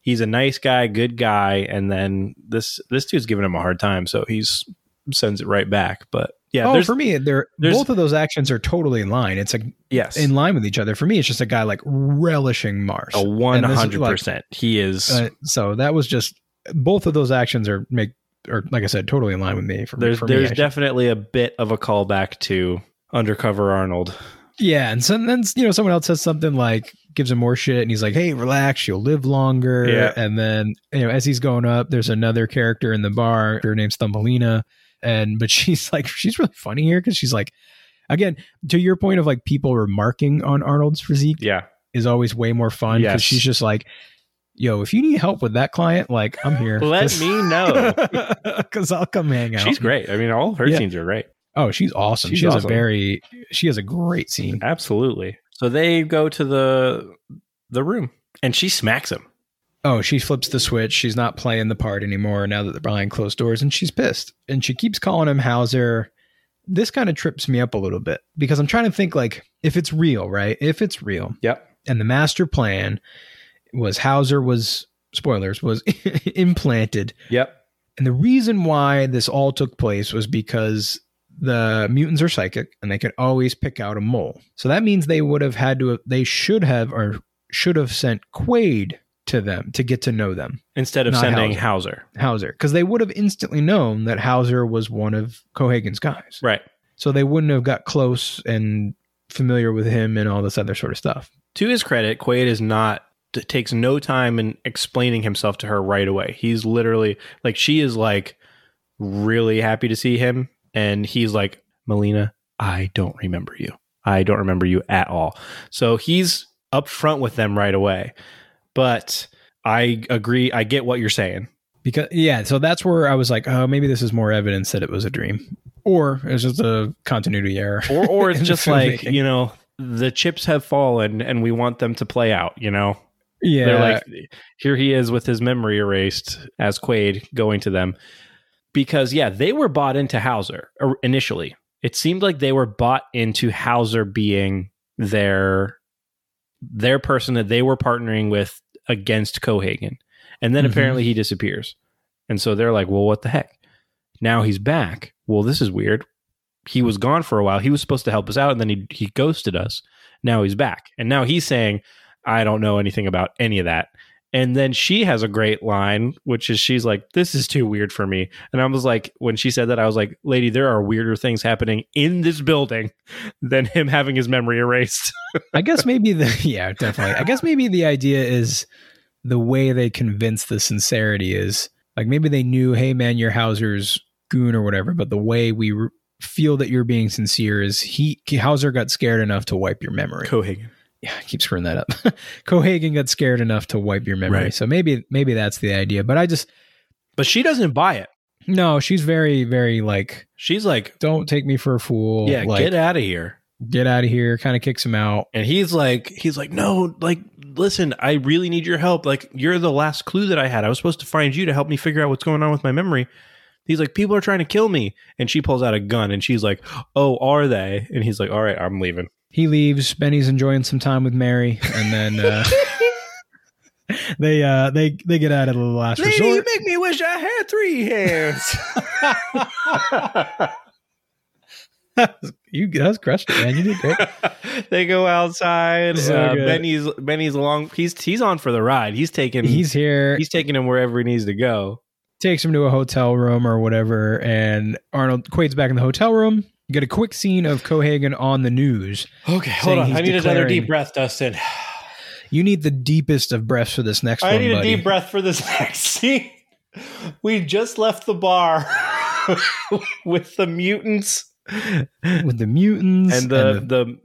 he's a nice guy, good guy, and then this this dude's giving him a hard time, so he's sends it right back. But yeah, oh, for me, they're both of those actions are totally in line. It's like yes, in line with each other. For me, it's just a guy like relishing Mars. a one hundred percent. He is Uh, so that was just both of those actions are make or like I said, totally in line with me. For, There's for me, there's definitely a bit of a callback to Undercover Arnold. yeah, and so, then you know someone else says something like gives him more shit, and he's like, "Hey, relax, you'll live longer." Yeah. and then you know as he's going up, there's another character in the bar. Her name's Thumbelina, and but <laughs> she's like she's really funny here because she's like, again, to your point of like people remarking on Arnold's physique Yeah. is always way more fun because Yes. she's just like. Yo, if you need help with that client, like I'm here. <laughs> Let Just- me know. <laughs> because I'll come hang out. She's great. I mean, all her Yeah. scenes are great. Oh, she's awesome. She's she has awesome. a very, she has a great scene. Absolutely. So they go to the the room and she smacks him. Oh, she flips the switch. She's not playing the part anymore now that they're behind closed doors, and she's pissed. And she keeps calling him Hauser. This kind of trips me up a little bit because I'm trying to think like if it's real, right? If it's real, Yep. and the master plan was Hauser was spoilers was <laughs> implanted Yep. And the reason why this all took place was because the mutants are psychic and they could always pick out a mole. So that means they would have had to, they should have or should have sent Quaid to them to get to know them, Instead of sending Hauser. Hauser. Because they would have instantly known that Hauser was one of Cohaagen's guys. Right. So they wouldn't have got close and familiar with him and all this other sort of stuff. To his credit, Quaid is not takes no time in explaining himself to her right away. He's literally like she is like really happy to see him and he's like, "Melina, I don't remember you. I don't remember you at all." So he's up front with them right away. But I agree, I get what you're saying. Because yeah, so that's where I was like, oh, maybe this is more evidence that it was a dream, or it's just a continuity error, Or or it's <laughs> just like, you know, the chips have fallen and we want them to play out, you know? Yeah, They're like, here he is with his memory erased as Quaid going to them. Because, yeah, they were bought into Hauser initially. It seemed like they were bought into Hauser being their their person that they were partnering with against Cohaagen. And then Mhm. apparently he disappears. And so they're like, well, what the heck? Now he's back. Well, this is weird. He was gone for a while. He was supposed to help us out and then he, he ghosted us. Now he's back. And now he's saying, I don't know anything about any of that. And then she has a great line, which is she's like, This is too weird for me. And I was like, when she said that, I was like, Lady, there are weirder things happening in this building <laughs> than him having his memory erased. <laughs> I guess maybe the <laughs> yeah, definitely. I guess maybe the idea is the way they convince the sincerity is like maybe they knew, hey man, you're Hauser's goon or whatever, but the way we re- feel that you're being sincere is he Hauser got scared enough to wipe your memory. Cohaagen. Yeah, I keep screwing that up. <laughs> Cohaagen got scared enough to wipe your memory. Right. So maybe maybe that's the idea. But I just But she doesn't buy it. no, she's very very like She's like, don't take me for a fool. Yeah, like, get out of here. get out of here. Kind of kicks him out. And he's like, he's like, no, like, listen, I really need your help. Like, you're the last clue that I had. I was supposed to find you to help me figure out what's going on with my memory. He's like, people are trying to kill me. And she pulls out a gun and she's like, oh, are they? And he's like, all right, I'm leaving. He leaves. Benny's enjoying some time with Mary, and then uh, <laughs> they uh, they they get out of the last resort. You make me wish I had three hands. <laughs> you that was crushed, man. You did great. <laughs> they go outside. So uh. Benny's Benny's along. He's he's on for the ride. He's taking He's here. he's taking him wherever he needs to go. takes him to a hotel room or whatever, and Arnold Quaid's back in the hotel room. You get a quick scene of Cohaagen on the news. Okay, hold on. I need another deep breath, Dustin. You need the deepest of breaths for this next I one, need buddy. a deep breath for this <laughs> next scene. We just left the bar <laughs> with the mutants with the mutants and the, the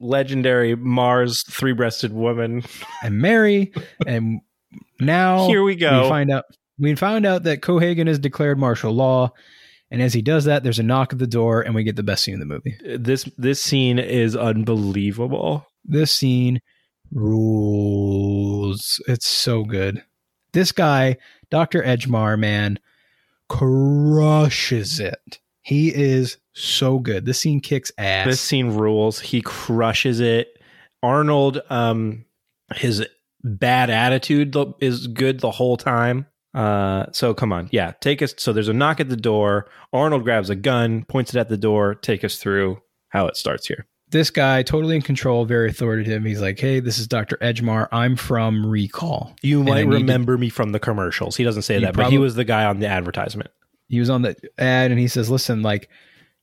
legendary Mars three-breasted woman. and Mary, and now Here we go. We find out we find out that Cohaagen has declared martial law, and as he does that, there's a knock at the door, and we get the best scene in the movie. This this scene is unbelievable. This scene rules. It's so good. This guy, Dr. Edgemar, man, crushes it. He is so good. This scene kicks ass. This scene rules. He crushes it. Arnold, um, his bad attitude is good the whole time. Uh, so come on, yeah, take us. So there's a knock at the door. Arnold grabs a gun, points it at the door. Take us through how it starts here. this guy, totally in control, very authoritative. He's like, "Hey, this is Doctor Edgemar. I'm from Recall. You might need to- remember me from the commercials. He doesn't say You that, but he was the guy on the advertisement. he was on the ad and he says listen like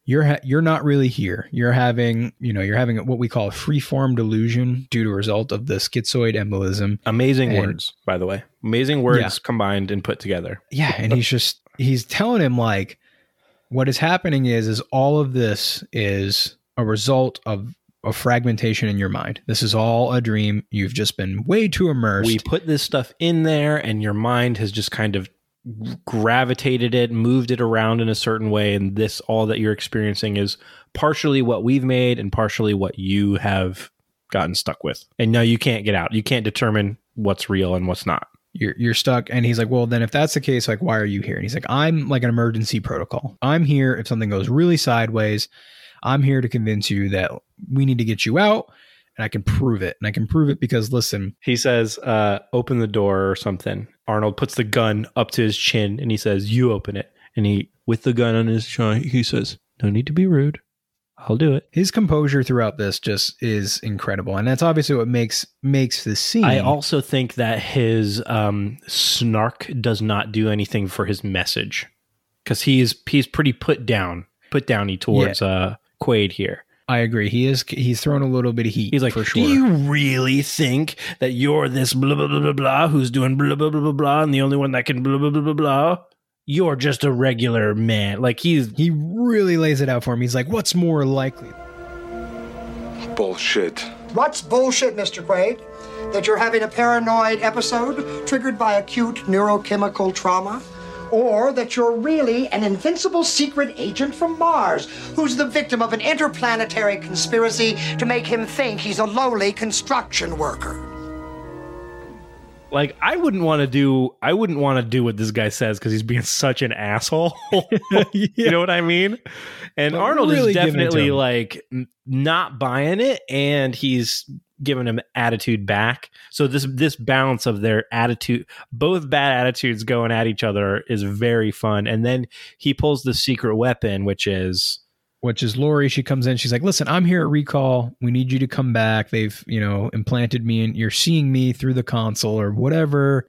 you're ha- you're not really here you're having you know you're having what we call a free-form delusion due to a result of the schizoid embolism Amazing And- words, by the way. Amazing words Yeah. combined and put together. yeah and he's just he's telling him like what is happening is is all of this is a result of a fragmentation in your mind this is all a dream you've just been way too immersed We put this stuff in there, and your mind has just kind of gravitated it, moved it around in a certain way, and this all that you're experiencing is partially what we've made and partially what you have gotten stuck with. And no, you can't get out. You can't determine what's real and what's not. you're you're stuck and he's like well then if that's the case like why are you here and he's like i'm like an emergency protocol i'm here if something goes really sideways i'm here to convince you that we need to get you out and i can prove it and i can prove it because listen He says, uh, open the door or something. Arnold puts the gun up to his chin and he says, You open it. And he, with the gun on his chin, he says, No need to be rude. I'll do it. his composure throughout this just is incredible and that's obviously what makes makes the scene I also think that his um, snark does not do anything for his message because he's he's pretty put down, put downy towards uh, Quaid here. I agree he is he's thrown a little bit of heat He's like, for sure do you really think that you're this blah blah blah blah blah who's doing blah blah blah blah blah and the only one that can blah blah blah blah blah? You're just a regular man. Like he's he really lays it out for him he's like what's more likely Bullshit. What's bullshit, Mr. Quaid? That you're having a paranoid episode triggered by acute neurochemical trauma? Or that you're really an invincible secret agent from Mars who's the victim of an interplanetary conspiracy to make him think he's a lowly construction worker? like I wouldn't want to do I wouldn't want to do what this guy says because he's being such an asshole. <laughs> You know what I mean? And But Arnold really is giving it to definitely like n- not buying it, and he's giving him attitude back. So this this balance of their attitude, both bad attitudes going at each other, is very fun. And then he pulls the secret weapon, which is which is Lori. She comes in. She's like, "Listen, I'm here at Recall. We need you to come back. They've, you know, implanted me, and you're seeing me through the console or whatever.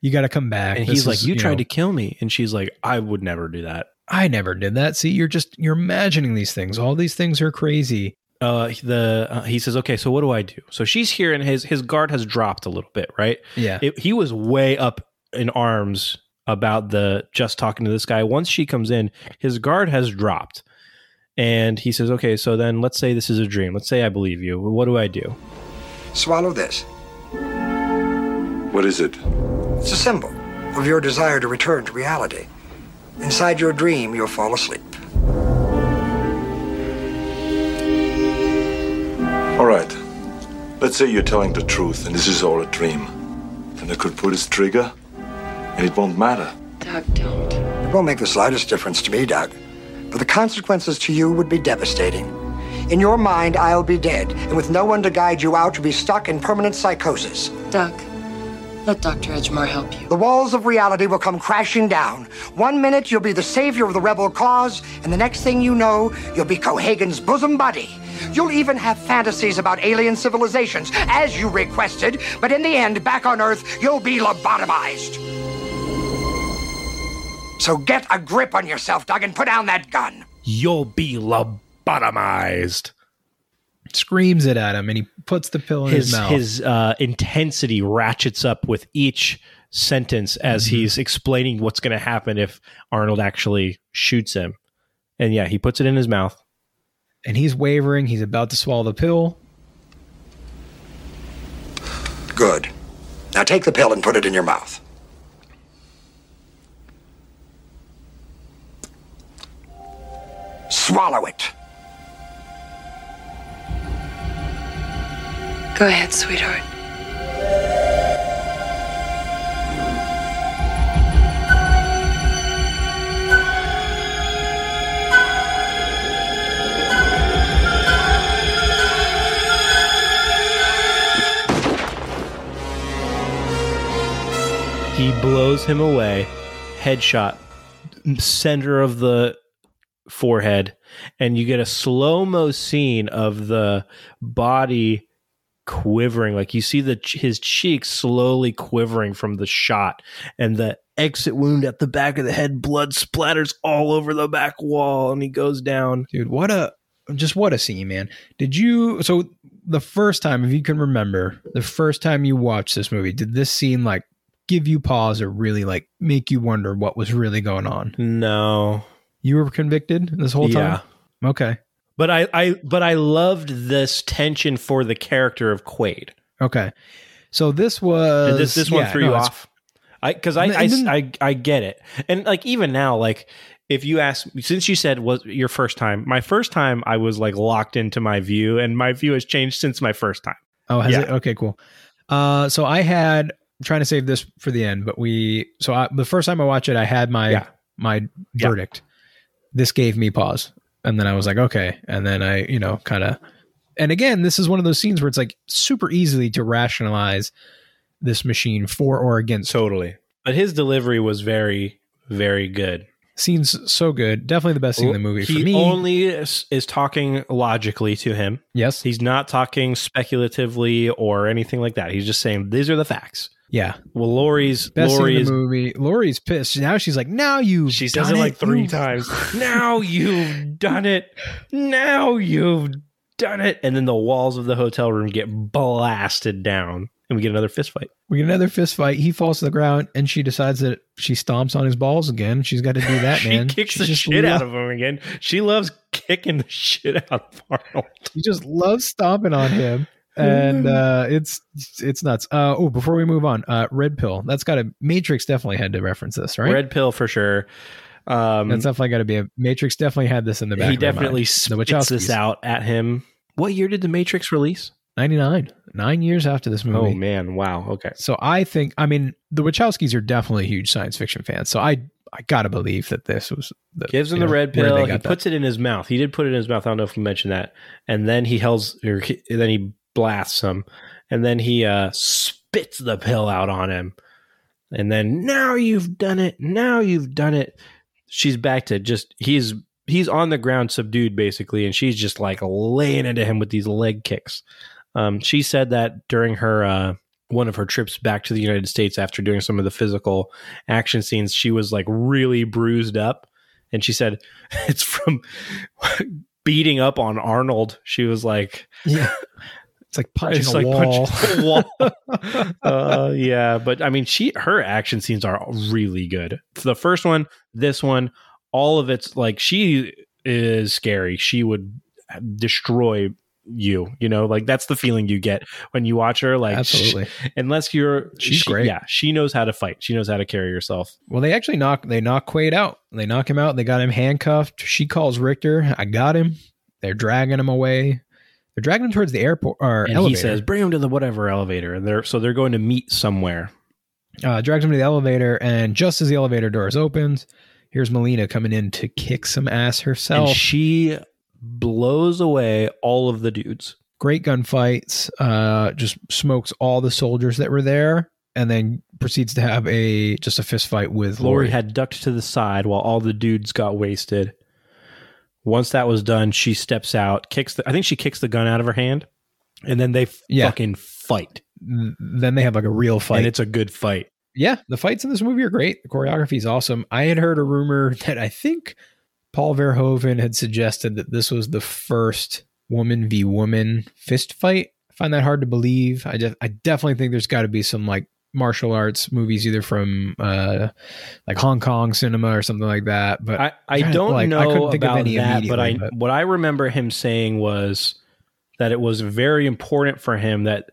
You got to come back." and This he's like, is, "You tried know, to kill me," and she's like, "I would never do that." I never did that. See, you're just you're imagining these things. All these things are crazy. Uh the uh, he says okay so what do i do so she's here and his his guard has dropped a little bit right Yeah. it, he was way up in arms about the just talking to this guy once she comes in his guard has dropped and he says okay so then let's say this is a dream let's say i believe you what do i do Swallow this. What is it? It's a symbol of your desire to return to reality. Inside your dream, you'll fall asleep. All right. Let's say you're telling the truth and this is all a dream. Then I could pull this trigger and it won't matter. Doug, don't. It won't make the slightest difference to me, Doug. But the consequences to you would be devastating. In your mind, I'll be dead, and with no one to guide you out, you'll be stuck in permanent psychosis. Doug, let Dr. Edgemar help you. The walls of reality will come crashing down. One minute, you'll be the savior of the rebel cause, and the next thing you know, you'll be Cohaagen's bosom buddy. You'll even have fantasies about alien civilizations, as you requested, but in the end, back on Earth, you'll be lobotomized. So get a grip on yourself, Doug, and put down that gun. you'll be lobotomized Screams it at him, and he puts the pill in his, his mouth. his uh, intensity ratchets up with each sentence as Mm-hmm. he's explaining what's going to happen if Arnold actually shoots him. And yeah, he puts it in his mouth. and he's wavering. He's about to swallow the pill. Good. Now take the pill and put it in your mouth. Swallow it. Go ahead, sweetheart. He blows him away, headshot, center of the forehead, and you get a slow mo scene of the body quivering. Like you see the his cheeks slowly quivering from the shot and the exit wound at the back of the head blood splatters all over the back wall and he goes down. Dude what a just what a scene man. Did you so the first time if you can remember the first time you watched this movie did this scene like give you pause or really like make you wonder what was really going on? No. You were convicted this whole time? Yeah. okay but I, I but I loved this tension for the character of Quaid. okay so this was this this one yeah, threw no, you off? I because I I, then- I I get it, and like even now, like if you ask, since you said was your first time, my first time I was like locked into my view, and my view has changed since my first time. Oh, has Yeah. it? Okay, cool. Uh, so I had I'm trying to save this for the end, but we so I, the first time I watched it, I had my Yeah. my verdict. This gave me pause, and then I was like, okay, and then I you know kind of, and again, this is one of those scenes where it's like super easily to rationalize this machine for or against. Totally, but his delivery was very very good. Scenes so good, definitely the best scene in the movie he for me. only is, is talking logically to him. yes, He's not talking speculatively or anything like that. He's just saying these are the facts. Yeah, Well, Lori's best scene in the movie. Lori's pissed now. She's like, now you. She says it like three times. <laughs> now you've done it. Now you've done it. And then the walls of the hotel room get blasted down. And we get another fist fight. We get another fist fight. He falls to the ground, and she decides that she stomps on his balls again. She's got to do that, man. <laughs> she man. kicks She the shit out of him again. She loves kicking the <laughs> shit out of Arnold. She just loves stomping on him, and uh, it's it's nuts. Uh, oh, before we move on, uh, red pill. That's got a Matrix. Definitely had to reference this, right? Red pill for sure. Um, That's definitely got to be a Matrix. Definitely had this in the back. he of definitely mind. The spits this out at him. What year did the Matrix release? Ninety nine, nine years after this movie. Oh man, wow. Okay. So I think, I mean, the Wachowskis are definitely huge science fiction fans. So I, I gotta believe that this was the, gives him the know, red pill. He that. puts it in his mouth. He did put it in his mouth. I don't know if we mentioned that. And then he hells, or he, then he blasts him, and then he uh, spits the pill out on him. And then now you've done it. Now you've done it. She's back to just he's he's on the ground subdued basically, and she's just like laying into him with these leg kicks. Um, she said that during her uh, one of her trips back to the United States after doing some of the physical action scenes, she was like really bruised up. And she said <laughs> it's from <laughs> beating up on Arnold. She was like, yeah, <laughs> it's like punching it's a like wall. punching <laughs> a wall. <laughs> uh, yeah, but I mean, she her action scenes are really good. The first one, this one, all of it's like she is scary. She would destroy you. You know, like that's the feeling you get when you watch her. Like, Absolutely. sh- unless you're, She's she- great. Yeah, she knows how to fight. She knows how to carry herself. Well, they actually knock they knock Quaid out. They knock him out. They got him handcuffed. She calls Richter. I got him. They're dragging him away. They're dragging him towards the airport or And elevator. he says, "Bring him to the whatever elevator." And they're so they're going to meet somewhere. uh, drags him to the elevator, and just as the elevator doors opens, here's Melina coming in to kick some ass herself. And she blows away all of the dudes. Great gunfights. Uh, just smokes all the soldiers that were there, and then proceeds to have a just a fist fight with Lori Lori. had ducked to the side while all the dudes got wasted. Once that was done, she steps out, kicks the I think she kicks the gun out of her hand, and then they Yeah. fucking fight. then they have like a real fight. And it's a good fight. yeah, the fights in this movie are great. The choreography is awesome. I had heard a rumor <laughs> that I think Paul Verhoeven had suggested that this was the first woman v woman fist fight. I find that hard to believe. I just, I definitely think there's got to be some like martial arts movies, either from uh, like Hong Kong cinema or something like that. But I, I <laughs> don't like, I know of about that, but I but- what I remember him saying was that it was very important for him that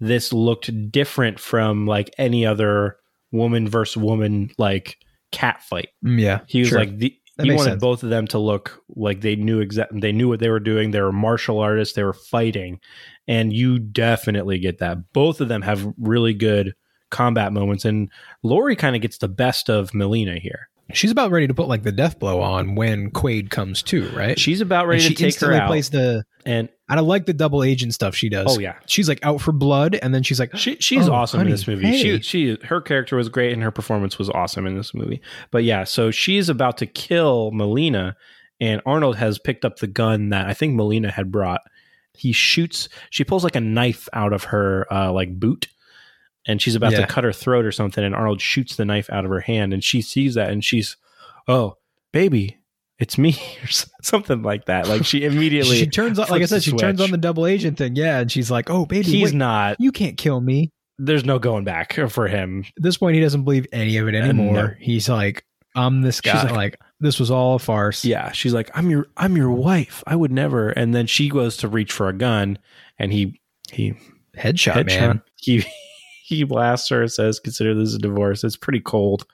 this looked different from like any other woman versus woman like cat fight. Mm, yeah, He was sure. like the That he wanted sense. both of them to look like they knew exact they knew what they were doing. They were martial artists, they were fighting. And you definitely get that. Both of them have really good combat moments and Lori kind of gets the best of Melina here. she's about ready to put like the death blow on when Quaid comes to, right? She's about ready And she to take her out. plays the and I don't like the double agent stuff she does. Oh, yeah. she's like out for blood, and then she's like, She she's "Oh, awesome honey, in this movie. hey." She she her character was great and her performance was awesome in this movie. But yeah, so she's about to kill Melina and Arnold has picked up the gun that I think Melina had brought. He shoots. She pulls like a knife out of her uh, like boot, and she's about Yeah. to cut her throat or something. And Arnold shoots the knife out of her hand, and she sees that, and she's, "Oh, baby, it's me," <laughs> or something like that. Like she <laughs> immediately she turns on, like I said, she turns on the double agent thing. Yeah, and she's like, "Oh, baby, He's wait, not. You can't kill me." There's no going back for him. At this point, he doesn't believe any of it anymore. no. He's like, "I'm this She's guy." like- Like, this was all a farce. Yeah, she's like, "I'm your, I'm your wife. I would never." And then she goes to reach for a gun, and he, he headshot, headshot. man. He he blasts her. Says, "Consider this a divorce." It's pretty cold.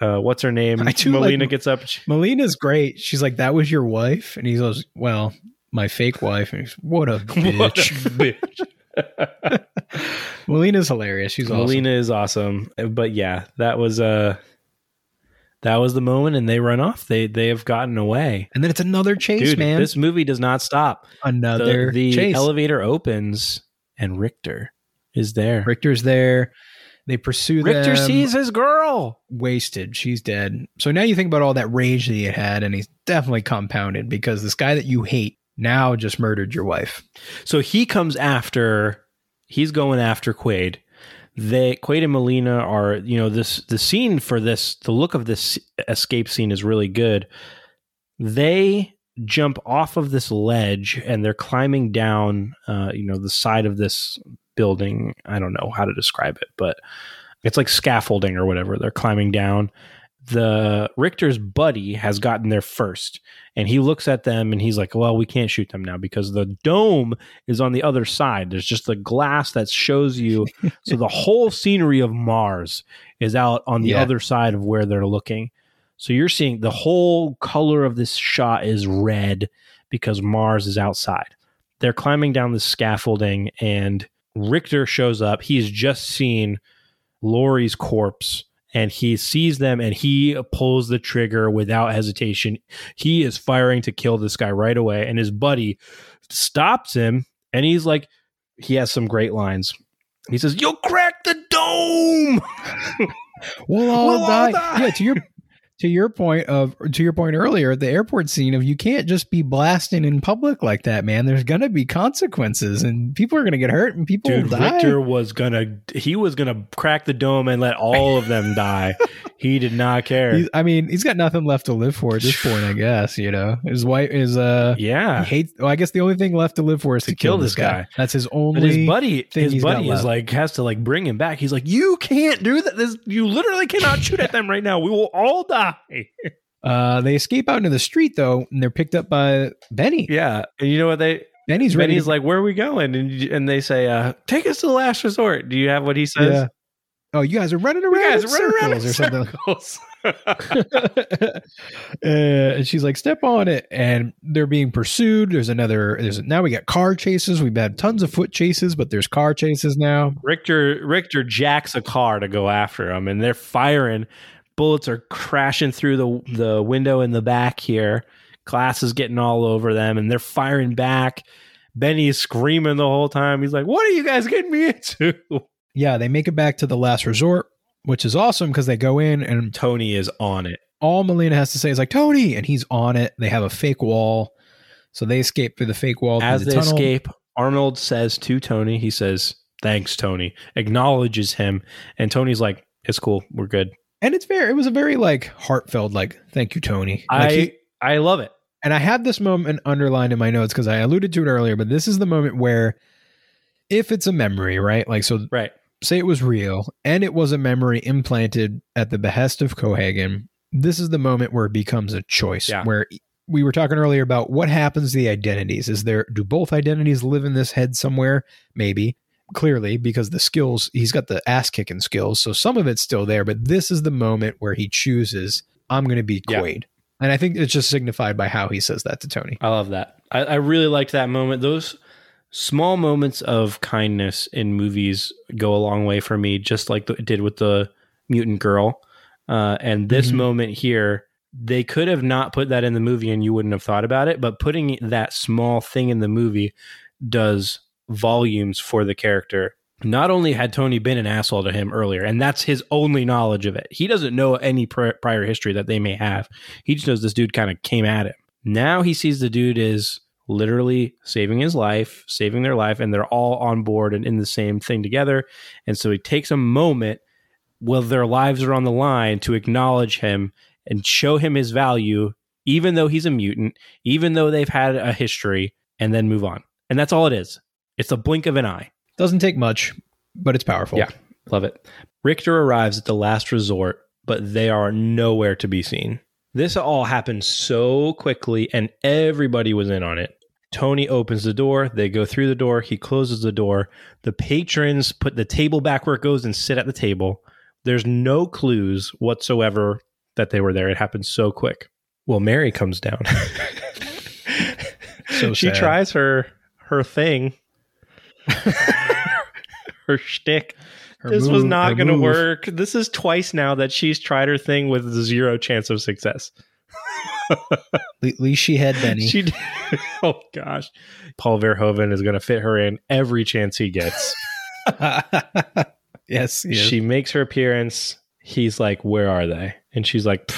Uh, what's her name? Do like- Melina gets up. she- Melina's great. She's like, "That was your wife," and he goes, "Well, my fake wife." And he's, "What a bitch." <laughs> What a bitch. <laughs> <laughs> Melina's hilarious. She's awesome. Melina is awesome. But yeah, that was uh that was the moment, and they run off. They they have gotten away. And then it's another chase, Dude, man. this movie does not stop. another the the chase. elevator opens, and Richter is there. Richter's there. They pursue Richter them. sees his girl. wasted. She's dead. So now you think about all that rage that he had, and he's definitely compounded because this guy that you hate now just murdered your wife. So he comes after. He's going after Quaid. They Quaid and Melina are you know this the scene for this the look of this escape scene is really good. They jump off of this ledge and they're climbing down uh, you know the side of this building. I don't know how to describe it, but it's like scaffolding or whatever. They're climbing down. The Richter's buddy has gotten there first, and he looks at them and he's like, "Well, we can't shoot them now because the dome is on the other side. There's just the glass that shows you. <laughs> so the whole scenery of Mars is out on the Yeah. other side of where they're looking. So you're seeing the whole color of this shot is red because Mars is outside. They're climbing down the scaffolding and Richter shows up. He's just seen Lori's corpse and he sees them and he pulls the trigger without hesitation. He is firing to kill this guy right away and his buddy stops him and he's like he has some great lines. He says, "You'll crack the dome." <laughs> We'll all, We'll all die. die. Yeah, to your to your point of to your point earlier, the airport scene of you can't just be blasting in public like that, man. There's gonna be consequences, and people are gonna get hurt, and people Dude, will die. Richter was gonna he was gonna crack the dome and let all of them die. <laughs> He did not care. He's, I mean, he's got nothing left to live for at this <sighs> point. I guess you know his wife is uh yeah. he hates. Well, I guess the only thing left to live for is to, kill, this guy. That's his only. But his buddy, thing his buddy is like has to like bring him back. He's like, you can't do that. This, you literally cannot shoot at <laughs> them right now. We will all die. <laughs> Uh, they escape out into the street though, and they're picked up by Benny. Yeah, and you know what they? Benny's ready. Benny's to- like, where are we going? And and they say, uh, take us to the last resort. Do you have what he says? Yeah. Oh, you guys are running around. You guys in run around in circles or something. circles. uh, <laughs> <laughs> and she's like, "Step on it," and they're being pursued. There's another. There's now we got car chases. We've had tons of foot chases, but there's car chases now. Richter Richter jacks a car to go after them, and they're firing. Bullets are crashing through the the window in the back here. Glass is getting all over them, and they're firing back. Benny is screaming the whole time. He's like, "What are you guys getting me into?" <laughs> Yeah, they make it back to the last resort, which is awesome because they go in and Tony is on it. all Melina has to say is like Tony, and he's on it. They have a fake wall, so they escape through the fake wall. As the they tunnel. escape, Arnold says to Tony, he says, "Thanks, Tony." Acknowledges him, and Tony's like, "It's cool. We're good." And it's very. It was a very like heartfelt like thank you, Tony. Like, I he- I love it. and I had this moment underlined in my notes because I alluded to it earlier, but this is the moment where if it's a memory, right? Like, so Right. say it was real and it was a memory implanted at the behest of Cohaagen, this is the moment where it becomes a choice. Yeah. Where we were talking earlier about what happens to the identities. Is there, do both identities live in this head somewhere? Maybe. Clearly, because the skills, he's got the ass kicking skills. So some of it's still there, but this is the moment where he chooses, I'm going to be Yeah. Quaid. And I think it's just signified by how he says that to Tony. I love that. I, I really liked that moment. Those small moments of kindness in movies go a long way for me, just like the, it did with the mutant girl. Uh, and this Mhm. moment here, they could have not put that in the movie and you wouldn't have thought about it, but putting that small thing in the movie does volumes for the character. Not only had Tony been an asshole to him earlier, and that's his only knowledge of it. He doesn't know any pri- prior history that they may have. He just knows this dude kind of came at him. Now he sees the dude is literally saving his life, saving their life, and they're all on board and in the same thing together. And so he takes a moment while their lives are on the line to acknowledge him and show him his value, even though he's a mutant, even though they've had a history, and then move on. And that's all it is. It's a blink of an eye. Doesn't take much, but it's powerful. Yeah, love it. Richter arrives at the last resort, but they are nowhere to be seen. This all happened so quickly, and everybody was in on it. Tony opens the door. They go through the door. He closes the door. The patrons put the table back where it goes and sit at the table. There's no clues whatsoever that they were there. It happened so quick. Well, Mary comes down. <laughs> So she sad. tries her her thing, <laughs> her shtick. Her this was not going to work. This is twice now that she's tried her thing with zero chance of success. <laughs> At least she had Benny. She, <laughs> oh gosh, Paul Verhoeven is going to fit her in every chance he gets. yes, yes. She makes her appearance. He's like, "Where are they?" And she's like,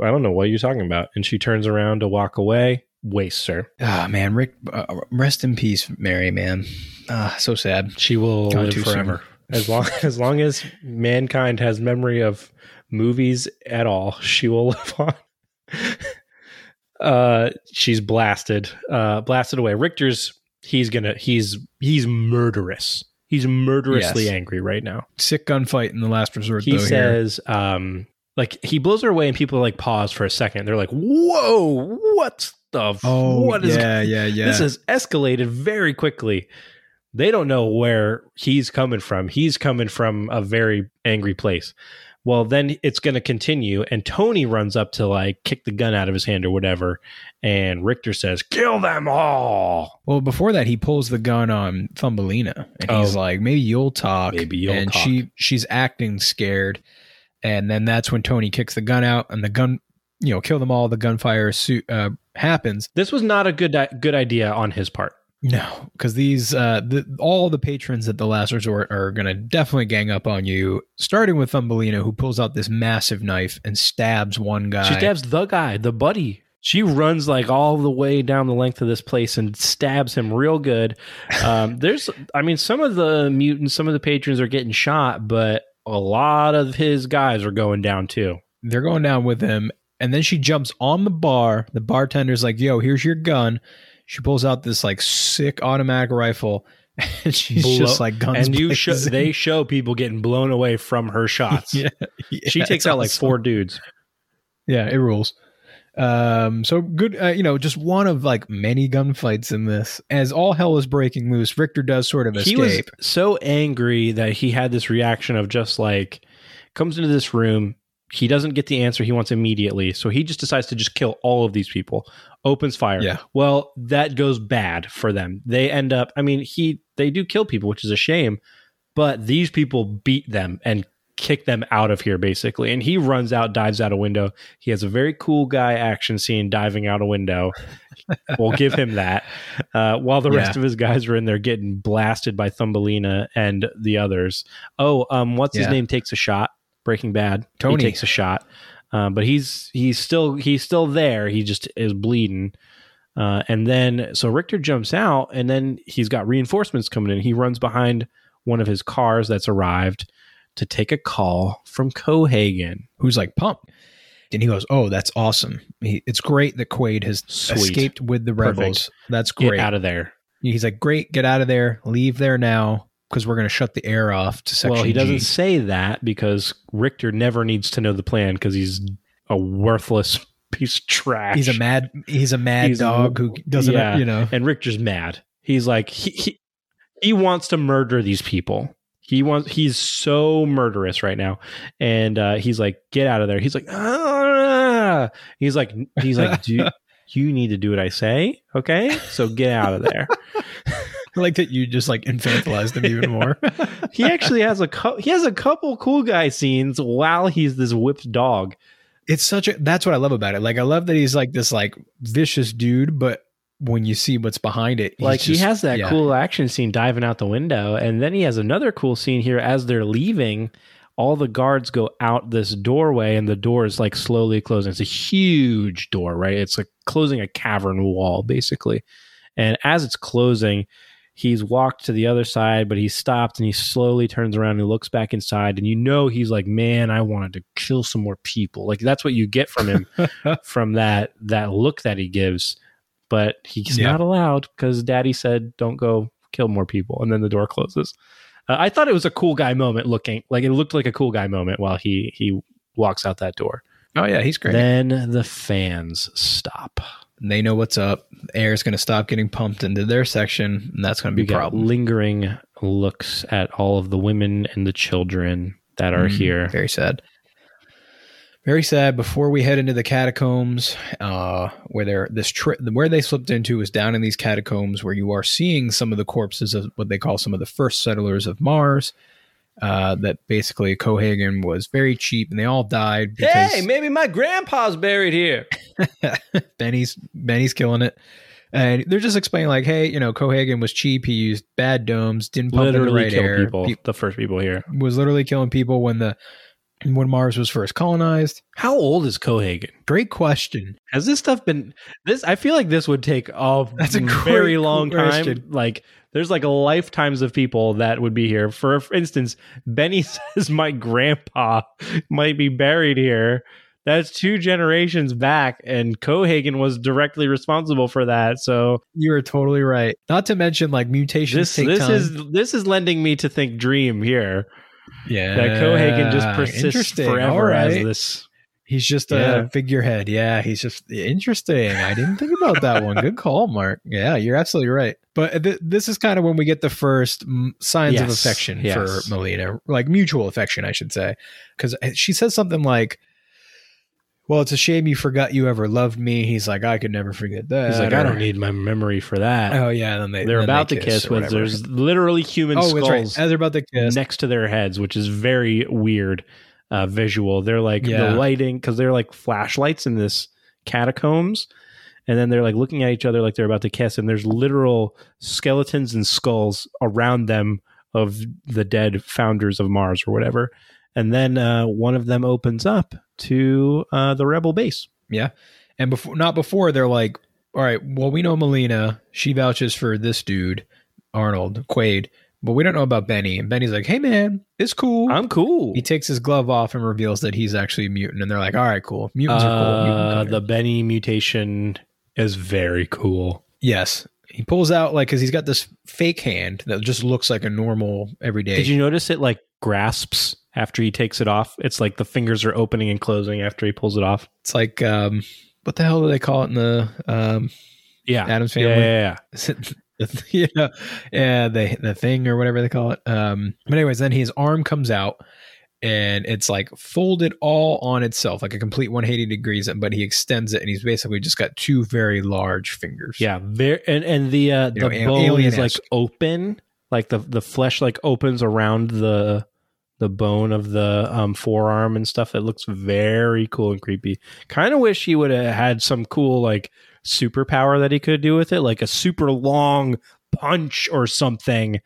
"I don't know what you're talking about." And she turns around to walk away. Wastes sir. Ah, man, Rick, uh, rest in peace, Mary. Man, ah, so sad. She will Gone live too forever. As long <laughs> as long as mankind has memory of movies at all, she will <laughs> live on. uh, she's blasted, uh, blasted away. Richter's he's gonna he's he's murderous. He's murderously Yes. angry right now. Sick gunfight in the last resort. He though, here. says, um, like he blows her away, and people like pause for a second. They're like, "Whoa, what the? "Oh, what is yeah, yeah, <laughs> yeah." this has escalated very quickly. They don't know where he's coming from. He's coming from a very angry place. Well, then it's going to continue, and Tony runs up to like kick the gun out of his hand or whatever, and Richter says, "Kill them all." Well, before that, he pulls the gun on Thumbelina, and he's Oh. like, "Maybe you'll talk." Maybe you'll and talk. she she's acting scared, and then that's when Tony kicks the gun out, and the gun, you know, kill them all. The gunfire suit uh, happens. This was not a good good idea on his part. No, because these uh, the, all the patrons at the last resort are gonna definitely gang up on you. Starting with Thumbelina, who pulls out this massive knife and stabs one guy. She stabs the guy, the buddy. She runs like all the way down the length of this place and stabs him real good. Um, <laughs> there's, I mean, some of the mutants, some of the patrons are getting shot, but a lot of his guys are going down too. they're going down with him and then she jumps on the bar the bartender's like yo here's your gun she pulls out this like sick automatic rifle <laughs> and she's Blow- just like guns and you show they show people getting blown away from her shots. <laughs> yeah, she takes out like four dudes. yeah it rules um so good uh, you know just one of like many gunfights in this as all hell is breaking loose richter does sort of He escape was so angry that he had this reaction of just like comes into this room. He doesn't get the answer he wants immediately, so he just decides to just kill all of these people. Opens fire. Yeah. Well, that goes bad for them. They end up. I mean, he they do kill people, which is a shame. But these people beat them and kick them out of here basically. And he runs out, dives out a window. He has a very cool guy action scene diving out a window. <laughs> we'll give him that. Uh, while the rest of his guys are in there getting blasted by Thumbelina and the others. Oh, um, what's his name? Takes a shot. Breaking Bad. Tony. he takes a shot, um, but he's he's still he's still there. He just is bleeding. Uh, and then so Richter jumps out, and then he's got reinforcements coming in. He runs behind one of his cars that's arrived to take a call from Cohaagen. who's like pumped and he goes oh that's awesome he, it's great that quaid has Sweet. escaped with the Perfect. rebels that's Get great out of there. He's like, great, get out of there, leave there now, because we're going to shut the air off to section well, he doesn't G. say that because Richter never needs to know the plan because he's a worthless <laughs> piece of trash. He's a mad, he's a mad He's- dog who doesn't, Yeah. you know. and Richter's mad. He's like he, he he wants to murder these people. He wants he's so murderous right now, and uh, he's like, get out of there. He's like, ah. he's like, he's like, do you <laughs> need to do what I say? Okay, so get out of there. <laughs> I like that you just like infantilized him even more. <laughs> he actually has a cou- he has a couple cool guy scenes while he's this whipped dog. it's such a, that's what I love about it. Like, I love that he's like this like vicious dude, but when you see what's behind it, he's like he has that yeah. cool action scene diving out the window and then he has another cool scene here as they're leaving all the guards go out this doorway and the door is like slowly closing it's a huge door right it's like closing a cavern wall basically. And as it's closing, he's walked to the other side, but he's stopped and he slowly turns around and looks back inside. And you know he's like, "Man, I wanted to kill some more people." Like that's what you get from him <laughs> from that that look that he gives. But he's Yeah. not allowed because Daddy said, "Don't go kill more people." And then the door closes. Uh, I thought it was a cool guy moment. Looking like it looked like a cool guy moment while he he walks out that door. Oh yeah, he's great. Then the fans stop. They know what's up. Air is going to stop getting pumped into their section, and that's going to be a problem. lingering looks at all of the women and the children that are Mm, here. Very sad. Very sad. Before we head into the catacombs, uh, where they're this trip, where they slipped into is down in these catacombs, where you are seeing some of the corpses of what they call some of the first settlers of Mars. Uh, that basically Cohaagen was very cheap, and they all died because Hey, maybe my grandpa's buried here. <laughs> Benny's Benny's killing it. And they're just explaining like, hey, you know, Cohaagen was cheap. He used bad domes, didn't pump in the Literally right kill air. people. Pe- the first people here. was literally killing people when the when Mars was first colonized. How old is Cohaagen? Great question. Has this stuff been this? I feel like this would take a, <laughs> That's a very great long time. question. Like there's like lifetimes of people that would be here. For, for instance, Benny <laughs> says my grandpa might be buried here. That's two generations back, and Cohaagen was directly responsible for that. So You are totally right. Not to mention like mutations this this is this is lending me to think Dream here yeah, that Cohaagen just persists forever as this. He's just Yeah. a figurehead. Yeah, he's just interesting. I didn't think about that one. Good call, Mark. Yeah, you're absolutely right. But th- this is kind of when we get the first signs of affection yes. for Melina, like mutual affection, I should say, because eh, she says something like, "Well, it's a shame you forgot you ever loved me." He's like, "I could never forget that." He's like, I don't need my memory for that. Oh yeah, and then they they're then about they to kiss, or with there's literally human oh, skulls right. As they're about to kiss, next to their heads, which is very weird uh, visual. They're like Yeah. the lighting because they're like flashlights in this catacombs, and then they're like looking at each other like they're about to kiss, and there's literal skeletons and skulls around them of the dead founders of Mars or whatever. And then uh, one of them opens up to uh, the rebel base. Yeah. And before not before they're like, all right, well, we know Melina. She vouches for this dude, Arnold Quaid, but we don't know about Benny. And Benny's like, hey man, it's cool. I'm cool. he takes his glove off and reveals that he's actually a mutant. And they're like, all right, cool. Mutants are cool. Mutant Uh, the. Benny mutation is very cool. yes. He pulls out like because he's got this fake hand that just looks like a normal everyday. Did you notice it like grasps after he takes it off? It's like the fingers are opening and closing after he pulls it off. it's like um, what the hell do they call it in the um, Yeah, Addams Family? yeah, yeah. <laughs> The- <laughs> you know, yeah, the the thing or whatever they call it. Um, but anyways, then his arm comes out and it's like folded all on itself, like a complete 180 degrees. But he extends it, and he's basically just got two very large fingers. Yeah, very and and the uh, You the a- bone is like open, like the the flesh like opens around the the bone of the um, forearm and stuff. It looks very cool and creepy. Kind of wish he would have had some cool like superpower that he could do with it, like a super long punch or something.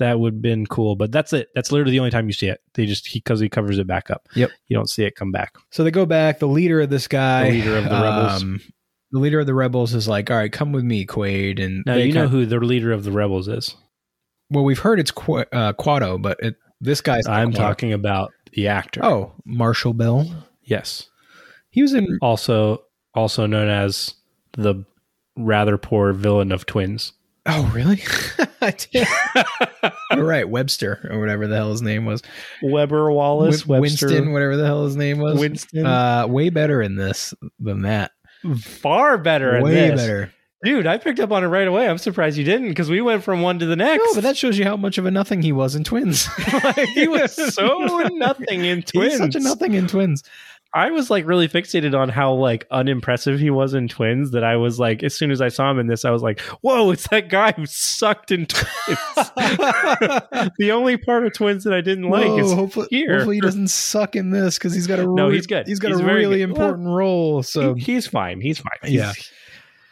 That would have been cool, but that's it. That's literally the only time you see it. They just he because he covers it back up. Yep. you don't see it come back. So they go back. The leader of this guy, The leader of the rebels. um, the leader of the rebels is like, "All right, come with me, Quaid." And Now you know who the leader of the rebels is. Well, we've heard it's Qu- uh, Quado, but it, this guy's I'm Quado. talking about the actor. Oh, Marshall Bell. yes. He was in also also known as the rather poor villain of twins. Oh, really? <laughs> I did. All right, Webster or whatever the hell his name was. Weber Wallace, Win- Webster, Winston, whatever the hell his name was. Winston. Uh, way better in this than that. far better. in way better. dude. I picked up on it right away. I'm surprised you didn't because we went from one to the next. No, but that shows you how much of a nothing he was in Twins. Like, <laughs> he was <laughs> so nothing in twins. He's such a nothing in Twins. I was like really fixated on how like unimpressive he was in Twins that I was like, as soon as I saw him in this, I was like, whoa, it's that guy who sucked in Twins. <laughs> the only part of Twins that I didn't like Whoa, is hopefully, here. hopefully he doesn't suck in this because he's got a No, re- he's good. He's got He's a really good. important role. So He- he's fine. He's fine. Yeah.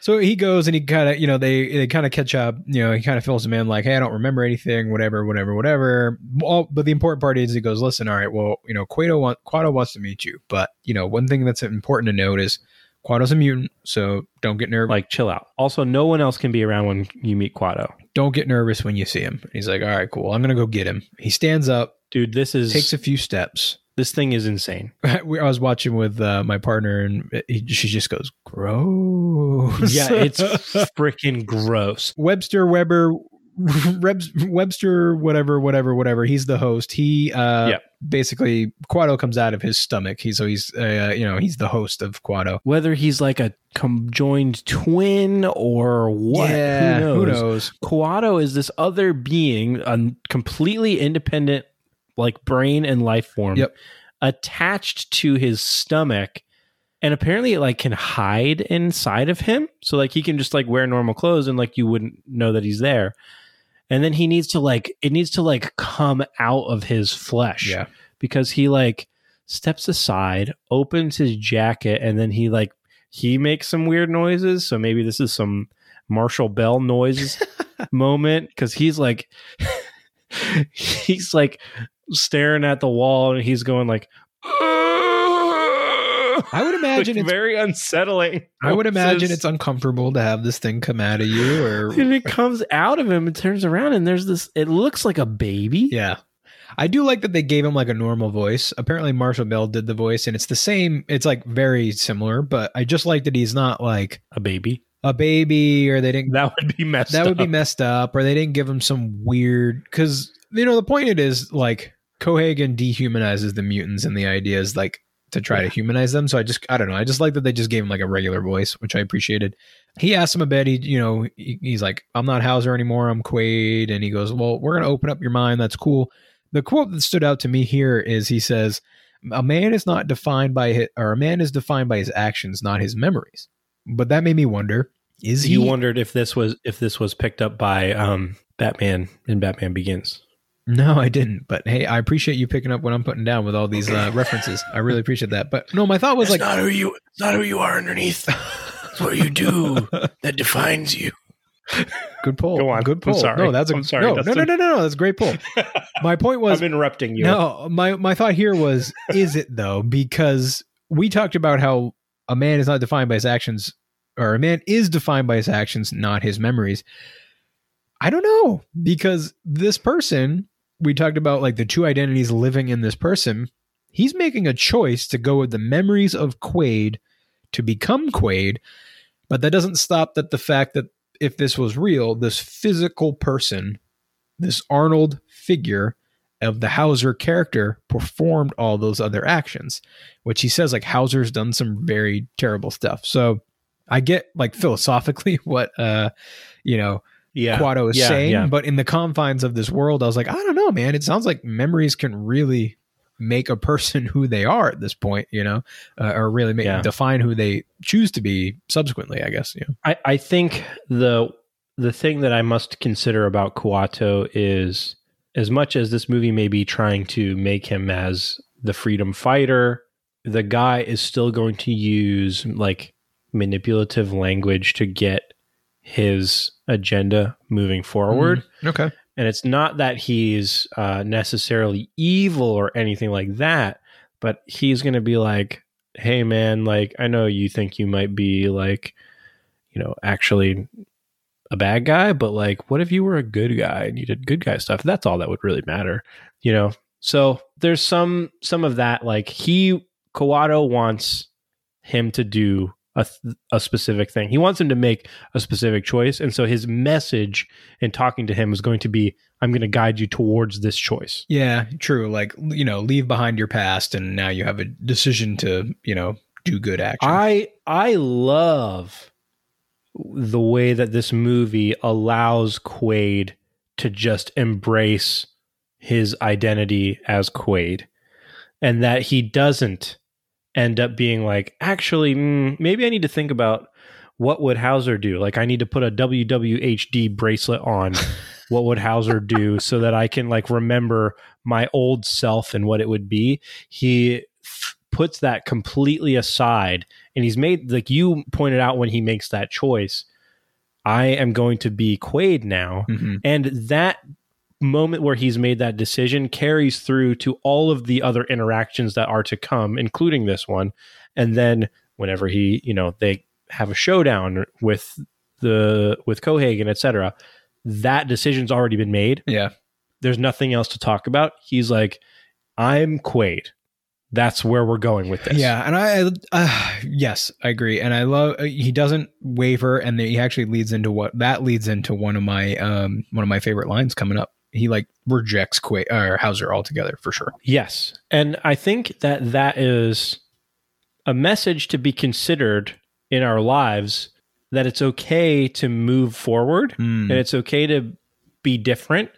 So he goes and he kind of, you know, they they kind of catch up. You know, he kind of fills him in like, "Hey, I don't remember anything. Whatever, whatever, whatever." All, but the important part is he goes, "Listen, all right, well, you know, Quado want Quado wants to meet you, but you know, one thing that's important to note is Quado's a mutant, so don't get nervous. Like, chill out. Also, no one else can be around when you meet Quado. don't get nervous when you see him. He's like, all right, cool. I'm gonna go get him. He stands up, Dude, this is takes a few steps. This thing is insane. <laughs> I was watching with uh, my partner, and he, she just goes, "Gross." Yeah, it's <laughs> freaking gross. Webster Weber, <laughs> Rebs, Webster, whatever, whatever, whatever. He's the host. He uh, Yep. basically Quado comes out of his stomach. He's so he's uh, you know he's the host of Quado. Whether he's like a conjoined twin or what, Yeah, who knows? who knows? Quado is this other being, a completely independent, like brain and life form, Yep. attached to his stomach, and apparently it like can hide inside of him. So like he can just like wear normal clothes and like you wouldn't know that he's there. And then he needs to like it needs to like come out of his flesh Yeah, because he like steps aside, opens his jacket, and then he like he makes some weird noises. So maybe this is some Marshall Bell noises <laughs> moment because he's like <laughs> he's like staring at the wall and he's going like I would <laughs> imagine it's. very unsettling. I would imagine it's uncomfortable to have this thing come out of you, or <laughs> and it comes out of him and turns around and there's this it looks like a baby. Yeah. I do like that they gave him like a normal voice. Apparently Marshall Bell did the voice and it's the same it's like very similar, but I just like that he's not like A baby. a baby or they didn't That would be messed that would be messed up or they didn't give him some weird cuz you know the point it is like Cohaagen dehumanizes the mutants and the idea is like to try to humanize them. So I just I don't know. I just like that they just gave him like a regular voice, which I appreciated. He asked him a bit. He you know he, he's like I'm not Hauser anymore. I'm Quaid, and he goes, well we're gonna open up your mind. That's cool. The quote that stood out to me here is he says, "A man is not defined by his, or a man is defined by his actions, not his memories." But that made me wonder: Is he? you wondered if this was if this was picked up by um Batman in Batman Begins. No, I didn't. But hey, I appreciate you picking up what I'm putting down with all these uh, references. I really appreciate that. But no, my thought was like, not who you it's not who you are underneath. <laughs> It's what you do that defines you. good pull. Go on. Good I'm pull. sorry. No, that's a I'm sorry, no, no, no, Dustin. no, no, no. That's a great pull. <laughs> My point was I'm interrupting you. No, my my thought here was is it though because we talked about how a man is not defined by his actions or a man is defined by his actions not his memories. I don't know because this person we talked about like the two identities living in this person, he's making a choice to go with the memories of Quaid to become Quaid, but that doesn't stop that the fact that if this was real, this physical person, this Arnold figure of the Hauser character performed all those other actions, which he says like Hauser's done some very terrible stuff. So I get like philosophically <laughs> what uh you know yeah. Quado is yeah, saying, yeah. but in the confines of this world, I was like, I don't know, man. It sounds like memories can really make a person <laughs> who they are at this point, you know, uh, or really make, Yeah. define who they choose to be subsequently. I guess. You know? I, I think the the thing that I must consider about Kuato is as much as this movie may be trying to make him as the freedom fighter, the guy is still going to use like manipulative language to get his agenda moving forward. Okay. And it's not that he's uh, necessarily evil or anything like that, but he's going to be like, hey, man, like, I know you think you might be like, you know, actually a bad guy, but like, what if you were a good guy and you did good guy stuff? That's all that would really matter, you know? So there's some, some of that. Like, he, Kawato wants him to do a, th- a specific thing. He wants him to make a specific choice. And so his message in talking to him is going to be, I'm going to guide you towards this choice. Yeah, true. Like you know, leave behind your past, and now you have a decision to you know do good action. I I love the way that this movie allows Quaid to just embrace his identity as Quaid and that he doesn't end up being like actually mm, maybe I need to think about what would Hauser do? Like I need to put a WWHD bracelet on. <laughs> what would Hauser do so that I can like remember my old self and what it would be? He f- puts that completely aside and he's made like you pointed out when he makes that choice. I am going to be Quaid now. Mhm. And that moment where he's made that decision carries through to all of the other interactions that are to come, including this one. And then whenever he, you know, they have a showdown with the with Cohaagen, etc. That decision's already been made. Yeah. There's nothing else to talk about. He's like, I'm Quaid. That's where we're going with this. Yeah, and I, uh, yes, I agree, and I love uh, he doesn't waver, and he actually leads into what that leads into one of my um one of my favorite lines coming up. He like rejects Quaid or Hauser altogether for sure. Yes. And I think that that is a message to be considered in our lives that it's okay to move forward Mm. and it's okay to be different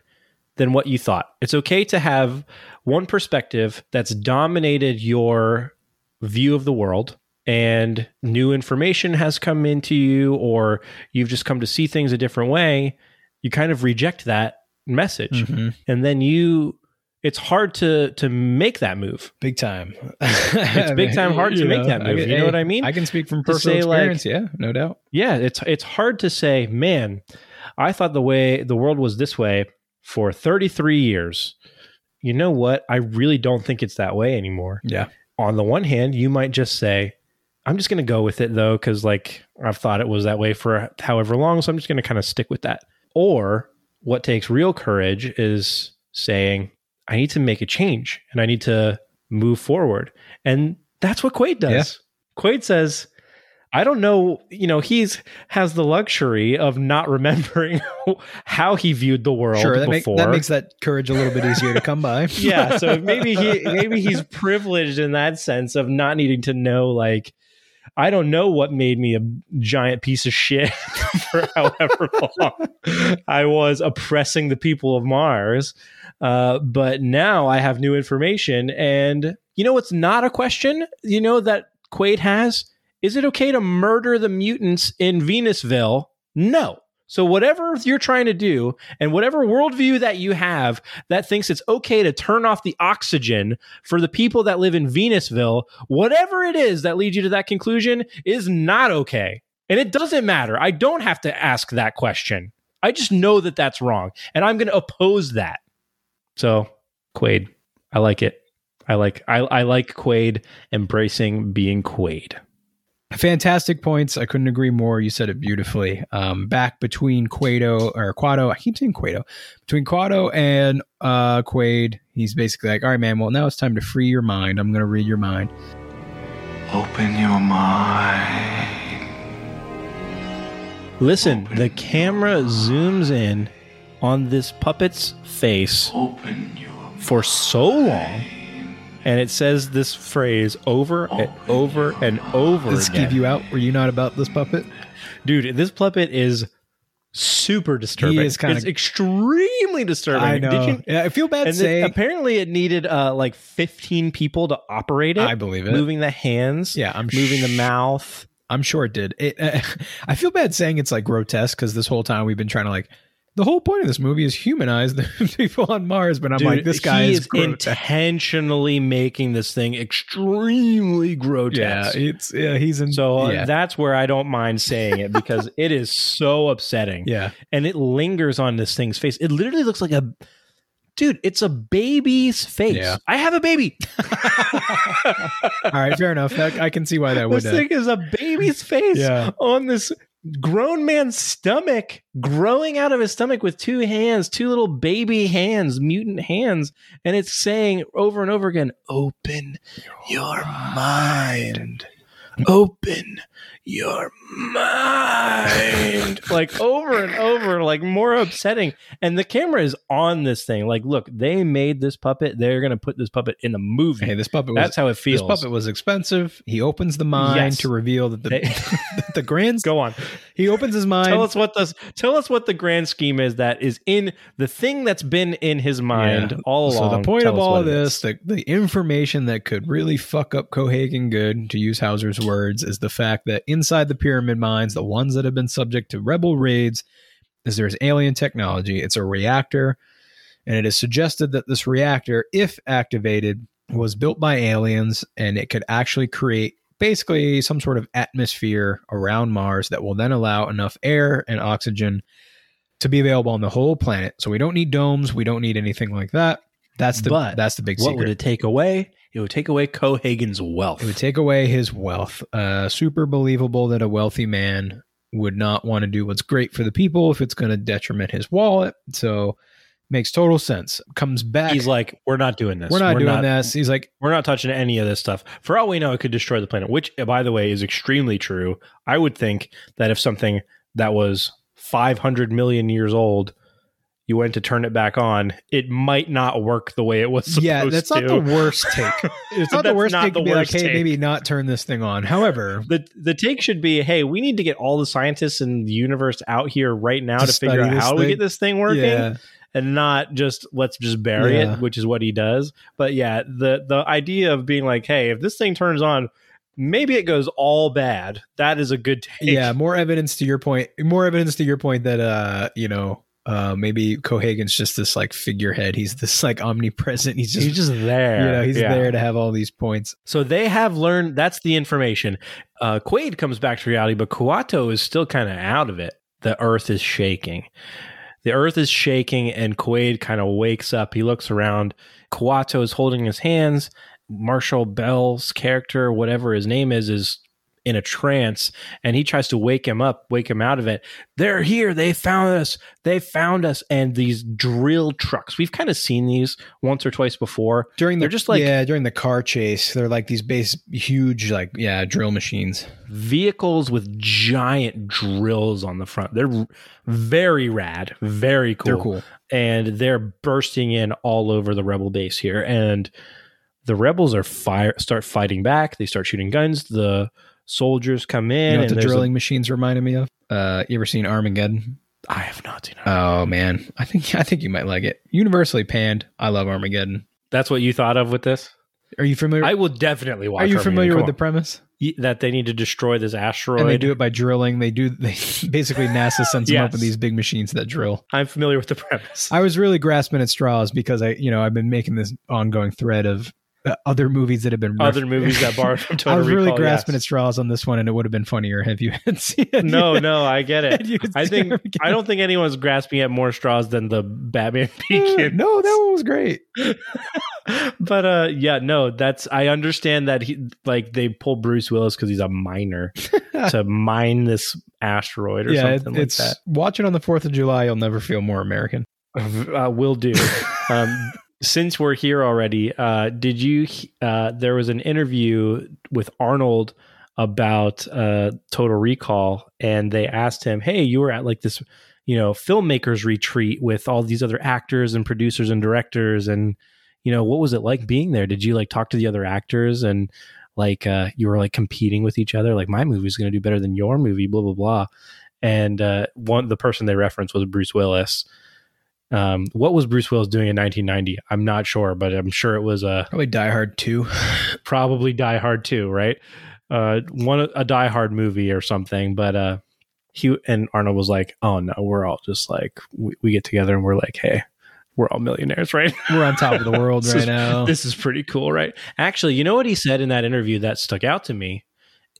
than what you thought. It's okay to have one perspective that's dominated your view of the world and new information has come into you or you've just come to see things a different way. You kind of reject that message Mhm. and then you it's hard to to make that move Big time. It's big time hard to make that move. You know what I mean? I can speak from personal say, like- experience. yeah, no doubt. yeah it's it's hard to say man i thought the way the world was this way for 33 years you know what i really don't think it's that way anymore Yeah. on the one hand you might just say i'm just going to go with it though because like i've thought it was that way for however long so i'm just going to kind of stick with that or what takes real courage is saying i need to make a change and i need to move forward and that's what quaid does quaid says I don't know, you know, he's has the luxury of not remembering <laughs> how he viewed the world Sure, that, make, before. that makes that courage a little bit easier to come by. <laughs> yeah, so maybe he <laughs> maybe he's privileged in that sense of not needing to know like I don't know what made me a giant piece of shit <laughs> for however long I was oppressing the people of Mars. Uh, but now I have new information. And you know what's not a question? You know that Quaid has? Is it okay to murder the mutants in Venusville? No. So, whatever you're trying to do, and whatever worldview that you have that thinks it's okay to turn off the oxygen for the people that live in Venusville, whatever it is that leads you to that conclusion is not okay. And it doesn't matter. I don't have to ask that question. I just know that that's wrong. And I'm going to oppose that. So, Quaid, I like it. I like I, I like Quaid embracing being Quaid. Fantastic points. I couldn't agree more. You said it beautifully. Um, back between Quado or Quado, I keep saying Quado, between Quado and uh, Quaid, he's basically like, all right, man, well, now it's time to free your mind. I'm going to read your mind. Open your mind. Listen, the camera zooms in on this puppet's face Open your for so long, and it says this phrase over and over and over again. give you out. Were you not about this puppet? Dude, this puppet is super disturbing. He is kinda- it's extremely disturbing. I know. Did you, yeah, I feel bad and saying. apparently it needed uh, like 15 people to operate it. I believe it. Moving the hands, Yeah, I'm moving the mouth. I'm sure it did. It, uh, <laughs> I feel bad saying it's like grotesque because this whole time we've been trying to like. The whole point of this movie is humanize the <laughs> people on Mars, but I'm Dude, like, this guy is, is intentionally making this thing extremely grotesque. Yeah, it's yeah, he's in. so uh, yeah, that's where I don't mind saying it because it is so <laughs> upsetting. yeah. and it lingers on this thing's face. It literally looks like a dude. It's a baby's face. Yeah. I have a baby. <laughs> All right, fair enough. That, I can see why that would. this Uh, thing is a baby's face Yeah. on this grown man's stomach, growing out of his stomach with two hands, two little baby hands, mutant hands, and it's saying over and over again, "Open your mind." Open your mind. <laughs> like over and over, like more upsetting. And the camera is on this thing. Like, look, they made this puppet. They're going to put this puppet in the movie. hey, this puppet. Was, That's how it feels. This puppet was expensive. He opens the mind Yes. to reveal that the They- that <laughs> the grand. <laughs> Go on. He opens his mind. Tell us what this. Tell us what the grand scheme is that is in the thing that's been in his mind Yeah. all along. So the point of all of this, the, the information that could really fuck up Cohaagen good, to use Hauser's words, is the fact that inside the pyramid mines, the ones that have been subject to rebel raids, is there's alien technology. It's a reactor, and it is suggested that this reactor, if activated, was built by aliens, and it could actually create basically some sort of atmosphere around Mars that will then allow enough air and oxygen to be available on the whole planet. So we don't need domes, we don't need anything like that. That's the But that's the big thing what secret. would it take away? It would take away Cohaagen's wealth. It would take away his wealth. Uh, super believable that a wealthy man would not want to do what's great for the people if it's going to detriment his wallet. So makes total sense. Comes back. He's like, we're not doing this. we're not doing this. He's like, We're not touching any of this stuff. For all we know, it could destroy the planet, which, by the way, is extremely true. I would think that if something that was 500 million years old, you went to turn it back on, it might not work the way it was supposed yeah, that's to. not the worst take. <laughs> It's not the worst not take the to be like, hey, take. maybe not turn this thing on. However, <laughs> the the take should be, hey, we need to get all the scientists in the universe out here right now To to, figure out how do we get this thing working. Yeah. And not just let's just bury Yeah. it, which is what he does. But yeah, the the idea of being like, hey, if this thing turns on, maybe it goes all bad. That is a good take. yeah, more evidence to your point. More evidence to your point that uh, you know, uh, maybe Cohaagen's just this like figurehead. He's this like omnipresent. He's just he's just there. you know, he's Yeah. there to have all these points. So they have learned. That's the information. Uh, Quaid comes back to reality, but Kuato is still kind of out of it. The Earth is shaking. The Earth is shaking, and Quaid kind of wakes up. He looks around. Kuato is holding his hands. Marshall Bell's character, whatever his name is, is in a trance, and he tries to wake him up, wake him out of it. They're here. They found us. They found us. And these drill trucks. We've kind of seen these once or twice before. During the They're just like yeah, during the car chase, they're like these base huge like yeah drill machines. vehicles with giant drills on the front. They're very rad, very cool. They're cool. And they're bursting in all over the rebel base here. And the rebels are fire start fighting back. They start shooting guns. The soldiers come in You know what and the there's a- drilling machines reminded me of? Uh, you ever seen Armageddon? I have not seen it. Oh man, I think <laughs> I think you might like it. Universally panned. I love Armageddon. That's what you thought of with this? Are you familiar? I will definitely watch are you Armageddon. familiar Come with the premise? That they need to destroy this asteroid? And they do it by drilling. They do. <laughs> They basically NASA <laughs> sends them up with these big machines that drill. I'm familiar with the premise. I was really grasping at straws because I, you know, I've been making this ongoing thread of other movies that have been Other movies that borrowed from <laughs> Total I was really Recall, grasping yes. at straws on this one, and it would have been funnier if you had seen it. no, no, I get <laughs> it. I think I don't think anyone's grasping at more straws than the Batman <laughs> Beacon. no, that one was great. but uh, yeah, no, that's I understand that he like they pull Bruce Willis because he's a miner to mine this asteroid or yeah, it- something it's like that. watch it on the Fourth of July. You'll never feel more American. Uh, will do. um, since we're here already, uh, did you? Uh, there was an interview with Arnold about uh, Total Recall, and they asked him, "Hey, you were at like this, you know, filmmakers retreat with all these other actors and producers and directors, and you know, what was it like being there? Did you like talk to the other actors and?" Like uh, you were like competing with each other, like my movie's going to do better than your movie, blah blah blah. And uh, one the person they referenced was Bruce Willis, um, what was Bruce Willis doing in 1990? I'm not sure, but I'm sure it was a Probably Die Hard Two. <laughs> probably Die Hard 2, right? Uh, one a Die Hard movie or something. But uh, he and Arnold was like, "Oh no, we're all just like we, we get together and we're like, hey, we're all millionaires, right? <laughs> We're on top of the world <laughs> right is- now. This is pretty cool, right? Actually, you know what he said in that interview that stuck out to me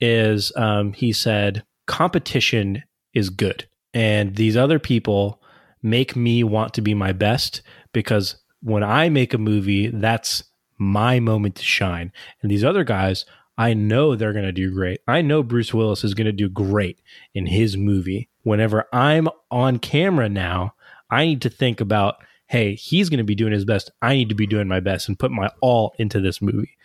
is um, he said competition is good, and these other people make me want to be my best because when I make a movie, that's my moment to shine, and these other guys. I know they're going to do great. I know Bruce Willis is going to do great in his movie. Whenever I'm on camera now, I need to think about, hey, he's going to be doing his best. I need to be doing my best and put my all into this movie.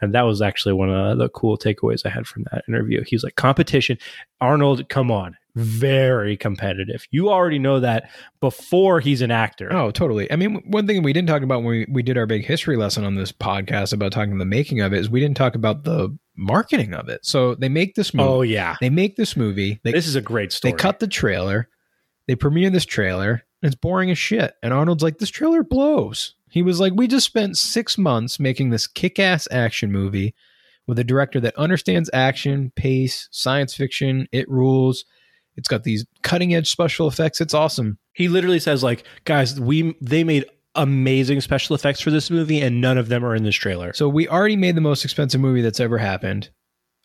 And that was actually one of the cool takeaways I had from that interview. He was like, competition. Arnold, come on. Very competitive. You already know that before he's an actor. Oh, totally. I mean, one thing we didn't talk about when we, we did our big history lesson on this podcast about talking the making of it is we didn't talk about the marketing of it. So they make this oh, movie. Oh, yeah. They make this movie. They, this is a great story. they cut the trailer. They premiere this trailer. And it's boring as shit. And Arnold's like, this trailer blows. He was like, we just spent six months making this kick ass action movie with a director that understands action, pace, science fiction. It rules. It's got these cutting edge special effects. It's awesome. He literally says, like, guys, we they made amazing special effects for this movie, and none of them are in this trailer. So we already made the most expensive movie that's ever happened.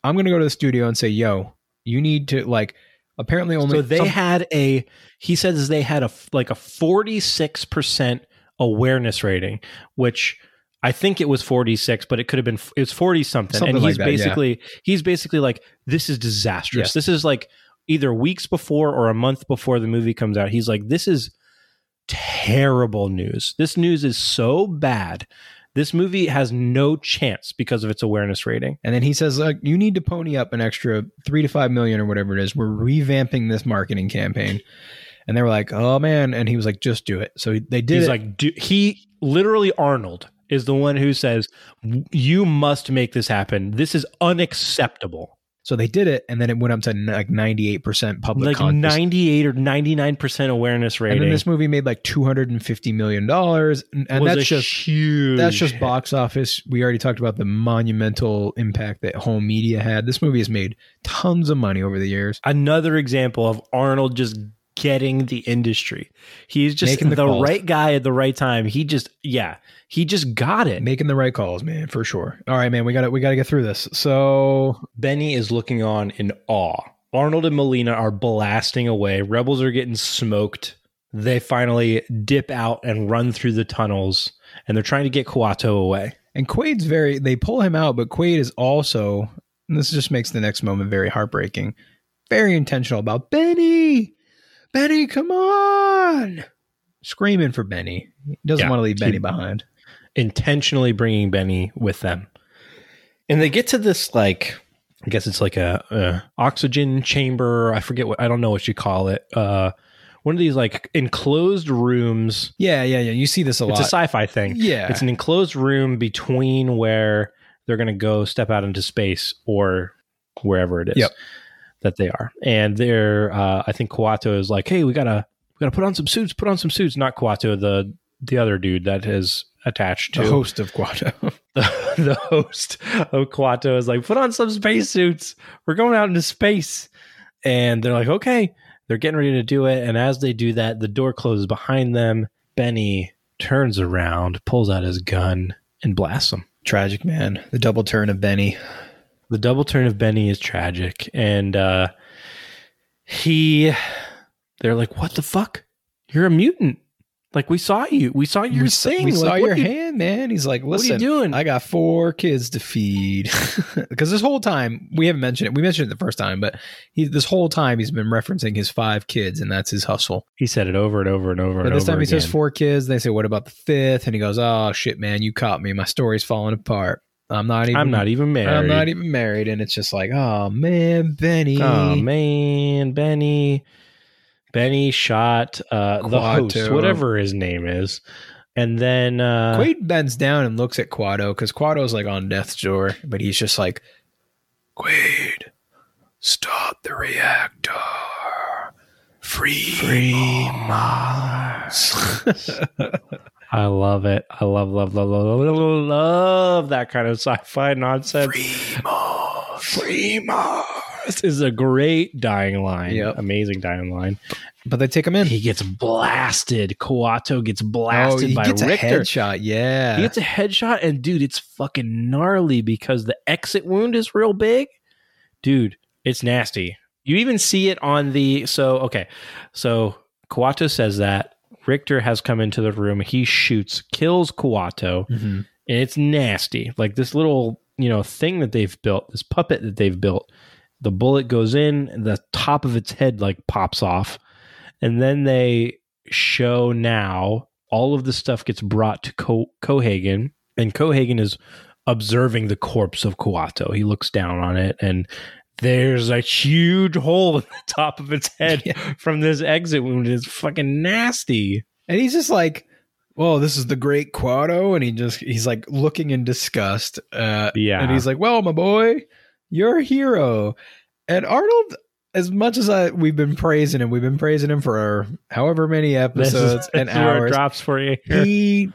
I'm going to go to the studio and say, yo, you need to like, apparently only. so they some- had a he says they had a like a 46% awareness rating which I think it was 46, but it could have been it was 40 something. Something and like he's that, yeah. basically he's basically like this is disastrous. This is like either weeks before or a month before the movie comes out. He's like this is terrible news. This news is so bad. This movie has no chance because of its awareness rating. And then he says, "Look, you need to pony up an extra three to five million or whatever it is. We're revamping this marketing campaign." And they were like, "Oh man!" And he was like, "Just do it." So they did. He's it. like do, he literally Arnold is the one who says you must make this happen. This is unacceptable. So they did it, and then it went up to like ninety eight percent public. like con- 98 or 99% awareness rating. And then this movie made like two hundred and fifty million dollars, and, and that's just huge that's just box office. We already talked about the monumental impact that home media had. This movie has made tons of money over the years. another example of Arnold just getting the industry. He's just Making the, the right guy at the right time. He just yeah, he just got it. Making the right calls, man, for sure. All right, man, we got to we got to get through this. So Benny is looking on in awe. Arnold and Melina are blasting away. Rebels are getting smoked. They finally dip out and run through the tunnels and they're trying to get Kuato away. And Quaid's very, they pull him out, but Quaid is also, and this just makes the next moment very heartbreaking, very intentional about Benny. Benny, come on. Screaming for Benny. He doesn't Yeah. want to leave Benny behind. intentionally bringing Benny with them. And they get to this like I guess it's like a, a oxygen chamber. I forget what I don't know what you call it. Uh one of these like enclosed rooms. Yeah, yeah, yeah. You see this a lot. It's a sci-fi thing. Yeah. It's an enclosed room between where they're going to go step out into space or wherever it is Yep. That they are. And they're uh I think Kuato is like, "Hey, we got to we got to put on some suits, put on some suits." Not Kuato, the the other dude that is attached to the host of Kuato. <laughs> the, the host of Kuato is like, put on some spacesuits. We're going out into space. And they're like, okay. They're getting ready to do it. And as they do that, the door closes behind them. Benny turns around, pulls out his gun, and blasts him. Tragic, man. The double turn of Benny. The double turn of Benny is tragic. And uh, he, they're like, what the fuck? You're a mutant. Like, we saw you. We saw your we thing. we saw Like, what your you- hand, man. He's like, What are you listen, doing? I got four kids to feed. <laughs> Because this whole time, we haven't mentioned it. We mentioned it the first time, but he, this whole time he's been referencing his five kids, and that's his hustle. He said it over and over and over But and this over time he says four kids. They say, what about the fifth? And he goes, oh, shit, man, you caught me. My story's falling apart. I'm not even. I'm not even married. I'm not even married. And it's just like, oh, man, Benny. Oh man, Benny. Benny shot uh, the host, whatever his name is, and then uh, Quaid bends down and looks at Kuato because Kuato's like on death's door, but he's just like, Quaid, stop the reactor. Free, free Mars. <laughs> I love it. I love, love, love, love, love, love, love that kind of sci-fi nonsense. free Mars. Free Mars. This is a great dying line. Yep. Amazing dying line. But they take him in. He gets blasted. Kuato gets blasted oh, he by gets a Richter. headshot. Yeah. He gets a headshot, and dude, it's fucking gnarly because the exit wound is real big. Dude, it's nasty. You even see it on the so okay. So Kuato says that Richter has come into the room. He shoots, kills Kuato, Mhm. and it's nasty. Like this little you know thing that they've built, this puppet that they've built. The bullet goes in, and the top of its head like pops off, and then they show now all of the stuff gets brought to Co- Cohaagen, and Cohaagen is observing the corpse of Kuato. He looks down on it, and there's a huge hole in the <laughs> top of its head Yeah. from this exit wound. It's fucking nasty. And he's just like, "Well, this is the great Kuato," and he just he's like looking in disgust. Uh, Yeah. and he's like, "Well, my boy, you're a hero." And Arnold, as much as I we've been praising him, we've been praising him for however many is, episodes <laughs> and is where hours. drops for you. here. He.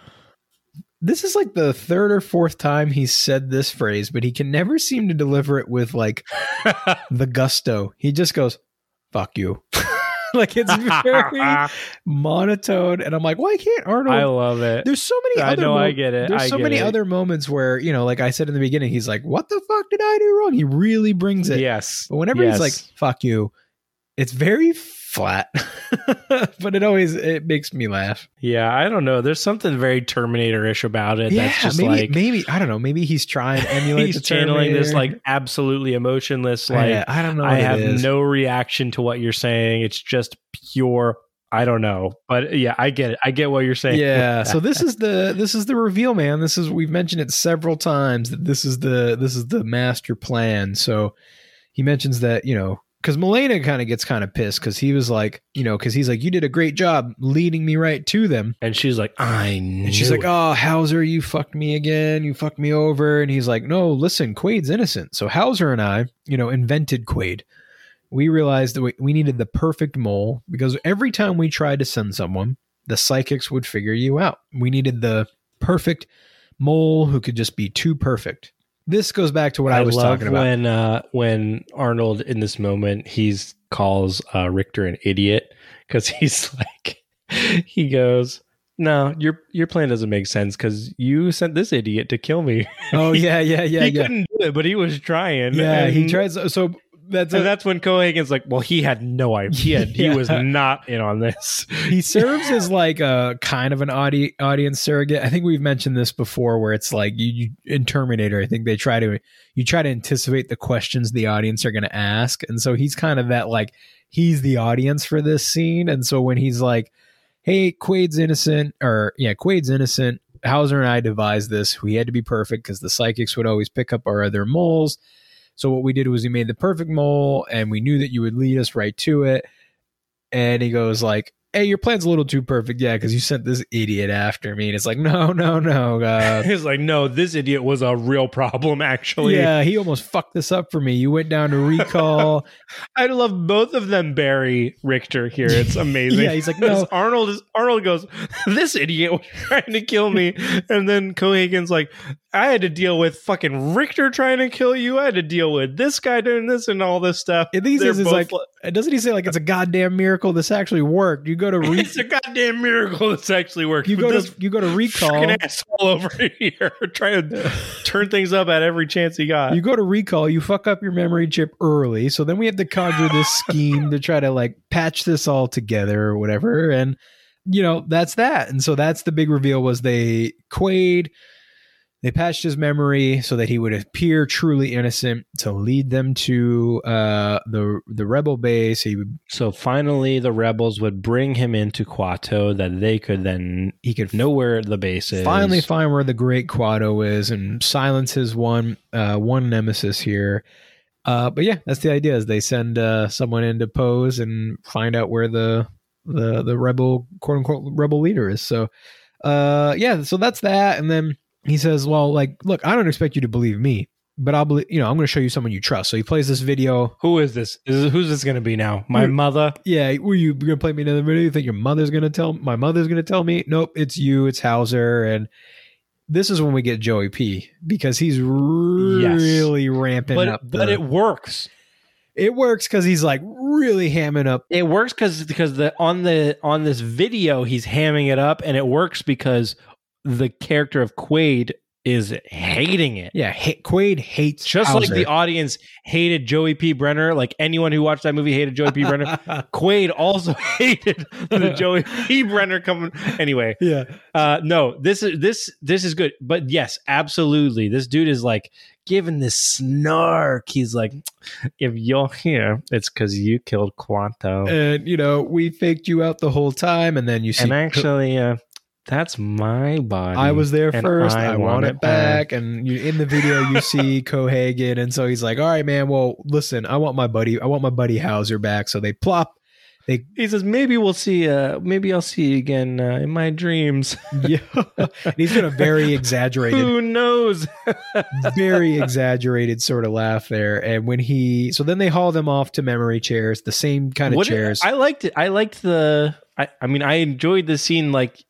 This is like the third or fourth time he's said this phrase, but he can never seem to deliver it with like <laughs> the gusto. He just goes, "Fuck you." <laughs> like it's very <laughs> monotone, and I'm like, why can't Arnold? I love it. There's so many I other know, I get it. There's I so many it. other moments where, you know, like I said in the beginning, he's like, What the fuck did I do wrong? He really brings it. Yes. But whenever Yes. he's like, fuck you, it's very flat, <laughs> but it always it makes me laugh. Yeah, I don't know. There's something very Terminator-ish about it. Yeah, that's just maybe like maybe I don't know. Maybe he's trying to emulate he's the channeling this like absolutely emotionless. Like Yeah, I don't know. I have is. no reaction to what you're saying. It's just pure. I don't know, but yeah, I get it. I get what you're saying. yeah <laughs> so this is the this is the reveal man this is we've mentioned it several times that this is the this is the master plan so he mentions that you know because Melina kind of gets kind of pissed because he was like you know because he's like you did a great job leading me right to them and she's like, I knew. and she's like it. oh Hauser you fucked me again you fucked me over and he's like no listen Quaid's innocent so Hauser and I you know invented Quaid we realized that we, we needed the perfect mole because every time we tried to send someone, the psychics would figure you out. We needed the perfect mole who could just be too perfect. This goes back to what I, was love talking about. when uh, when Arnold in this moment he's calls uh, Richter an idiot because <laughs> he's like he goes. No, your your plan doesn't make sense because you sent this idiot to kill me. oh <laughs> yeah, yeah, yeah, he yeah. couldn't do it, but he was trying. Yeah, he tries. So that's And a, that's when Cohaagen's like, "Well, he had no idea. He <laughs> was Yeah. not in on this." <laughs> he serves as like a kind of an audi- audience surrogate. I think we've mentioned this before, where it's like you, you in Terminator. I think they try to you try to anticipate the questions the audience are going to ask, and so he's kind of that like he's the audience for this scene. And so when he's like, "Hey, Quaid's innocent," or yeah, Quaid's innocent. Hauser and I devised this. We had to be perfect because the psychics would always pick up our other moles. So what we did was we made the perfect mole, and we knew that you would lead us right to it and he goes like hey your plan's a little too perfect yeah because you sent this idiot after me and it's like <laughs> no no no uh, <laughs> He's like, "No, this idiot was a real problem. Actually, yeah he almost fucked this up for me you went down to recall <laughs> I love both of them. Barry Richter here. It's amazing. Yeah, he's like, no. Arnold is Arnold goes, this idiot was trying to kill me, and then Cohaagen's like, I had to deal with fucking Richter trying to kill you. I had to deal with this guy doing this and all this stuff. I think he They're says it's both like doesn't he say like it's a goddamn miracle this actually worked you go to <laughs> re- it's a goddamn miracle this actually worked. you go to you go to recall asshole over <laughs> here trying to turn things up at every chance he got. you go to recall you fuck up your memory chip early so then we have to conjure this <laughs> scheme to try to like patch this all together or whatever and you know that's that and so that's the big reveal was they quaid they patched his memory so that he would appear truly innocent to lead them to uh the the rebel base he would So finally, the rebels would bring him into Kuato that they could then he could know where the base is. finally find where the great Kuato is and silence his one uh, one nemesis here. Uh, but yeah, that's the idea. Is they send uh, someone in to pose and find out where the the the rebel quote unquote rebel leader is. So uh, yeah, so that's that. And then he says, "Well, like, look, I don't expect you to believe me, but I'll believe. You know, I'm going to show you someone you trust." So he plays this video. Who is this? Is who's this going to be now? My Hmm. mother. Yeah, were you going to play me another video? You think your mother's going to tell my mother's going to tell me? Nope, it's you. It's Hauser, and this is when we get Joey P because he's really ramping But up. but it works. it works because he's like really hamming up. It works because because the on the on this video he's hamming it up, and it works because the character of Quaid is hating it. Yeah, ha- Quaid hates Just Hauser. like the audience hated Joey P. Brenner, like anyone who watched that movie hated Joey P. Brenner. <laughs> Quaid also <laughs> hated the Joey P. Brenner coming. Anyway, yeah, uh, no, this is this this is good. But yes, absolutely, this dude is like giving this snark. He's like, if you're here, it's because you killed Kuato. and you know we faked you out the whole time, and then you see. and actually, uh, that's my body. I was there first. I, want, it back. And you, in the video, you <laughs> see Cohaagen, and so he's like, "All right, man. Well, listen, I want my buddy. I want my buddy Hauser back." So they plop. They He says, maybe we'll see. Uh, maybe I'll see you again uh, in my dreams. <laughs> yeah. And he's got a very <laughs> exaggerated, Who knows? very exaggerated sort of laugh there. And when he, so then they haul them off to memory chairs, the same kind of What- chairs. I liked it. I liked the. I, I mean, I enjoyed the scene. Like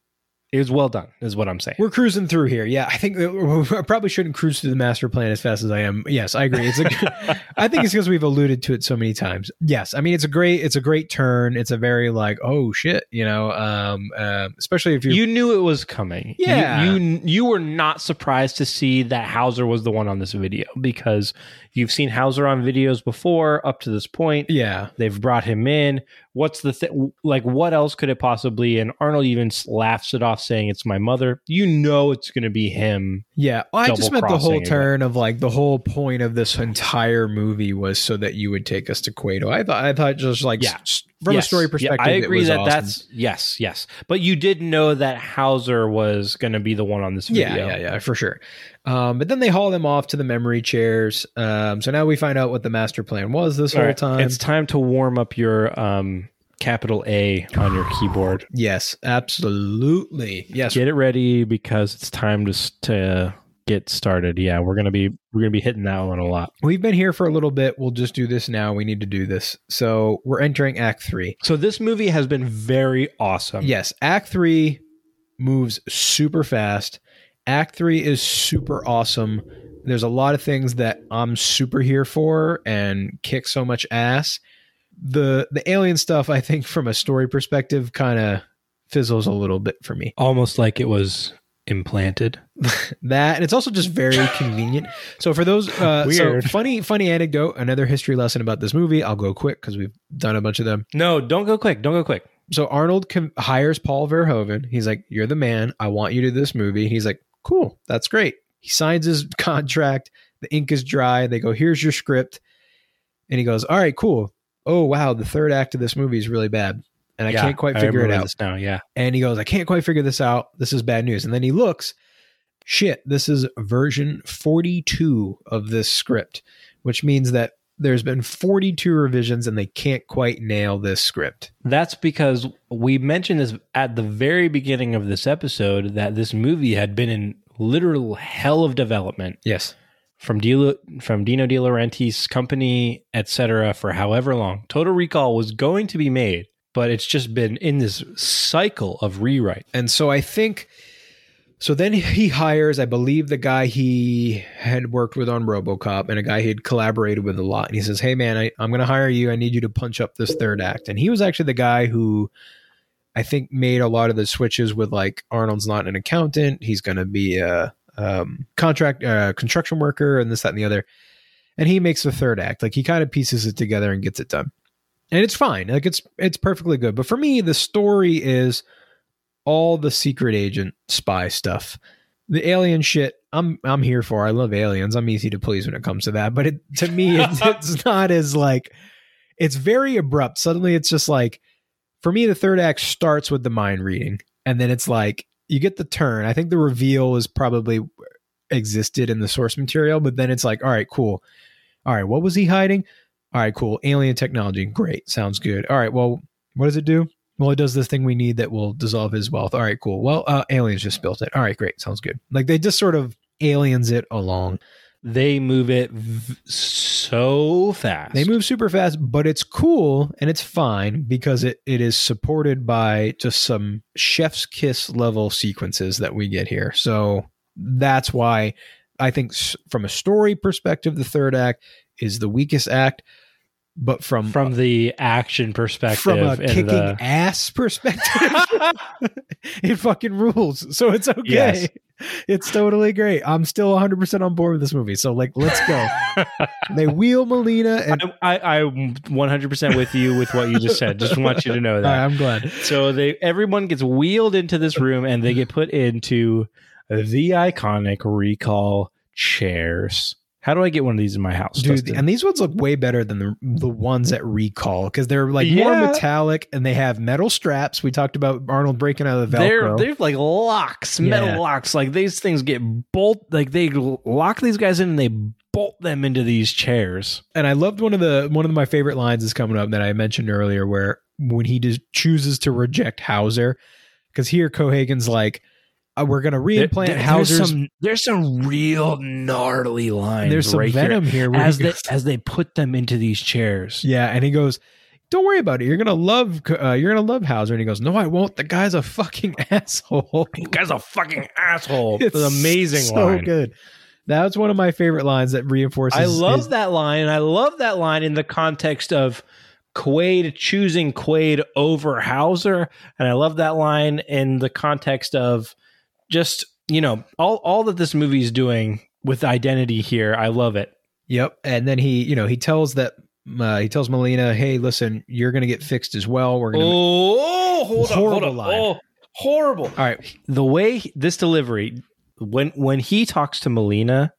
it was well done. Is what I'm saying. We're cruising through here. Yeah, I think <laughs> I probably shouldn't cruise through the master plan as fast as I am. Yes, I agree. It's a, <laughs> I think it's because we've alluded to it so many times. Yes, I mean it's a great, it's a great turn. It's a very like, oh shit, you know, um, uh, especially if you're, you knew it was coming. You- Yeah. you, you were not surprised to see that Hauser was the one on this video because you've seen Hauser on videos before up to this point. yeah, They've brought him in. what's the thing? Like, what else could it possibly? And Arnold even laughs it off, saying it's my mother. You know, it's going to be him. Yeah, well, I just meant the whole turn of like the whole point of this entire movie was so that you would take us to Kuato. I thought I thought just like Yeah. s- from Yes. a story Yeah, perspective, I it agree that awesome. that's yes, yes. But you did know that Hauser was going to be the one on this video. Yeah, yeah, yeah, for sure. Um, but then they haul them off to the memory chairs. Um, so now we find out what the master plan was this All whole right, time. It's time to warm up your um, capital A on your keyboard. yes, absolutely. Yes, Get it ready because it's time to to get started. Yeah, we're gonna be we're gonna be hitting that one a lot. we've been here for a little bit. We'll just do this now. We need to do this. So we're entering Act Three. So this movie has been very awesome. Yes, Act Three moves super fast. Act Three is super awesome. There's a lot of things that I'm super here for and kick so much ass. The the alien stuff, I think, from a story perspective, kind of fizzles a little bit for me. almost like it was implanted. <laughs> That and it's also just very convenient. So for those, uh, so Weird. funny funny anecdote, another history lesson about this movie. I'll go quick because we've done a bunch of them. No, don't go quick. Don't go quick. so Arnold com- hires Paul Verhoeven. He's like, "You're the man. I want you to do this movie." He's like, "Cool, that's great." He signs his <laughs> contract. The ink is dry. They go, "Here's your script," and he goes, "All right, cool. Oh wow, the third act of this movie is really bad, and I Yeah, can't quite figure it out." now. Yeah. And he goes, "I can't quite figure this out. This is bad news." And then he looks, shit, this is version 42 of this script, which means that there's been 42 revisions and they can't quite nail this script. That's because we mentioned this at the very beginning of this episode that this movie had been in literal hell of development Yes. from Di, from Dino De Laurentiis' company, etc. for however long. Total Recall was going to be made, but it's just been in this cycle of rewrite. And so I think so then <laughs> he hires, I believe, the guy he had worked with on Robocop and a guy he had collaborated with a lot. And he says, Hey man, I, I'm gonna hire you. I need you to punch up this third act. And he was actually the guy who I think made a lot of the switches with like Arnold's not an accountant, he's gonna be a um, contract uh, construction worker and this, that, and the other. And he makes the third act. Like he kind of pieces it together and gets it done. And it's fine. Like it's it's perfectly good. But for me, the story is all the secret agent spy stuff. The alien shit, I'm I'm here for. I love aliens. I'm easy to please when it comes to that. But it to me, it's, <laughs> it's not as like it's very abrupt. Suddenly, it's just like for me, the third act starts with the mind reading, and then it's like you get the turn. I think the reveal is probably existed in the source material, but then it's like, all right, cool. All right, what was he hiding? All right, cool. Alien technology. Great. Sounds good. All right, well, what does it do? Well, it does this thing we need that will dissolve his wealth. All right, cool. Well, uh, aliens just built it. All right, great. Sounds good. Like they just sort of aliens it along. They move it v- so fast. They move super fast, but it's cool and it's fine because it, it is supported by just some chef's kiss level sequences that we get here. So that's why I think s- from a story perspective, the third act is the weakest act. But from from the action perspective from a and kicking the- ass perspective, <laughs> it fucking rules. So it's okay. Yes. It's totally great. I'm still 100% on board with this movie. So, like, let's go. <laughs> they wheel Melina and I, I, I'm 100% with you with what you just said. Just want you to know that. right, I'm glad. So they everyone gets wheeled into this room and they get put into the iconic recall chairs. How do I get one of these in my house? Dude, Dustin? and these ones look way better than the the ones at Recall because they're like more metallic and they have metal straps. We talked about Arnold breaking out of the Velcro. they're they're like locks, metal Yeah. locks. Like these things get bolt like they lock these guys in and they bolt them into these chairs. and I loved one of the one of my favorite lines is coming up that I mentioned earlier, where when he just chooses to reject Hauser, because here Cohaagen's like, uh, "We're going to reimplant There- there- Hauser's." There's some, there's some real gnarly lines. There's some right venom here where as he they goes- as they put them into these chairs. yeah, and he goes, "Don't worry about it. You're gonna love. Uh, you're gonna love Hauser." And he goes, "No, I won't. The guy's a fucking <laughs> asshole." The guy's a fucking asshole. <laughs> It's amazing so line. good. That's one of my favorite lines that reinforces. I love his- that line. and I love that line in the context of Quaid choosing Quaid over Hauser, and I love that line in the context of just you know all all that this movie is doing with identity here. I love it. Yep. And then he, you know, he tells that uh, he tells Melina, "Hey, listen, you're going to get fixed as well. We're going to." Oh, hold on, hold Horrible on. Oh, horrible. All right, The way he- this delivery, when when he talks to Melina,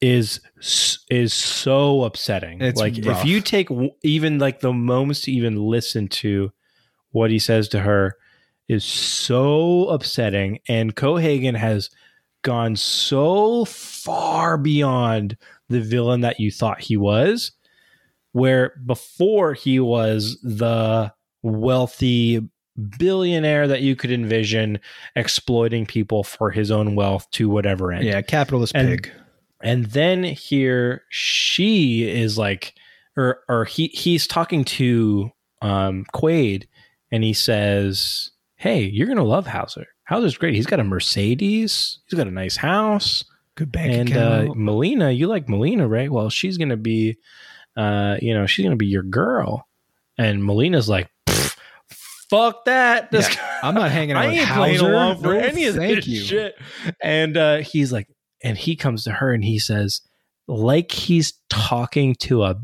is is so upsetting. It's like rough. if you take even like the moments to even listen to what he says to her, is so upsetting. And Cohaagen has gone so far beyond the villain that you thought he was, where before he was the wealthy billionaire that you could envision exploiting people for his own wealth to whatever end. yeah, capitalist And- pig. And then here she is like or or he he's talking to um Quaid and he says, Hey, you're gonna love Hauser. Hauser's great. He's got a Mercedes, he's got a nice house. Good bank and uh. Melina, you like Melina, right? Well, she's gonna be uh, you know, she's gonna be your girl. And Melina's like, fuck that. This Yeah, <laughs> I'm not hanging out I with ain't playing Hauser. along for No, any of thank this you. shit. And uh, he's like, and he comes to her and he says, like he's talking to a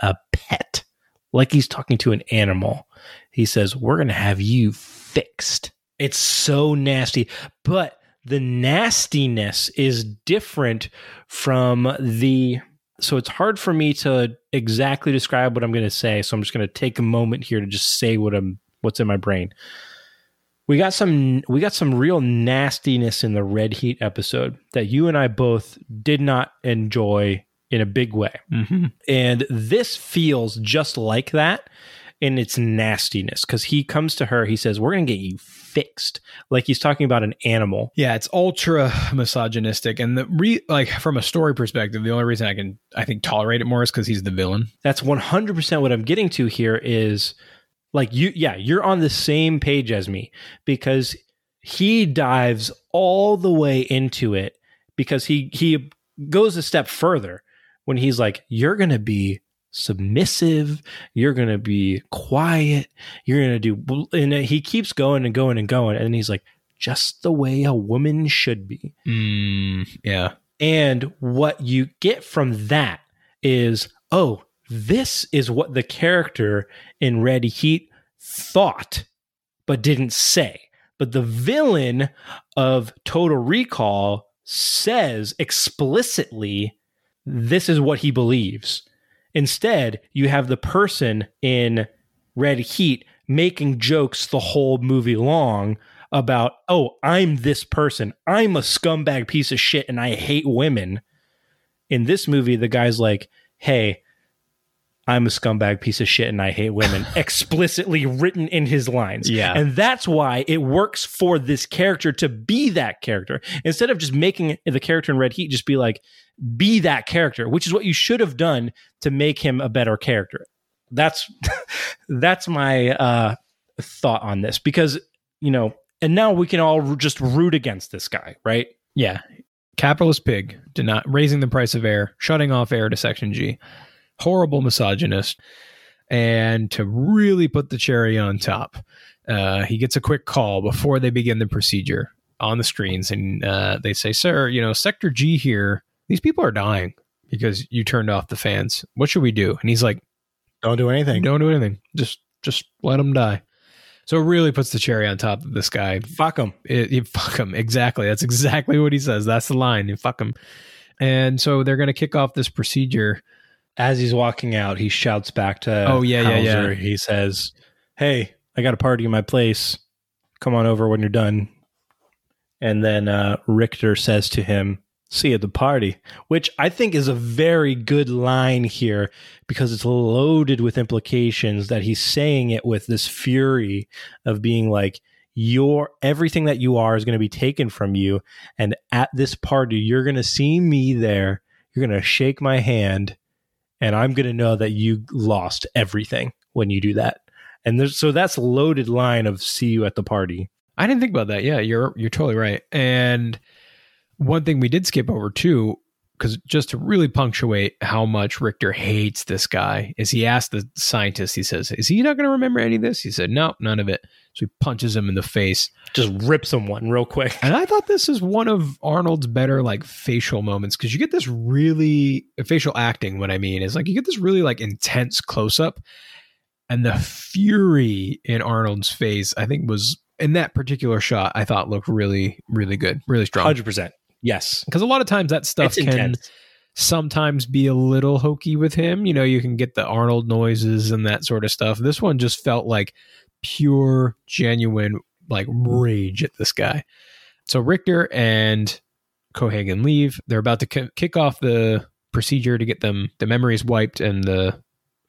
a pet, like he's talking to an animal. He says, "We're gonna have you fixed." It's so nasty, but the nastiness is different from the. So it's hard for me to exactly describe what I'm going to say. So I'm just going to take a moment here to just say what I'm what's in my brain we got some we got some real nastiness in the red heat episode that you and i both did not enjoy in a big way Mhm. and this feels just like that in its nastiness. Because he comes to her he says we're gonna get you fixed. Like he's talking about an animal. Yeah, it's ultra misogynistic, and the re like from a story perspective, the only reason I can I think tolerate it more is because he's the villain. that's 100% what i'm getting to here is like you yeah you're on the same page as me because he dives all the way into it because he he goes a step further when he's like you're going to be submissive you're going to be quiet you're going to do and he keeps going and going and going and he's like just the way a woman should be Mm, yeah, and what you get from that is, oh, this is what the character in Red Heat thought, but didn't say. But the villain of Total Recall says explicitly, this is what he believes. Instead, you have the person in Red Heat making jokes the whole movie long about, oh, I'm this person. I'm a scumbag piece of shit and I hate women. In this movie, the guy's like, hey, I'm a scumbag piece of shit and I hate women, <laughs> explicitly written in his lines. Yeah. And that's why it works for this character to be that character. Instead of just making the character in Red Heat just be like, be that character, which is what you should have done to make him a better character. That's <laughs> that's my uh thought on this because, you know, and now we can all just root against this guy, right? yeah. Capitalist pig, did not raising the price of air, shutting off air to Section G, horrible misogynist, and to really put the cherry on top, uh, he gets a quick call before they begin the procedure on the screens, and uh, they say, "Sir, you know, Sector G here, these people are dying because you turned off the fans. What should we do?" And he's like, Don't do anything. Don't do anything. Just just let them die. So it really puts the cherry on top of this guy. Fuck him. It, you fuck him. Exactly. That's exactly what he says. That's the line. You fuck him. And so they're going to kick off this procedure. As he's walking out, he shouts back to Oh, yeah, yeah, yeah. He says, Hey, I got a party in my place. Come on over when you're done. And then uh, Richter says to him, See you at the party, which I think is a very good line here because it's loaded with implications that he's saying it with this fury of being like, your everything that you are is going to be taken from you and at this party you're going to see me there you're going to shake my hand and i'm going to know that you lost everything when you do that and there's so that's loaded line of see you at the party I didn't think about that. Yeah, you're you're totally right. And one thing we did skip over too, because just to really punctuate how much Richter hates this guy, is he asked the scientist, he says, Is he not going to remember any of this? He said, No, none of it. So he punches him in the face. Just rips him one real quick. And I thought this is one of Arnold's better like facial moments because you get this really facial acting. What I mean is like you get this really like intense close up, and the fury in Arnold's face, I think, was in that particular shot. I thought looked really, really good, really strong. Hundred percent. Yes, because a lot of times that stuff can sometimes be a little hokey with him. You know, you can get the Arnold noises and that sort of stuff. This one just felt like pure, genuine, like rage at this guy. So Richter and Cohaagen leave. They're about to ki- kick off the procedure to get them the memories wiped and the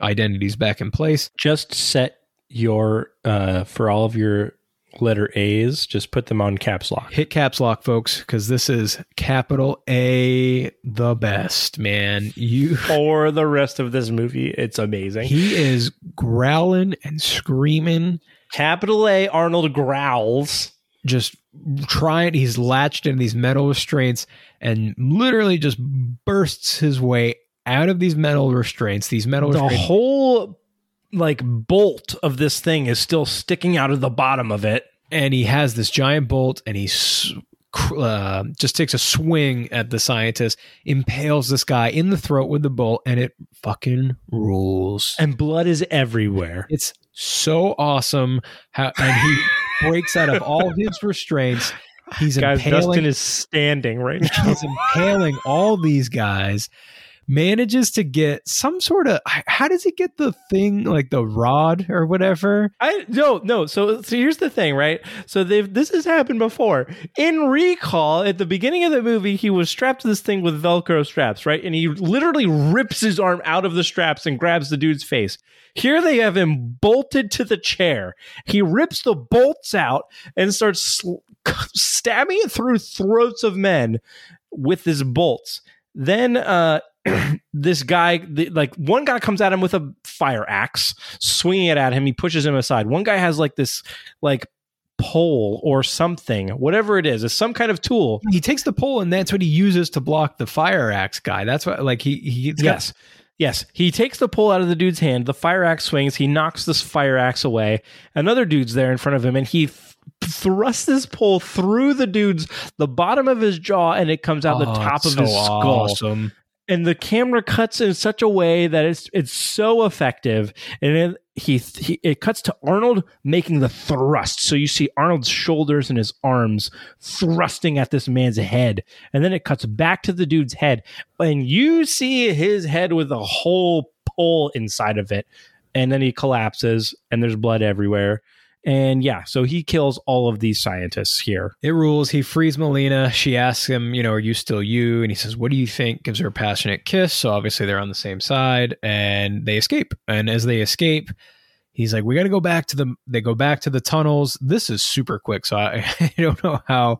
identities back in place. Just set your uh for all of your letter A's, just put them on caps lock. Hit caps lock, folks, because this is capital A, the best man. You <laughs> For the rest of this movie, it's amazing. He is growling and screaming. Capital A Arnold growls. Just trying, he's latched in these metal restraints and literally just bursts his way out of these metal restraints. These metal The restraints. whole like bolt of this thing is still sticking out of the bottom of it. and he has this giant bolt and he uh, just takes a swing at the scientist, impales this guy in the throat with the bolt, and it fucking rules. And blood is everywhere. It's so awesome how and he <laughs> breaks out of all his restraints. He's Guys, impaling Dustin is standing right <laughs> now. he's impaling all these guys manages to get some sort of how does he get the thing like the rod or whatever I no no. So so here's the thing, right? So they've this has happened before. In Recall, at the beginning of the movie, he was strapped to this thing with Velcro straps, right? And he literally rips his arm out of the straps and grabs the dude's face. Here they have him bolted to the chair. He rips the bolts out and starts sl- stabbing it through throats of men with his bolts. Then uh <clears throat> this guy the, like one guy comes at him with a fire axe swinging it at him. He pushes him aside. One guy has like this like pole or something whatever it is it's some kind of tool. He takes the pole and that's what he uses to block the fire axe guy. That's what like he he's got- yes. Yes. He takes the pole out of the dude's hand. The fire axe swings. He knocks this fire axe away. Another dude's there in front of him and he th- thrusts his pole through the dude's the bottom of his jaw and it comes out the Oh, top of it's his skull. awesome. And the camera cuts in such a way that it's it's so effective and it, he, he it cuts to Arnold making the thrust. So you see Arnold's shoulders and his arms thrusting at this man's head and then it cuts back to the dude's head and you see his head with a whole pole inside of it and then he collapses and there's blood everywhere and yeah so he kills all of these scientists here It rules. He frees Melina. She asks him, you know, are you still you? And he says, what do you think? Gives her a passionate kiss. So obviously they're on the same side and they escape. And as they escape, he's like, we got to go back to the, they go back to the tunnels. This is super quick. So I, <laughs> I don't know how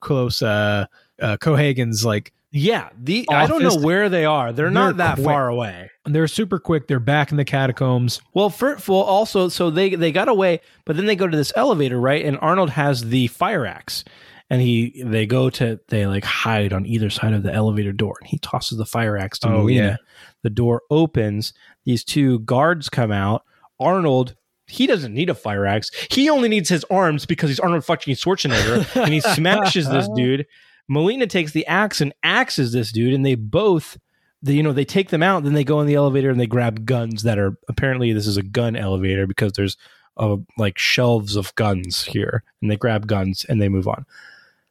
close, uh, uh, Cohaagen's like, yeah the I don't know where they are they're, not They're that quick. far away they're super quick. They're back in the catacombs. Well, for, well, also, so they they got away, but then they go to this elevator, right? And Arnold has the fire axe, and he they go to they like hide on either side of the elevator door, and he tosses the fire axe to Oh, Melina. yeah. The door opens. These two guards come out. Arnold. He doesn't need a fire axe. He only needs his arms because he's Arnold fucking Schwarzenegger, and he smashes this <laughs> dude. Melina takes the axe and axes this dude, and they both they, you know they take them out then they go in the elevator and they grab guns that are apparently this is a gun elevator because there's uh, like shelves of guns here and they grab guns and they move on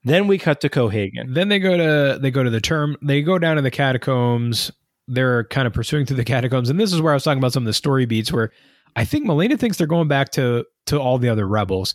then we cut to Cohaagen Then they go to they go to the term. They go down to the catacombs. They're kind of pursuing through the catacombs, and this is where I was talking about some of the story beats. Where I think Melina thinks they're going back to to all the other rebels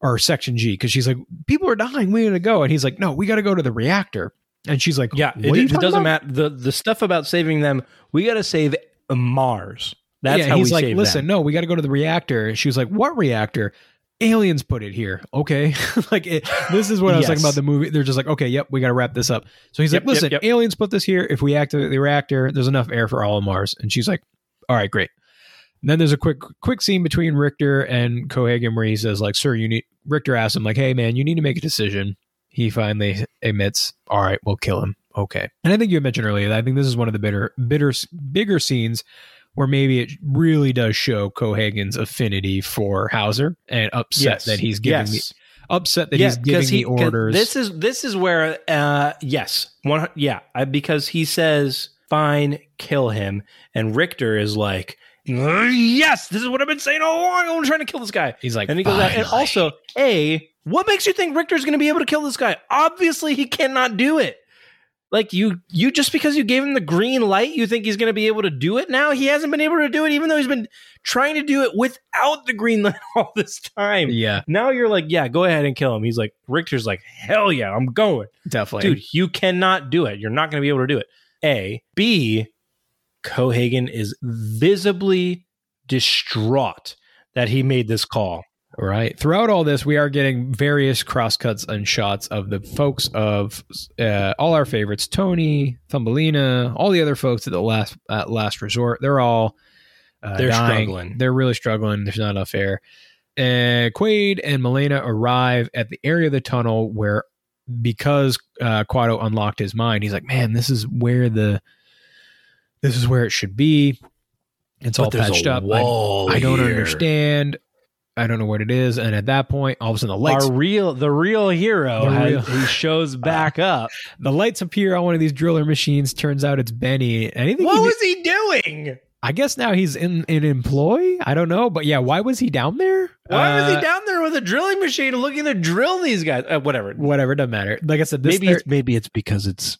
or Section G because she's like, people are dying. We got to go, and he's like, no, we got to go to the reactor. And she's like, yeah it, it doesn't about? matter the the stuff about saving them we got to save Mars that's yeah, how he's like, listen, them. no, we got to go to the reactor. And she was like, what reactor? Aliens put it here. Okay. <laughs> like, it, this is what I was talking about the movie. They're just like, okay, yep, we got to wrap this up. So he's Yep, like, listen, yep, yep. aliens put this here. If we activate the reactor, there's enough air for all of Mars. And she's like, all right, great. And then there's a quick, quick scene between Richter and Cohaagen where he says, like, sir, you need, Richter asks him, like, hey, man, you need to make a decision. He finally admits, all right, we'll kill him. okay. And I think you had mentioned earlier that I think this is one of the bitter, bitter, bigger scenes where maybe it really does show Cohaagen's affinity for Hauser and upset Yes. that he's giving Yes. the upset that Yeah, he's giving he- the orders. This is this is where uh yes, one yeah, I, because he says fine, kill him, and Richter is like, "Uh, yes, this is what I've been saying all along. I'm trying to kill this guy. he's like, And he goes out, and also, a what makes you think Richter's going to be able to kill this guy? Obviously, he cannot do it. Like you, you just because you gave him the green light, you think he's going to be able to do it now? He hasn't been able to do it, even though he's been trying to do it without the green <laughs> light all this time. yeah, Now you're like, yeah, go ahead and kill him. He's like, Richter's like, hell yeah, I'm going. definitely. Dude, you cannot do it. You're not going to be able to do it. A. B. Cohaagen is visibly distraught that he made this call. Right. Throughout all this, we are getting various crosscuts and shots of the folks of uh, all our favorites: Tony, Thumbelina, all the other folks at the last at last resort. They're all uh, They're dying. struggling. They're really struggling. There's not enough air. Uh, Quaid and Melina arrive at the area of the tunnel where, because uh, Kuato unlocked his mind, he's like, "Man, this is where the this is where it should be." It's all But there's patched up. I- wall I don't here. understand. I don't know what it is. And at that point, all of a sudden the lights Our real, the real hero, The has, real- he shows <laughs> back up. the lights appear on one of these driller machines. Turns out it's Benny. And I think What he- was he doing? I guess now he's in in employ. I don't know, but yeah, why was he down there? Why was Uh, he down there with a drilling machine looking to drill these guys? Uh, whatever. Whatever, doesn't matter. Like I said, this maybe they're- it's maybe it's because it's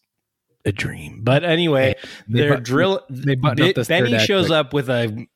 a dream. But anyway, they they're bu- drill. they this Benny shows quick. up with a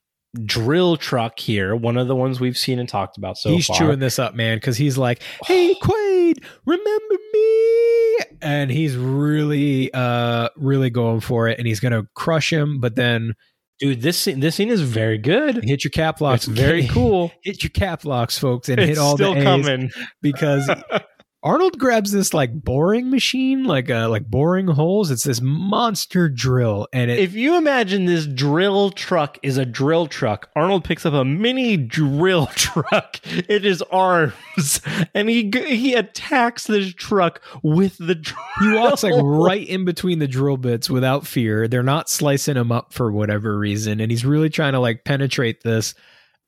drill truck here, one of the ones we've seen and talked about so he's far. chewing this up, man, because he's like, <sighs> "Hey, Quaid, remember me?" And he's really, uh, really going for it, and he's gonna crush him. But then Dude, this scene, this scene is very good. hit your cap locks. It's very <laughs> cool. Hit your cap locks, folks, and it's hit all the A's coming. because <laughs> Arnold grabs this like boring machine, like uh, like boring holes. It's this monster drill, and it If you imagine this drill truck is a drill truck, Arnold picks up a mini drill <laughs> truck in his arms, and he he attacks this truck with the drill. he walks like <laughs> right in between the drill bits without fear. They're not slicing him up for whatever reason, and he's really trying to like penetrate this,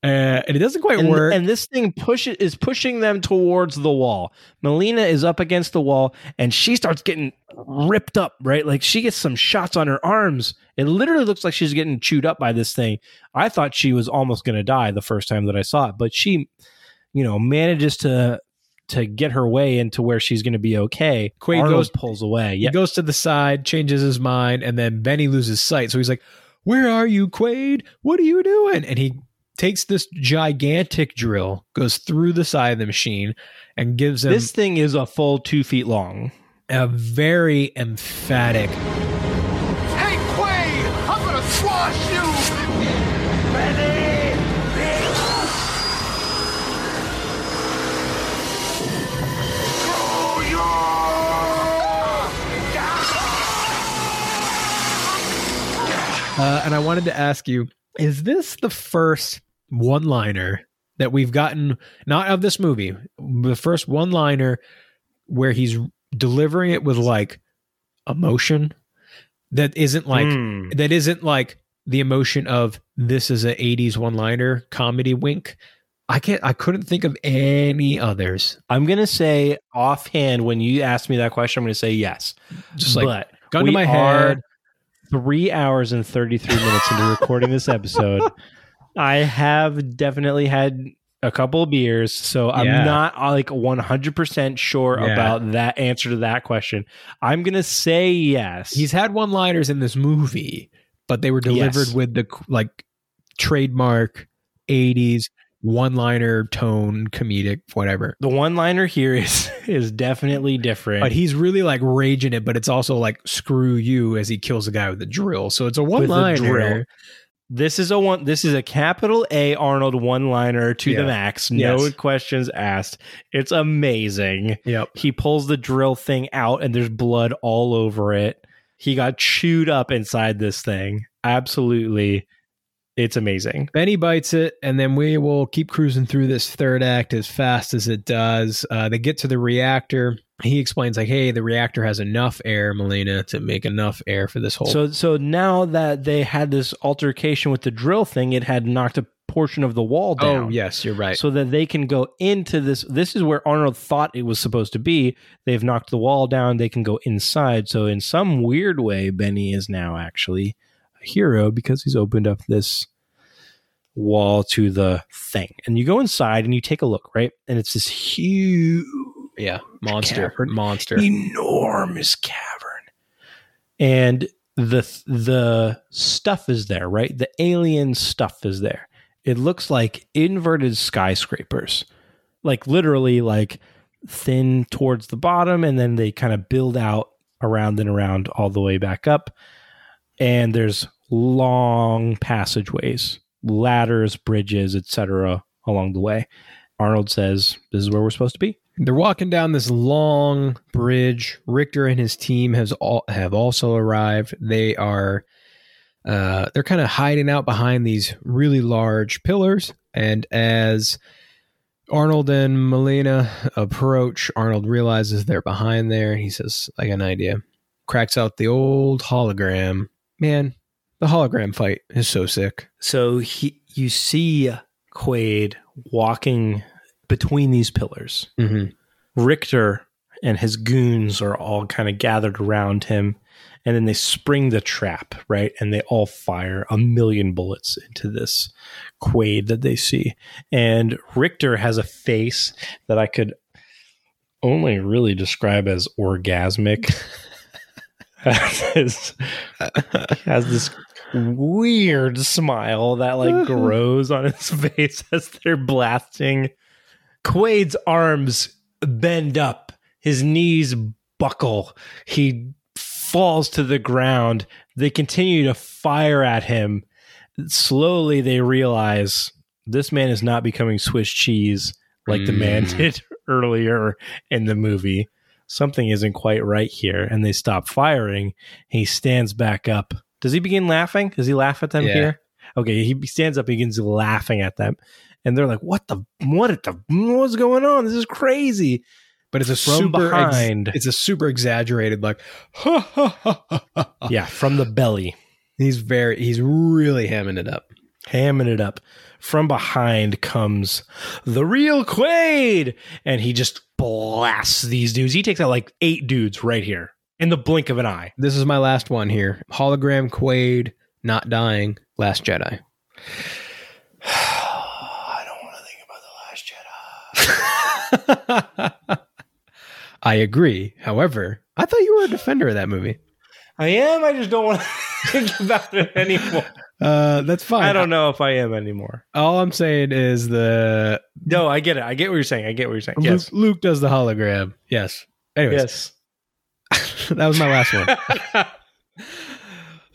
uh, and it doesn't quite and, work. and this thing push is pushing them towards the wall. Melina is up against the wall, and she starts getting ripped up. Right, like she gets some shots on her arms. It literally looks like she's getting chewed up by this thing. I thought she was almost going to die the first time that I saw it, but she, you know, manages to to get her way into where she's going to be okay. Quaid Arnold goes- pulls away. He Yeah, goes to the side, changes his mind, and then Benny loses sight. So he's like, Where are you, Quaid? What are you doing? And he takes this gigantic drill, goes through the side of the machine, and gives him this thing is a full two feet long. a very emphatic. Hey, Quay, I'm gonna squash you! Uh, and I wanted to ask you is this the first one liner that we've gotten, not of this movie, the first one liner where he's delivering it with like emotion that isn't like, Hmm. that isn't like the emotion of this is a 80s one liner comedy wink. I can't, I couldn't think of any others. I'm going to say offhand when you asked me that question, I'm going to say yes. Just like but gun to my head. Three hours and 33 minutes into recording this episode. <laughs> I have definitely had a couple of beers, so I'm Yeah. not uh, like 100% sure Yeah. about that answer to that question. I'm going to say yes. He's had one liners in this movie, but they were delivered Yes. with the like trademark 80s one liner tone, comedic, whatever. the one liner here is is definitely different. But he's really like raging it, but it's also like screw you as he kills the guy with the drill. So it's a one With the liner. drill. This is a one. This is a capital A Arnold one liner to Yeah. the max. No Yes. questions asked. It's amazing. Yep. He pulls the drill thing out, and there's blood all over it. He got chewed up inside this thing. Absolutely It's amazing. Benny bites it, and then we will keep cruising through this third act as fast as it does. Uh, they get to the reactor. He explains, like, hey, the reactor has enough air, Melina, to make enough air for this whole. So so now that they had this altercation with the drill thing, it had knocked a portion of the wall down. oh, yes, you're right. So that they can go into this. This is where Arnold thought it was supposed to be. They've knocked the wall down. They can go inside. So in some weird way, Benny is now actually a hero because he's opened up this wall to the thing. And you go inside and you take a look, right? And it's this huge, yeah, monster, Cavern. monster. enormous cavern. And the the stuff is there, right? The alien stuff is there. It looks like inverted skyscrapers. Like literally like thin towards the bottom and then they kind of build out around and around all the way back up. And there's long passageways, ladders, bridges, etc. along the way. Arnold says, "This is where we're supposed to be." They're walking down this long bridge. Richter and his team has all have also arrived. They are uh, they're kind of hiding out behind these really large pillars. And as Arnold and Melina approach, Arnold realizes they're behind there. He says, "I got an idea." Cracks out the old hologram. Man, the hologram fight is so sick. So he, you see Quaid walking between these pillars. Mm-hmm. Richter and his goons are all kind of gathered around him, and then they spring the trap, right? And they all fire a million bullets into this Quaid that they see. And Richter has a face that I could only really describe as orgasmic. <laughs> has, has this weird smile that like <laughs> grows on his face as they're blasting. Quaid's arms bend up, his knees buckle. He falls to the ground. They continue to fire at him. Slowly, they realize this man is not becoming Swiss cheese like the man Mm. did <laughs> earlier in the movie. Something isn't quite right here. And they stop firing. He stands back up. Does he begin laughing? Does he laugh at them Yeah. here? Okay, he stands up, he begins laughing at them. And they're like, what the, what the, what's going on? This is crazy. But it's a From super ex- behind. it's a super exaggerated like. <laughs> yeah, from the belly. He's very. He's really hamming it up. hamming it up. From behind comes the real Quaid, and he just blasts these dudes. He takes out like eight dudes right here in the blink of an eye. This is my last one here. Hologram Quaid not dying. Last Jedi. <sighs> I don't want to think about the Last Jedi. <laughs> I agree. However, I thought you were a defender of that movie. I am. I just don't want to <laughs> think about it anymore. Uh, that's fine. I don't know if I am anymore. All I'm saying is the No, I get it. I get what you're saying. I get what you're saying. Luke, Yes. Luke does the hologram. Yes. Anyways, Yes. <laughs> that was my last one. <laughs>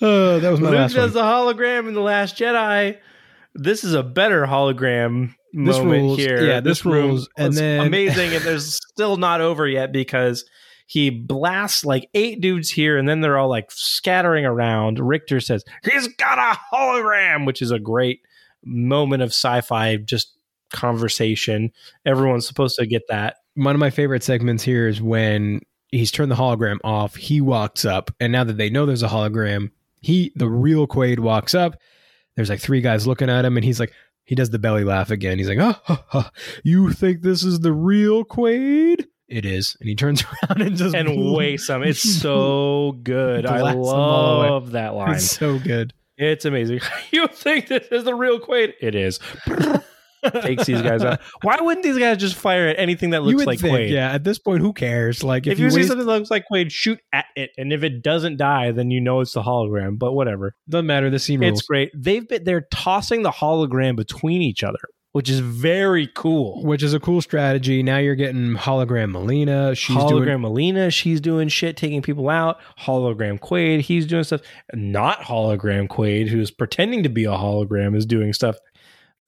Oh, that was my Luke last does one. the hologram in the Last Jedi. This is a better hologram This moment rules. here. Yeah, this room rules. And then- amazing, and <laughs> there's still not over yet because he blasts like eight dudes here, and then they're all like scattering around. Richter says he's got a hologram, which is a great moment of sci-fi just conversation. Everyone's supposed to get that. One of my favorite segments here is when he's turned the hologram off. He walks up, and now that they know there's a hologram, he the real Quaid walks up. There's like three guys looking at him, and he's like, he does the belly laugh again. He's like, oh, ha, ha, you think this is the real Quaid? It is, and he turns <laughs> around and just And waste them. It's <laughs> so good. I Blasts them all away. love that line. It's so good. It's amazing. <laughs> you think this is the real Quaid? It is. Takes these guys out. <laughs> Why wouldn't these guys just fire at anything that you looks would like think, Quaid? yeah. At this point, who cares? Like, If, if, you, see waste- something that looks like Quaid, shoot at it, and if it doesn't die, then you know it's the hologram. But whatever, doesn't matter. The scene rules. it's great. They've been they're tossing the hologram between each other, which is very cool. which is a cool strategy. Now you're getting hologram Melina. She's hologram doing Melina, she's doing shit, taking people out. Hologram Quaid, he's doing stuff. Not hologram Quaid, who's pretending to be a hologram, is doing stuff.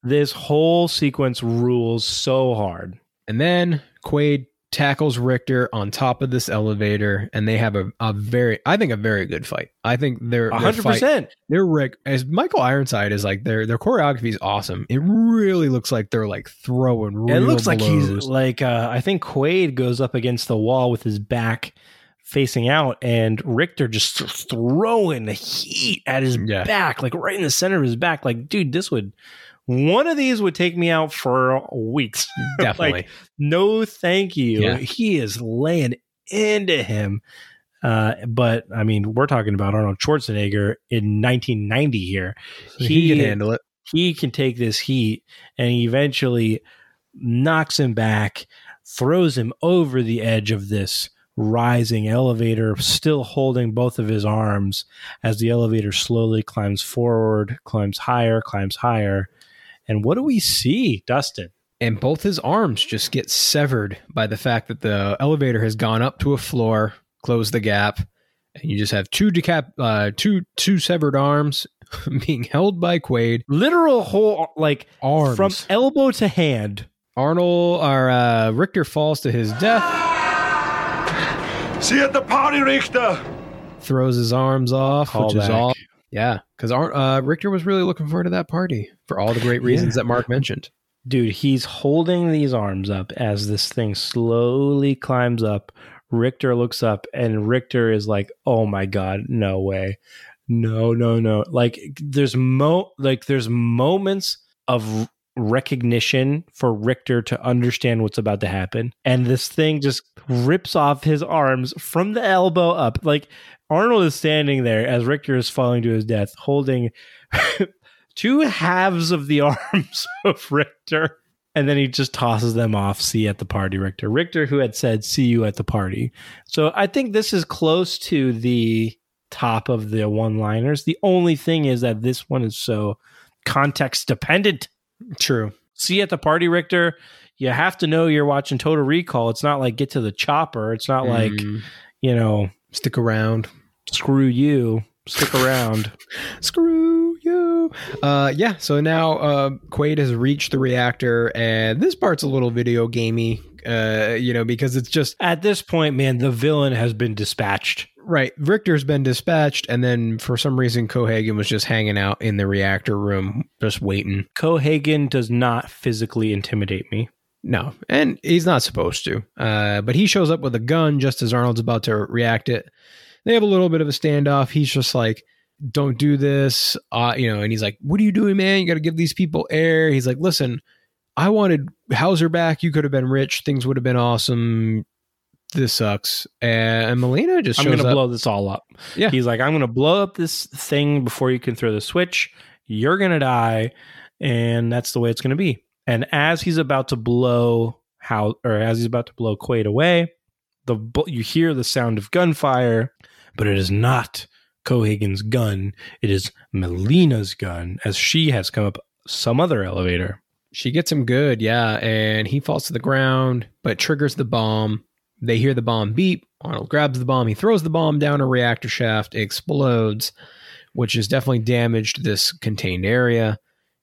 This whole sequence rules so hard. And then Quaid tackles Richter on top of this elevator, and they have a, a very, I think, a very good fight. I think they're hundred percent. They're Rick as Michael Ironside is like their their choreography is awesome. It really looks like they're like throwing. Real It looks like he's like uh, I think Quaid goes up against the wall with his back facing out, and Richter just throwing the heat at his Yeah. back, like right in the center of his back. Like, dude, this would one of these would take me out for weeks. <laughs> definitely. like, no, thank you. Yeah. He is laying into him. Uh, but I mean, we're talking about Arnold Schwarzenegger in 1990 here. he, can handle it. he can take this heat and he eventually knocks him back, throws him over the edge of this rising elevator, still holding both of his arms as the elevator slowly climbs forward, climbs higher, climbs higher. And what do we see, Dustin? and both his arms just get severed by the fact that the elevator has gone up to a floor, closed the gap, and you just have two decap, uh, two two severed arms <laughs> being held by Quaid. Literal whole, like Arms from elbow to hand. Arnold or uh, Richter falls to his death, See you at the party, Richter. throws his arms off, which is all yeah, because uh, Richter was really looking forward to that party for all the great reasons that Mark mentioned. Dude, he's holding these arms up as this thing slowly climbs up. Richter looks up and Richter is like, "Oh my god, no way. No, no, no." Like there's mo like there's moments of recognition for Richter to understand what's about to happen. And this thing just rips off his arms from the elbow up. Like Arnold is standing there as Richter is falling to his death, holding <laughs> two halves of the <laughs> arms of Richter. And then he just tosses them off. See you at the party, Richter. Richter, who had said, see you at the party. So I think this is close to the top of the one liners. The only thing is that this one is so context dependent. True. See you at the party, Richter. You have to know you're watching Total Recall. It's not like get to the chopper. It's not like, Mm, you know, stick around. screw you. Stick around. <laughs> Screw you. Uh, yeah. So now uh, Quaid has reached the reactor, and this part's a little video gamey. Uh, you know, because it's just At this point, man, the villain has been dispatched. right. Richter's been dispatched, and then for some reason, Cohaagen was just hanging out in the reactor room, just waiting. Cohaagen does not physically intimidate me. No, and he's not supposed to. Uh, but he shows up with a gun just as Arnold's about to react it. They have a little bit of a standoff. He's just like, "Don't do this," uh, you know. And he's like, "What are you doing, man? You got to give these people air." He's like, "Listen, I wanted Hauser back. You could have been rich. Things would have been awesome. This sucks." And Melina just I'm going to blow this all up. Yeah. He's like, I'm going to blow up this thing before you can throw the switch. You're going to die. And that's the way it's going to be. And as he's about to blow how, or as he's about to blow Quaid away, the you hear the sound of gunfire, but it is not Cohaagen's gun. It is Melina's gun as she has come up some other elevator. She gets him good, yeah, and he falls to the ground, but triggers the bomb. They hear the bomb beep. Arnold grabs the bomb. He throws the bomb down a reactor shaft. It explodes, which has definitely damaged this contained area.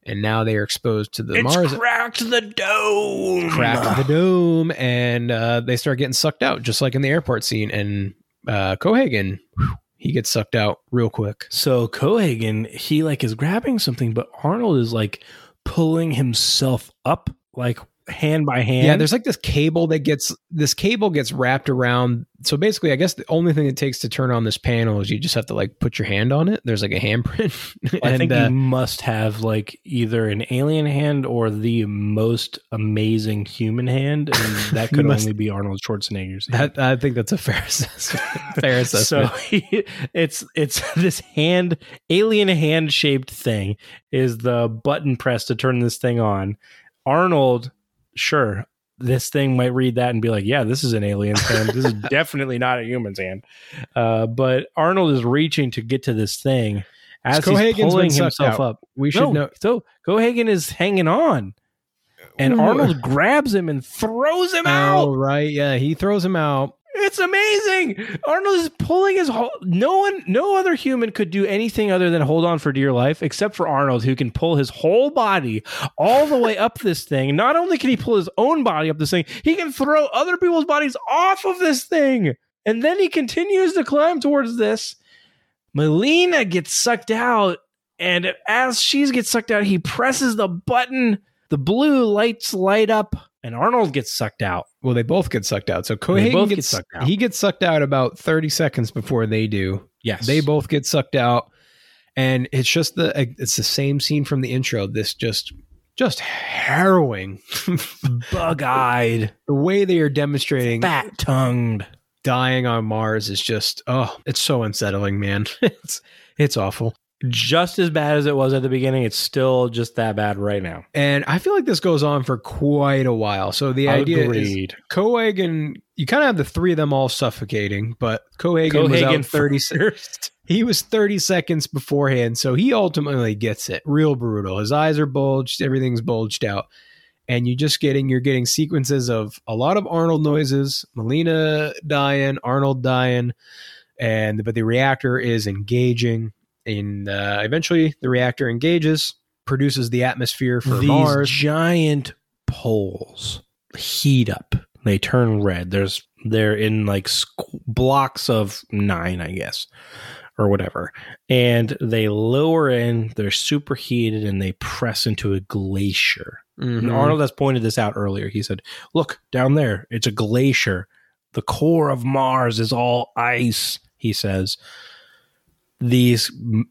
And now they are exposed to the It's Mars. cracked the dome. cracked the dome, and uh, they start getting sucked out, just like in the airport scene. And uh, Cohaagen, whew, he gets sucked out real quick. So Cohaagen, he like is grabbing something, but Arnold is like pulling himself up like hand by hand. Yeah, there's like this cable that gets this cable gets wrapped around. So basically, I guess the only thing it takes to turn on this panel is you just have to like put your hand on it. There's like a handprint. <laughs> I and, think uh, you must have like either an alien hand or the most amazing human hand, and <laughs> that could must- only be Arnold Schwarzenegger's. hand. that, I think that's a fair assessment. <laughs> fair so assessment. he, it's it's this hand alien hand shaped thing is the button press to turn this thing on. Arnold, sure, this thing might read that and be like, "Yeah, this is an alien's hand. This is <laughs> definitely not a human's hand." Uh, but Arnold is reaching to get to this thing as So he's pulling himself out. up. we should No, know. so Cohaagen is hanging on, and Ooh. Arnold grabs him and throws him Oh out. right, yeah, he throws him out. It's amazing. Arnold is pulling his whole. No one, no other human could do anything other than hold on for dear life, except for Arnold, who can pull his whole body all the way up this thing. Not only can he pull his own body up this thing, he can throw other people's bodies off of this thing, and then he continues to climb towards this. Melina gets sucked out, and as she gets sucked out, he presses the button. The blue lights light up, and Arnold gets sucked out. Well, they both get sucked out. So Cohaagen both get gets sucked out. He gets sucked out about 30 seconds before they do. Yes, They both get sucked out. And it's just the it's the same scene from the intro. This just just harrowing. <laughs> bug-eyed, the way they are demonstrating fat-tongued. dying on Mars is just oh, it's so unsettling, man. <laughs> it's it's awful. Just as bad as it was at the beginning, it's still just that bad right now. And I feel like this goes on for quite a while. So the idea is Agreed. Cohaagen, you kind of have the three of them all suffocating, but Cohaagen, was out 30 <laughs> se- first. He was 30 seconds beforehand, so he ultimately gets it. Real brutal. His eyes are bulged, everything's bulged out. And you're just getting you're getting sequences of a lot of Arnold noises, Melina dying, Arnold dying, and but the reactor is engaging. In uh, eventually, the reactor engages, produces the atmosphere for These Mars. giant poles heat up. They turn red. There's they're in like squ- blocks of nine, I guess, or whatever. And they lower in. They're superheated, and they press into a glacier. And Mhm. Arnold has pointed this out earlier. He said, "Look down there. It's a glacier. The core of Mars is all ice." He says. These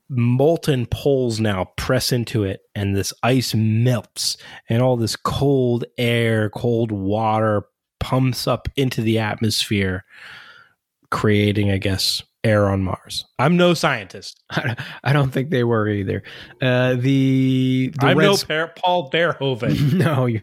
molten poles now press into it, and this ice melts, and all this cold air, cold water pumps up into the atmosphere, creating, I guess, air on Mars. I'm no scientist. <laughs> I don't think they were either. Uh, the, the I'm Red no S- Par- Paul Verhoeven. <laughs> no, you,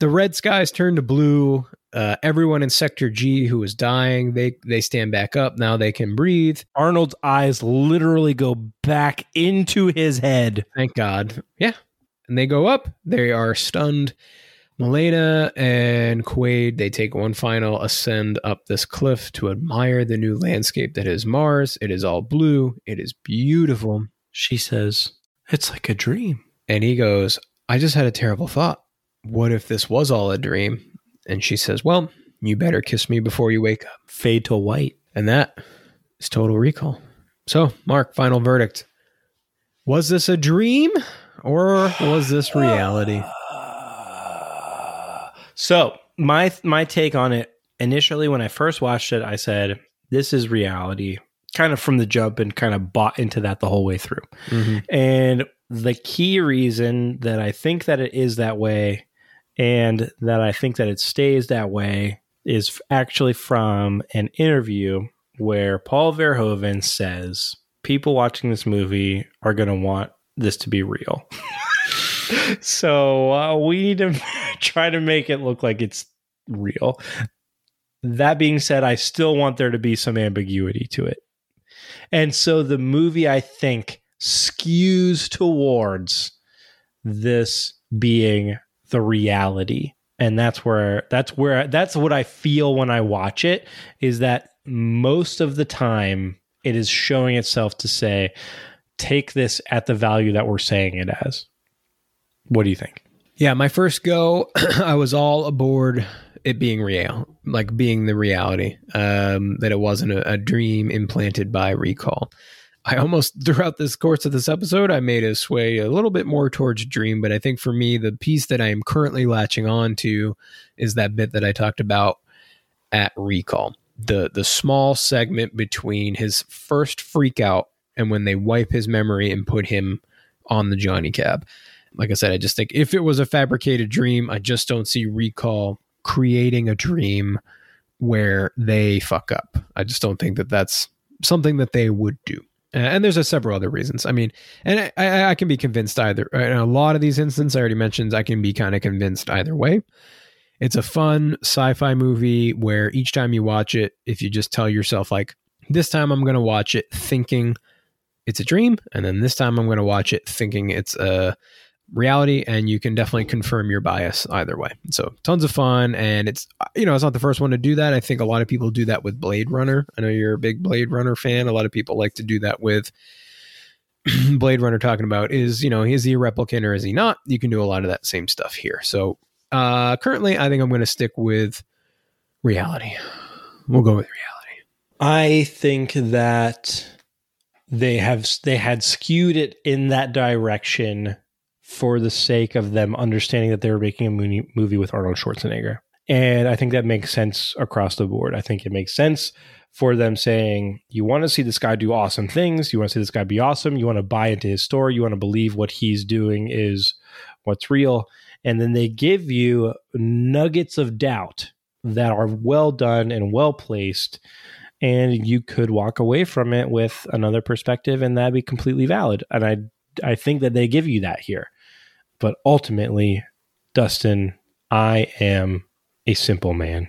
the red skies turn to blue. Uh, everyone in Sector G who was dying, they they stand back up. Now they can breathe. Arnold's eyes literally go back into his head. Thank God. Yeah, and they go up. They are stunned. Melina and Quaid they take one final ascend up this cliff to admire the new landscape that is Mars. It is all blue. It is beautiful. She says, It's like a dream. And he goes, I just had a terrible thought. What if this was all a dream? And she says, Well, you better kiss me before you wake up. Fade to white. And that is total recall. So, Mark, final verdict. Was this a dream or was this <sighs> reality? So my my take on it initially when I first watched it, I said this is reality, kind of from the jump, and kind of bought into that the whole way through. Mhm. And the key reason that I think that it is that way, and that I think that it stays that way, is actually from an interview where Paul Verhoeven says people watching this movie are going to want this to be real. <laughs> so uh, we need to <laughs> try to make it look like it's real. That being said, I still want there to be some ambiguity to it. And so the movie, I think, skews towards this being the reality. And that's where that's where that's what I feel when I watch it is that most of the time it is showing itself to say take this at the value that we're saying it as. What do you think? Yeah, my first go, <clears throat> I was all aboard it being real, like being the reality, um, that it wasn't a, a dream implanted by recall. I almost, throughout this course of this episode, I made a sway a little bit more towards dream, but I think for me, the piece that I am currently latching on to is that bit that I talked about at recall. The the small segment between his first freak out and when they wipe his memory and put him on the Johnny cab like I said, I just think if it was a fabricated dream, I just don't see Recall creating a dream where they fuck up. I just don't think that that's something that they would do. Uh, and there's a several other reasons. I mean, and I, I, I can be convinced either. In a lot of these instances, I already mentioned, I can be kind of convinced either way. It's a fun sci-fi movie where each time you watch it, if you just tell yourself like, this time I'm going to watch it thinking it's a dream, and then this time I'm going to watch it thinking it's a reality, and you can definitely confirm your bias either way. So tons of fun, and it's you know it's not the first one to do that. I think a lot of people do that with Blade Runner. I know you're a big Blade Runner fan. A lot of people like to do that with <clears throat> Blade Runner. Talking about is you know is he a replicant or is he not? You can do a lot of that same stuff here. So uh, currently, I think I'm going to stick with reality. We'll go with reality. I think that they have they had skewed it in that direction for the sake of them understanding that they were making a movie, with Arnold Schwarzenegger. And I think that makes sense across the board. I think it makes sense for them saying, you want to see this guy do awesome things. You want to see this guy be awesome. You want to buy into his story. You want to believe what he's doing is what's real. And then they give you nuggets of doubt that are well done and well placed. And you could walk away from it with another perspective, and that'd be completely valid. And I, I think that they give you that here. But ultimately, Dustin, I am a simple man.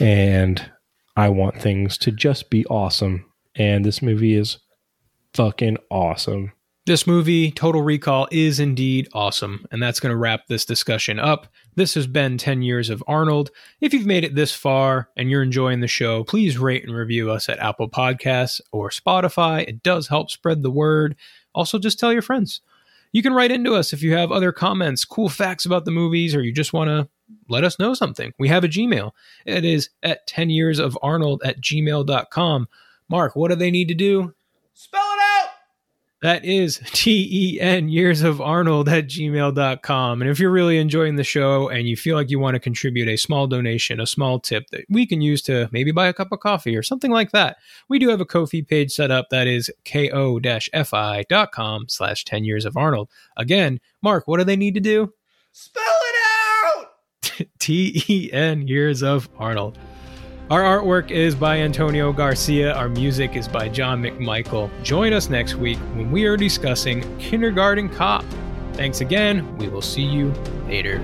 And I want things to just be awesome. And this movie is fucking awesome. This movie, Total Recall, is indeed awesome. And that's going to wrap this discussion up. This has been 10 Years of Arnold. If you've made it this far and you're enjoying the show, please rate and review us at Apple Podcasts or Spotify. It does help spread the word. Also, just tell your friends. You can write into us if you have other comments, cool facts about the movies, or you just want to let us know something. We have a Gmail. It is at 10 years of Arnold at gmail.com. Mark, what do they need to do? Spell it! That is T E N years of Arnold at gmail.com. And if you're really enjoying the show and you feel like you want to contribute a small donation, a small tip that we can use to maybe buy a cup of coffee or something like that, we do have a Ko-fi page set up that is ko-fi.com slash 10 years of Arnold. Again, Mark, what do they need to do? Spell it out! <laughs> T E N years of Arnold. Our artwork is by Antonio Garcia. Our music is by John McMichael. Join us next week when we are discussing Kindergarten Cop. Thanks again. We will see you later.